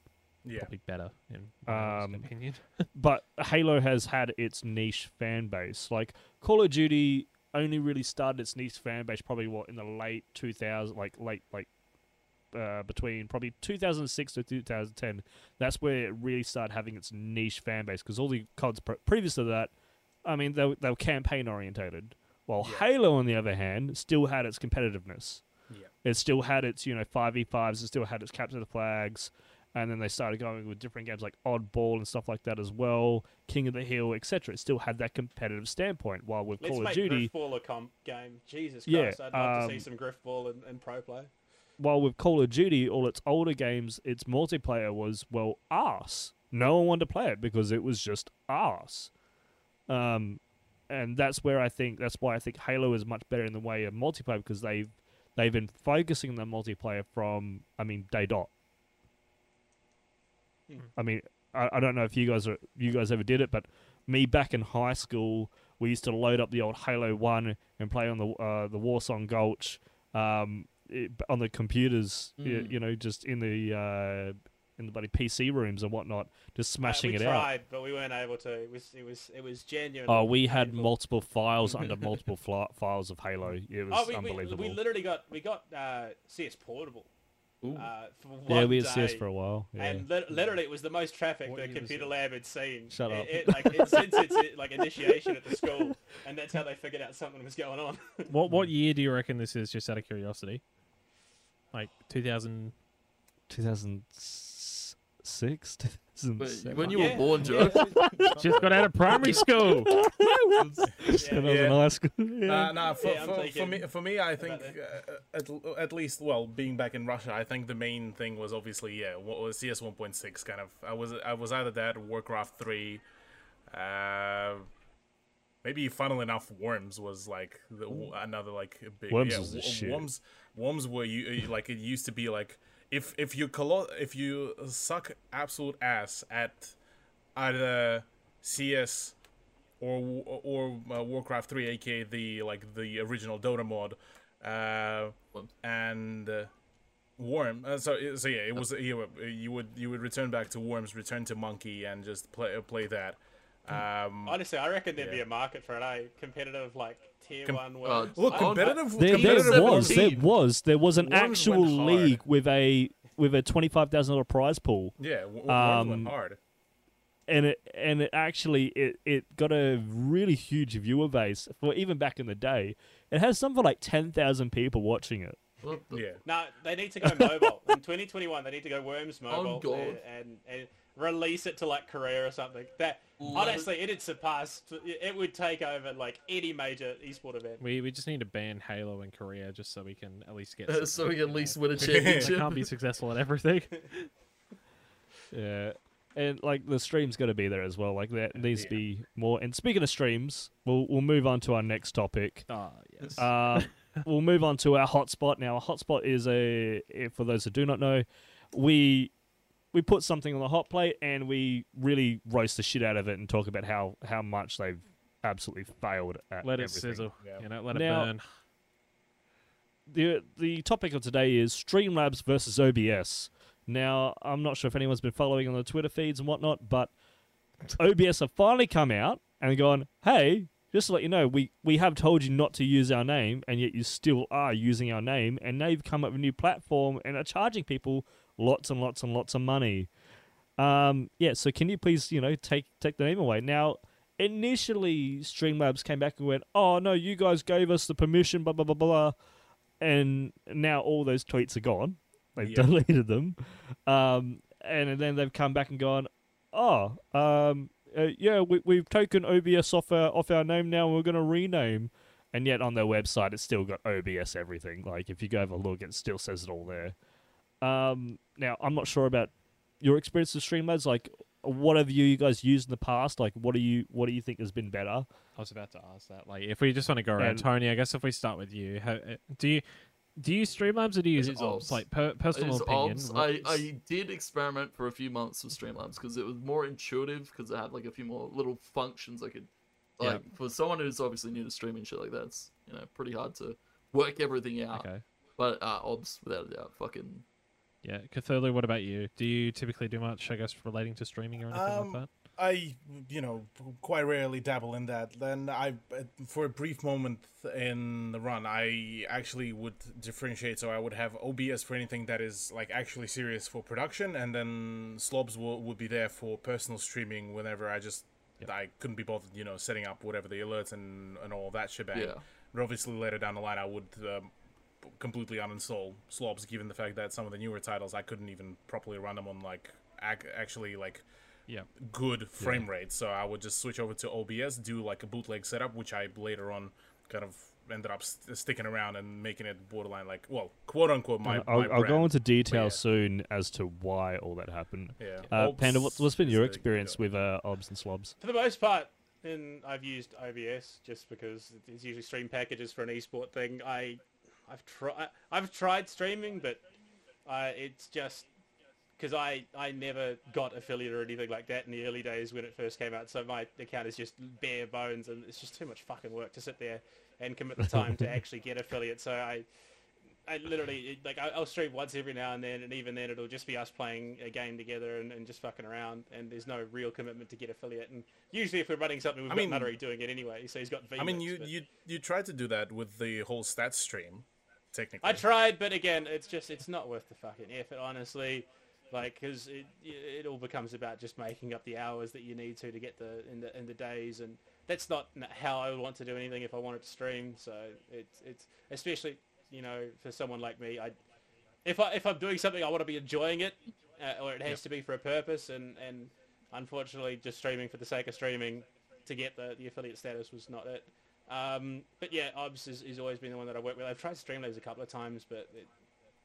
B: Yeah.
A: probably better in my
D: Um,
A: opinion.
D: but Halo has had its niche fan base. Like Call of Duty only really started its niche fan base probably what in the late 2000, like late like uh, between probably 2006 to 2010. That's where it really started having its niche fan base because all the CODs pre- previous to that, I mean, they, were- they were campaign orientated. While
B: Yeah.
D: Halo, on the other hand, still had its competitiveness.
B: Yeah.
D: It still had its, you know, 5v5s, it still had its capture the flags, and then they started going with different games like Oddball and stuff like that as well, King of the Hill, etc. It still had that competitive standpoint, while with
C: Let's
D: Call of
C: make
D: Duty,
C: Griffball a comp game. Jesus
D: Yeah,
C: Christ, I'd love to see
D: um,
C: some Griffball and, and pro play.
D: while with Call of Duty, all its older games, its multiplayer was well arse. No one wanted to play it because it was just arse. Um, and that's where I think that's why I think Halo is much better in the way of multiplayer because they've they've been focusing on the multiplayer from I mean day dot.
C: Hmm.
D: I mean I, I don't know if you guys are you guys ever did it, but me back in high school, we used to load up the old Halo One and play on the uh, the Warsong Gulch um, it, on the computers, y-
E: Mm.
D: you know, just in the uh, in the bloody PC rooms and whatnot, just smashing
C: uh,
D: it
C: we
D: out.
C: tried, but we weren't able to. It was it was it was genuine.
D: Oh, we had
C: painful.
D: multiple files under multiple fli- files of Halo. It was
C: Oh, we, we,
D: unbelievable.
C: we literally got we got uh, CS Portable.
E: Ooh.
C: Uh, for
D: yeah, we had
C: day.
D: CS for a while. Yeah.
C: And li- literally, it was the most traffic
A: What
C: the computer lab had seen.
D: Shut
C: it,
D: up.
C: It, like, it, since its like initiation at the school, and that's how they figured out something was going on.
A: What what year do you reckon this is? Just out of curiosity. Like 2000.
D: 2006, 2007.
E: when you
C: Yeah.
E: were born, Joe.
A: Just got out of primary school.
D: when I
C: Yeah.
D: was in high school. Yeah.
B: Uh, nah, for,
C: Yeah,
B: for, for me, for me, I think uh, at, at least, well, being back in Russia, I think the main thing was obviously yeah, what was CS 1.6 kind of. I was I was either that Warcraft 3. Uh, maybe funnily enough, Worms was like the, another like big.
D: Worms
B: yeah,
D: was the shit.
B: Worms Worms were you like it used to be like if if you collo- if you suck absolute ass at either CS or or uh, Warcraft 3, aka the like the original Dota mod, uh,
E: Worms.
B: and uh, Worm. Uh, so so yeah, it was you, would- you would you would return back to Worms, return to Monkey, and just play play that. Um,
C: Honestly, I reckon there'd be a market for it. Eh? Competitive, like tier
B: Com-
C: one.
E: uh,
B: look, competitive.
D: There,
B: competitive
D: there
B: Worms-
D: was, there was, there was an
B: Worms
D: actual league with a with a twenty five thousand dollar prize pool,
B: Yeah, w- Worms
D: Um,
B: went hard.
D: and it and it actually it, it got a really huge viewer base for even back in the day. It has something like ten thousand people watching it.
E: What the-
B: Yeah.
C: No, they need to go mobile in 2021. They need to go Worms mobile
E: God.
C: and, and and release it to like Korea or something. That
E: Love it.
C: Honestly, it'd surpass. It would take over like any major esport event.
A: We we just need to ban Halo in Korea just so we can at least get.
E: Uh, so we can at least win a
A: They
E: championship.
A: can't be successful at everything.
D: Yeah. And like the stream's got to be there as well. Like there needs to be more. And speaking of streams, we'll we'll move on to our next topic.
A: Oh yes.
D: Uh, we'll move on to our hotspot now. A hotspot is a for those that do not know, we we put something on the hot plate and we really roast the shit out of it and talk about how how much they've absolutely failed at
A: let it sizzle.
B: Yeah.
A: You know, let
D: Now-
A: it burn.
D: the the topic of today is Streamlabs versus OBS. Now, I'm not sure if anyone's been following on the Twitter feeds and whatnot, but OBS have finally come out and gone, "Hey, just to let you know, we we have told you not to use our name, and yet you still are using our name, and now you've come up with a new platform and are charging people lots and lots and lots of money." Um, yeah, so can you please, you know, take take the name away now? Initially, Streamlabs came back and went, "Oh no, you guys gave us the permission, blah blah blah blah." and now all those tweets are gone. They've
B: Yeah.
D: deleted them, um, and then they've come back and gone, "Oh, um, uh, yeah, we, we've taken OBS off our off our name now. and We're going to rename." And yet on their website, it's still got OBS everything. Like if you go have a look, it still says it all there. Um, now I'm not sure about your experience with Streamlabs. Like, what have you guys used in the past? Like, what do you what do you think has been better?
A: I was about to ask that. Like, if we just want to go around,
D: And-
A: Tony, I guess if we start with you, how, uh, do you do you use Streamlabs or do you use
E: is
A: Ops?
E: Ops.
A: Like per, personal
E: is
A: opinion.
E: obs. I, I did experiment for a few months with Streamlabs because it was more intuitive because it had like a few more little functions I could
A: Yeah.
E: like for someone who's obviously new to streaming shit like that. It's you know pretty hard to work everything out.
A: okay.
E: But uh, obs without a doubt, fucking
A: Yeah, Cthulhu, what about you? Do you typically do much, I guess, relating to streaming or anything
B: Um,
A: like that?
B: I, you know, quite rarely dabble in that. Then I, for a brief moment in the run, I actually would differentiate. So I would have OBS for anything that is like actually serious for production, and then Slobs will, would be there for personal streaming whenever I just I couldn't be bothered, you know, setting up whatever the alerts and and all that shebang.
E: Yeah.
B: But obviously later down the line, I would um, completely uninstall Slobs, given the fact that some of the newer titles I couldn't even properly run them on like ac- actually like
A: Yeah.
B: good frame rate. So I would just switch over to OBS, do like a bootleg setup, which I later on kind of ended up st- sticking around and making it borderline like, well, quote unquote, my.
D: I'll,
B: my
D: I'll go into detail
B: yeah.
D: soon as to why all that happened.
B: Yeah.
D: Uh,
B: Obs
D: Panda, what's, what's been your experience with uh, OBS and Slobs?
C: For the most part, and I've used OBS just because it's usually stream packages for an esport thing. I, I've tried, I've tried streaming, but uh, it's just because I, I never got affiliate or anything like that in the early days when it first came out. So my account is just bare bones, and it's just too much fucking work to sit there and commit the time to actually get affiliate. So I, I literally like I'll stream once every now and then, and even then it'll just be us playing a game together and, and just fucking around. And there's no real commitment to get affiliate. And usually, if we're running something, we've
B: I
C: got
B: mean-
C: Nuttery doing it anyway, so he's got.
B: I mean, you
C: but-
B: you you tried to do that with the whole stats stream, technically.
C: I tried, but again, it's just it's not worth the fucking effort, honestly. Like, because it it all becomes about just making up the hours that you need to to get the in the in the days, and that's not how I would want to do anything if I wanted to stream. So it's it's especially you know for someone like me, I if I if I'm doing something, I want to be enjoying it, uh, or it has to be for a purpose, and and unfortunately, just streaming for the sake of streaming to get the the affiliate status was not it. Um, but yeah, OBS has, has always been the one that I work with. I've tried Streamlabs a couple of times, but it,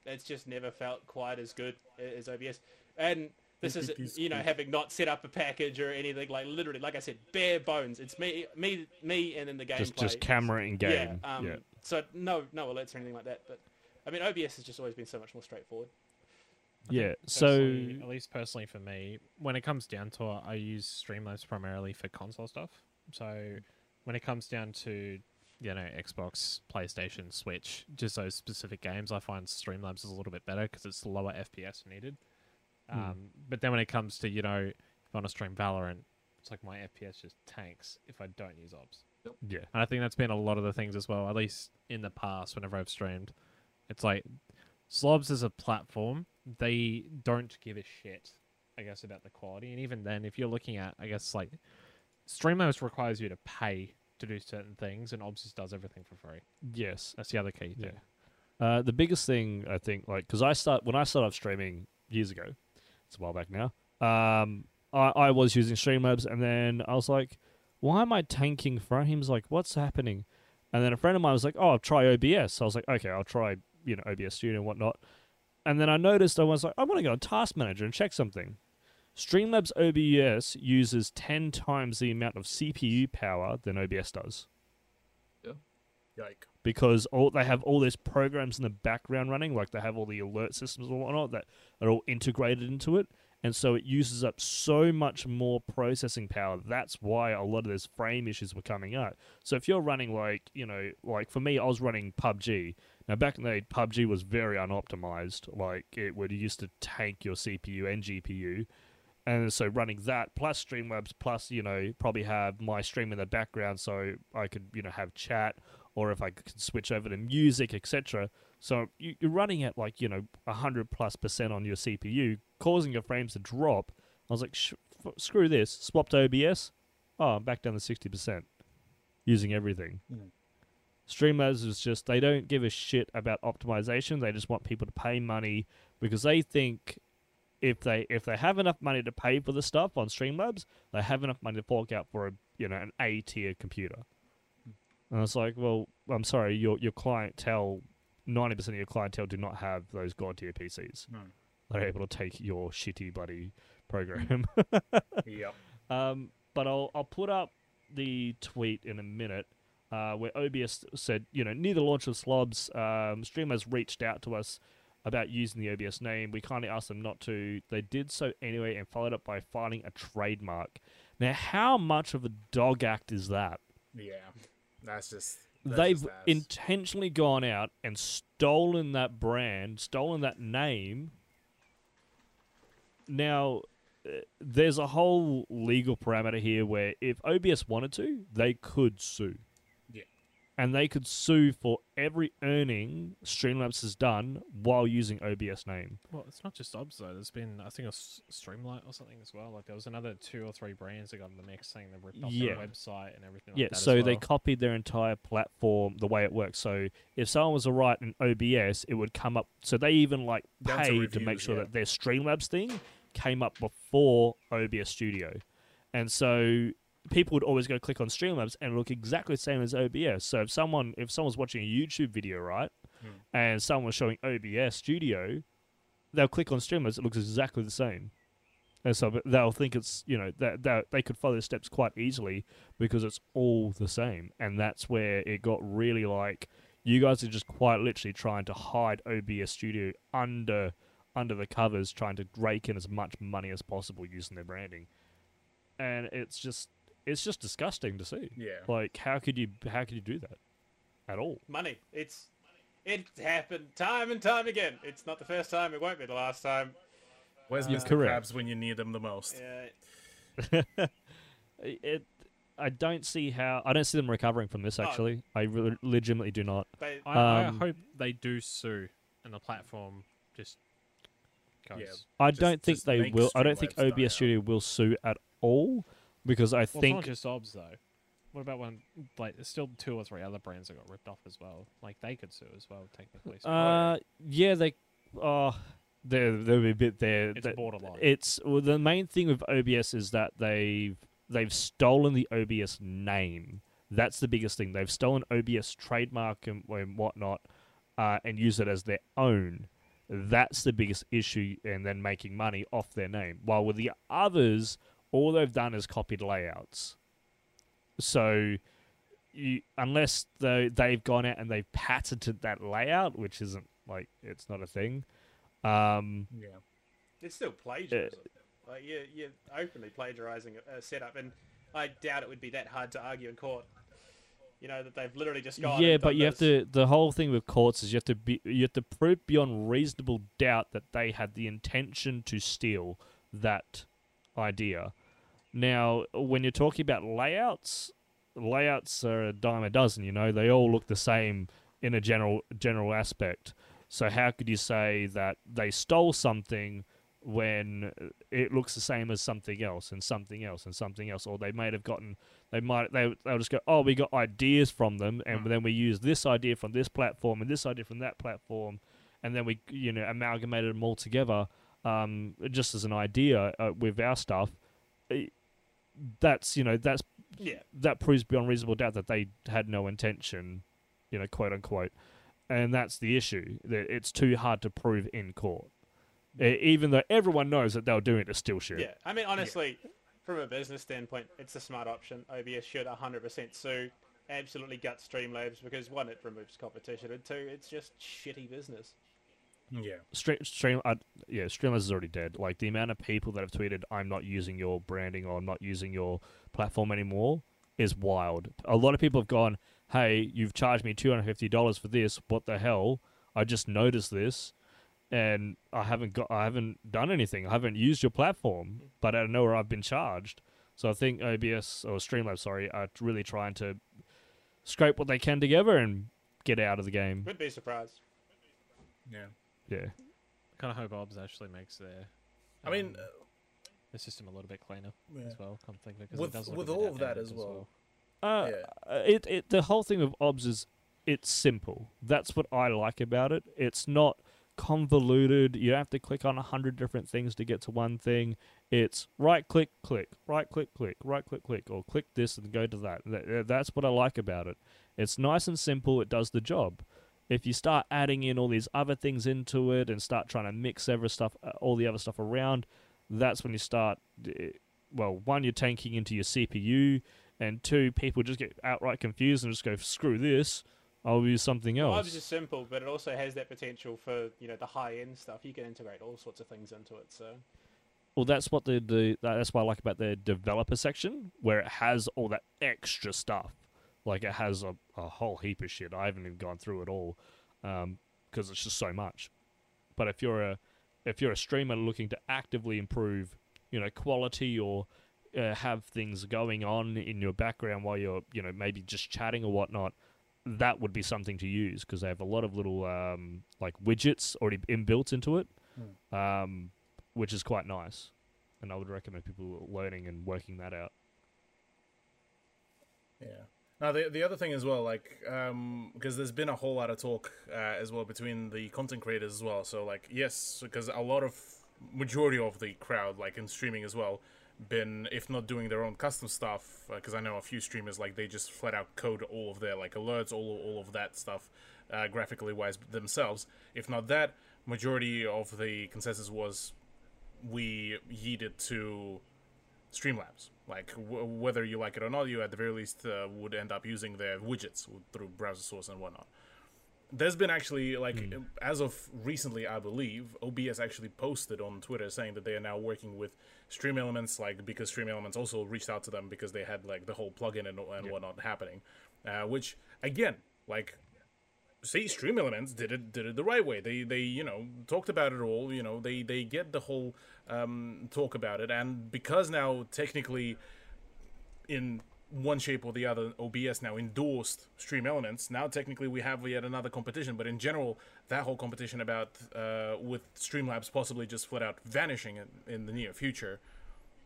C: it's just never felt quite as good as OBS. And this is,
B: think he's
C: you know, having not set up a package or anything like literally, like I said, bare bones. It's me, me, me, and then the game.
D: Just just camera and game.
C: Yeah. Um,
D: yeah.
C: So no, no alerts or anything like that. But I mean, OBS has just always been so much more straightforward.
D: Yeah. So
A: at least personally for me, when it comes down to it, I use Streamlabs primarily for console stuff. So when it comes down to you know Xbox, PlayStation, Switch, just those specific games, I find Streamlabs is a little bit better because it's lower FPS needed.
D: Hmm.
A: Um, but then when it comes to you know if I want to stream Valorant, it's like my FPS just tanks if I don't use OBS.
D: yeah.
A: And I think that's been a lot of the things as well, at least in the past, whenever I've streamed. It's like Slobs as a platform, they don't give a shit, I guess, about the quality. And even then, if you're looking at, I guess, like, Streamlabs requires you to pay to do certain things, and OBS just does everything for free.
D: Yes.
A: That's the other key
D: Yeah.
A: thing.
D: Uh, the biggest thing I think, like, because I start when I started streaming years ago, it's a while back now. Um, I, I was using Streamlabs, and then I was like, "Why am I tanking frames? Like, what's happening?" And then a friend of mine was like, "Oh, I'll try OBS." So I was like, "Okay, I'll try you know OBS Studio and whatnot." And then I noticed I was like, "I want to go on Task Manager and check something." Streamlabs OBS uses ten times the amount of CPU power than OBS does Yeah.
B: Yike.
D: because all they have all these programs in the background running, like they have all the alert systems and whatnot that are all integrated into it, and so it uses up so much more processing power. That's why a lot of those frame issues were coming out. So if you're running like you know, like for me, I was running PUBG. Now back in the day, PUBG was very unoptimized. Like it would used to tank your CPU and GPU. And so running that plus Streamlabs plus you know probably have my stream in the background so I could you know have chat or if I could switch over to music, etc. So you, you're running at like you know hundred plus percent on your CPU, causing your frames to drop. I was like, f- screw this, swapped to OBS. Oh, I'm back down to sixty percent, using everything. Streamlabs is just they don't give a shit about optimization. They just want people to pay money because they think if they if they have enough money to pay for the stuff on Streamlabs, they have enough money to fork out for a you know an A tier computer. And it's like, well, I'm sorry, your your clientele, ninety percent of your clientele do not have those god tier PCs.
B: No.
D: They're able to take your shitty bloody program.
B: Yep.
D: Um, but I'll I'll put up the tweet in a minute uh, where OBS said, you know, near the launch of Slobs, um, Streamlabs reached out to us about using the OBS name. We kindly asked them not to. They did so anyway and followed up by filing a trademark. Now, how much of a dog act is that?
B: Yeah. That's just. That's
D: They've
B: just
D: intentionally gone out and stolen that brand, stolen that name. Now, uh, there's a whole legal parameter here where if OBS wanted to, they could sue.
B: Yeah.
D: and they could sue for every earning Streamlabs has done while using OBS name.
A: Well, it's not just OBS though. There's been I think a Streamlight or something as well. Like there was another two or three brands that got in the mix saying they ripped off
D: Yeah.
A: their website and everything.
D: yeah,
A: like that as
D: so they copied their entire platform the way it works. So if someone was to write in OBS, it would come up. So they even like paid to make sure
B: yeah.
D: that their Streamlabs thing came up before OBS Studio, and so people would always go click on Streamlabs and look exactly the same as OBS. So if someone if someone's watching a YouTube video, right,
B: Hmm.
D: and someone was showing OBS Studio, they'll click on Streamlabs. It looks exactly the same. And so they'll think it's you know that that they could follow the steps quite easily because it's all the same, and that's where it got really like you guys are just quite literally trying to hide OBS Studio under under the covers, trying to rake in as much money as possible using their branding, and it's just it's just disgusting to see.
B: Yeah.
D: Like how could you how could you do that at all?
C: Money. It's it happened time and time again. It's not the first time. It won't be the last time.
B: Where's
D: You're
B: Mr.
D: correct.
B: Krabs when you need them the most?
C: Yeah.
D: It I don't see how I don't see them recovering from this.
C: Oh.
D: Actually, I really, legitimately do not.
C: They,
A: I, I
D: Um,
A: hope they do sue and the platform just goes.
B: Yeah.
D: I
B: Just-
D: don't think they will. I don't think
B: Streamlabs die
D: OBS
B: out.
D: Studio will sue at all because I
A: Well, it's
D: think
A: not just OBS though. What about when like there's still two or three other brands that got ripped off as well? Like they could sue as well technically. So
D: Uh, yeah, they. Uh, there, there'll be a bit there.
A: it's
D: that-
A: borderline.
D: It's well, the main thing with OBS is that they've they've stolen the OBS name. That's the biggest thing. They've stolen OBS trademark and, and whatnot, uh, and use it as their own. That's the biggest issue, and then making money off their name. While with the others, all they've done is copied layouts. So, you, unless they they've gone out and they've patented that layout, which isn't like it's not a thing. Um,
B: Yeah.
C: it's still plagiarism. like you're, you're openly plagiarizing a, setup, and I doubt it would be that hard to argue in court. You know that they've literally just gone.
D: yeah, but you have to. The whole thing with courts is you have to be. You have to prove beyond reasonable doubt that they had the intention to steal that idea. Now, when you're talking about layouts, layouts are a dime a dozen. You know, they all look the same in a general general aspect. So how could you say that they stole something when it looks the same as something else and something else and something else, or they might have gotten they might they they'll just go, oh, we got ideas from them, and
B: Hmm.
D: then we use this idea from this platform and this idea from that platform, and then we you know amalgamated them all together, um, just as an idea uh, with our stuff. That's you know that's
C: yeah.
D: that proves beyond reasonable doubt that they had no intention, you know, quote unquote, and that's the issue. That it's too hard to prove in court, even though everyone knows that they were doing it to steal shit.
C: Yeah, I mean, honestly, from a business standpoint, it's a smart option. OBS should 100% sue, absolutely gut Streamlabs because one, it removes competition, and two, it's just shitty business.
B: Yeah.
D: Stream, stream, uh, yeah, Streamlabs is already dead. Like the amount of people that have tweeted, "I'm not using your branding or I'm not using your platform anymore," is wild. A lot of people have gone, "Hey, you've charged me two hundred fifty dollars for this. What the hell? I just noticed this, and I haven't got, I haven't done anything. I haven't used your platform, but I don't know where I've been charged." So I think OBS or Streamlabs, sorry, are really trying to scrape what they can together and get out of the game.
C: Would be surprised.
B: Yeah.
D: Yeah.
A: I kind of hope OBS actually makes their.
B: I mean,
A: um, the system a little bit cleaner
B: Yeah.
A: as well. Come think because
B: With-
A: it does
B: with all of that as well.
D: Uh,
B: Yeah.
D: uh, it, it the whole thing with OBS is it's simple. That's what I like about it. It's not convoluted. You don't have to click on a hundred different things to get to one thing. It's right click, click, right click, click, right click, click, or click this and go to that. That- That's what I like about it. It's nice and simple. It does the job. If you start adding in all these other things into it and start trying to mix every stuff, uh, all the other stuff around, that's when you start. uh, Well, one, you're tanking into your CPU, and two, people just get outright confused and just go, "Screw this, I'll use something else."
C: OBS is simple, but it also has that potential for you know the high end stuff. You can integrate all sorts of things into it. So
D: Well, that's what the, the that's what I like about the developer section, where it has all that extra stuff. Like it has a, a whole heap of shit. I haven't even gone through it all because it's just so much. But if you're a if you're a streamer looking to actively improve, you know, quality or uh, have things going on in your background while you're you know maybe just chatting or whatnot, that would be something to use because they have a lot of little um, like widgets already inbuilt into it, um, which is quite nice. And I would recommend people learning and working that out.
B: Yeah. Now the the other thing as well, like, um, because there's been a whole lot of talk uh, as well between the content creators as well. So like, yes, because a lot of majority of the crowd, like in streaming as well, been if not doing their own custom stuff, because I know a few streamers like they just flat out code all of their like alerts, all all of that stuff, uh, graphically wise themselves. If not that, majority of the consensus was we yeeted to Streamlabs. Like w- whether you like it or not, you at the very least uh, would end up using their widgets through browser source and whatnot. There's been actually like as of recently, I believe OBS actually posted on Twitter saying that they are now working with Stream Elements, like because Stream Elements also reached out to them because they had like the whole plugin and, and whatnot happening, uh, which again, like see stream elements did it did it the right way. They they you know talked about it all. You know they they get the whole um talk about it and because now technically in one shape or the other obs now endorsed stream elements now technically we have yet another competition but in general that whole competition about uh with streamlabs possibly just flat out vanishing in, in the near future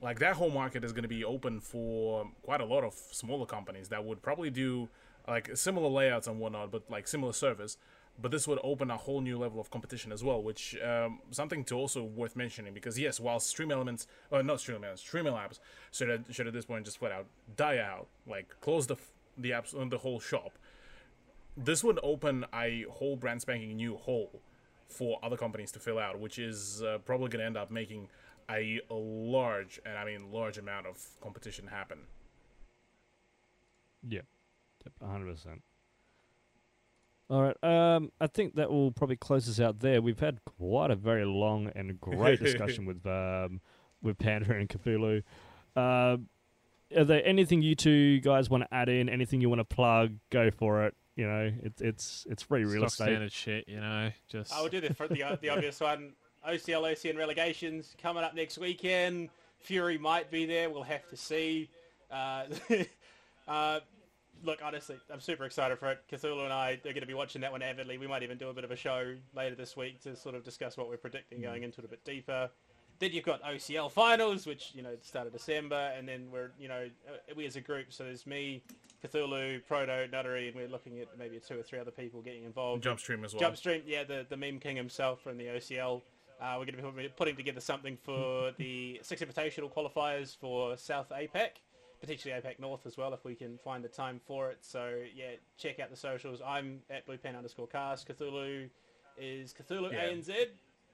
B: like that whole market is going to be open for quite a lot of smaller companies that would probably do like similar layouts and whatnot, but like similar service. But this would open a whole new level of competition as well, which um, something to also worth mentioning because yes, while Stream Elements, or not Stream Elements, streaming Streamlabs should at, should at this point just flat out die out, like close the the apps on the whole shop. This would open a whole brand spanking new hole for other companies to fill out, which is uh, probably going to end up making a large, and I mean large amount of competition happen.
D: Yeah, hundred percent. All right. Um, I think that will probably close us out there. We've had quite a very long and great discussion with um, with Panda and Cthulhu. Uh, are there anything you two guys want to add in? Anything you want to plug? Go for it. You know, it's it's it's free real
A: Stock
D: estate.
A: standard shit, you know. Just
C: I will do the for the, the obvious one. OCL, OCN relegations coming up next weekend. Fury might be there. We'll have to see. Uh, uh, look, honestly, I'm super excited for it. Cthulhu and I are going to be watching that one avidly. We might even do a bit of a show later this week to sort of discuss what we're predicting going into it a bit deeper. Then you've got OCL finals, which you know start of December, and then we're you know uh, we as a group. So there's me, Cthulhu, Proto, Nuttery, and we're looking at maybe two or three other people getting involved.
B: Jump stream as well.
C: Jumpstream, yeah, the, the meme king himself from the OCL. Uh, we're going to be putting together something for the six invitational qualifiers for South APAC, potentially APAC North as well, if we can find the time for it. So yeah, check out the socials. I'm at bluepen underscore cast. Cthulhu is Cthulhu
B: Yeah.
C: ANZ.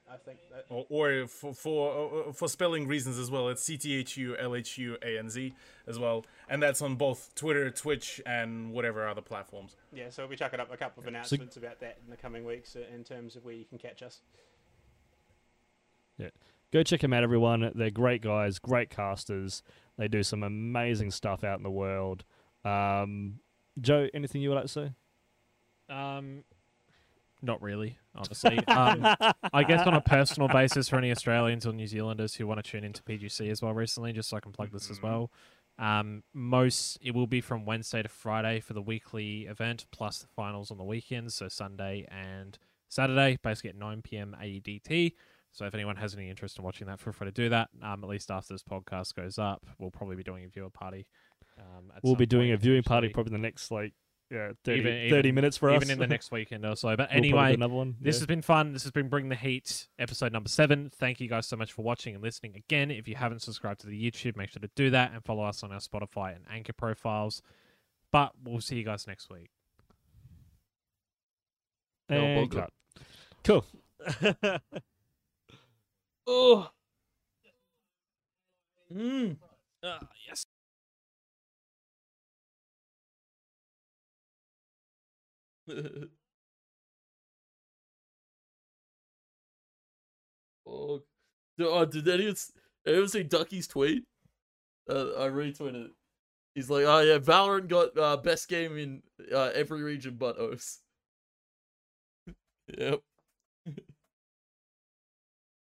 C: I think that,
B: or, or for for uh, for spelling reasons as well. It's C T H U L H U A N Z as well, and that's on both Twitter, Twitch, and whatever other platforms.
C: yeah. So we'll be chucking up a couple of announcements about that in the coming weeks uh, in terms of where you can catch us.
D: Yeah, go check them out, everyone. They're great guys, great casters. They do some amazing stuff out in the world. Um, Joe, anything you would like to say?
A: Um, not really, honestly. um, I guess on a personal basis for any Australians or New Zealanders who want to tune into PGC as well recently, just so I can plug this as well. Um, most it will be from Wednesday to Friday for the weekly event, plus the finals on the weekends, so Sunday and Saturday, basically at 9 p.m. AEDT. So if anyone has any interest in watching that, feel free to do that. Um, at least after this podcast goes up, we'll probably be doing a viewer party. Um, at
D: We'll be doing
A: point
D: a viewing party
A: eventually.
D: probably the next like yeah 30,
A: Even-
D: 30
A: even-
D: minutes for us.
A: even in the next weekend or so. But
D: We'll
A: anyway,
D: another one.
A: this
D: yeah.
A: has been fun. This has been Bring the Heat, episode number seven. Thank you guys so much for watching and listening. Again, if you haven't subscribed to the YouTube, make sure to do that and follow us on our Spotify and Anchor profiles. But we'll see you guys next week.
D: and
E: bugger.
D: cut. Cool.
E: Oh. Mm.
A: Uh, yes.
E: oh. Oh, did anyone, anyone see Ducky's tweet? Uh, I retweeted it. He's like, oh yeah, Valorant got uh, best game in uh, every region but OS. yep.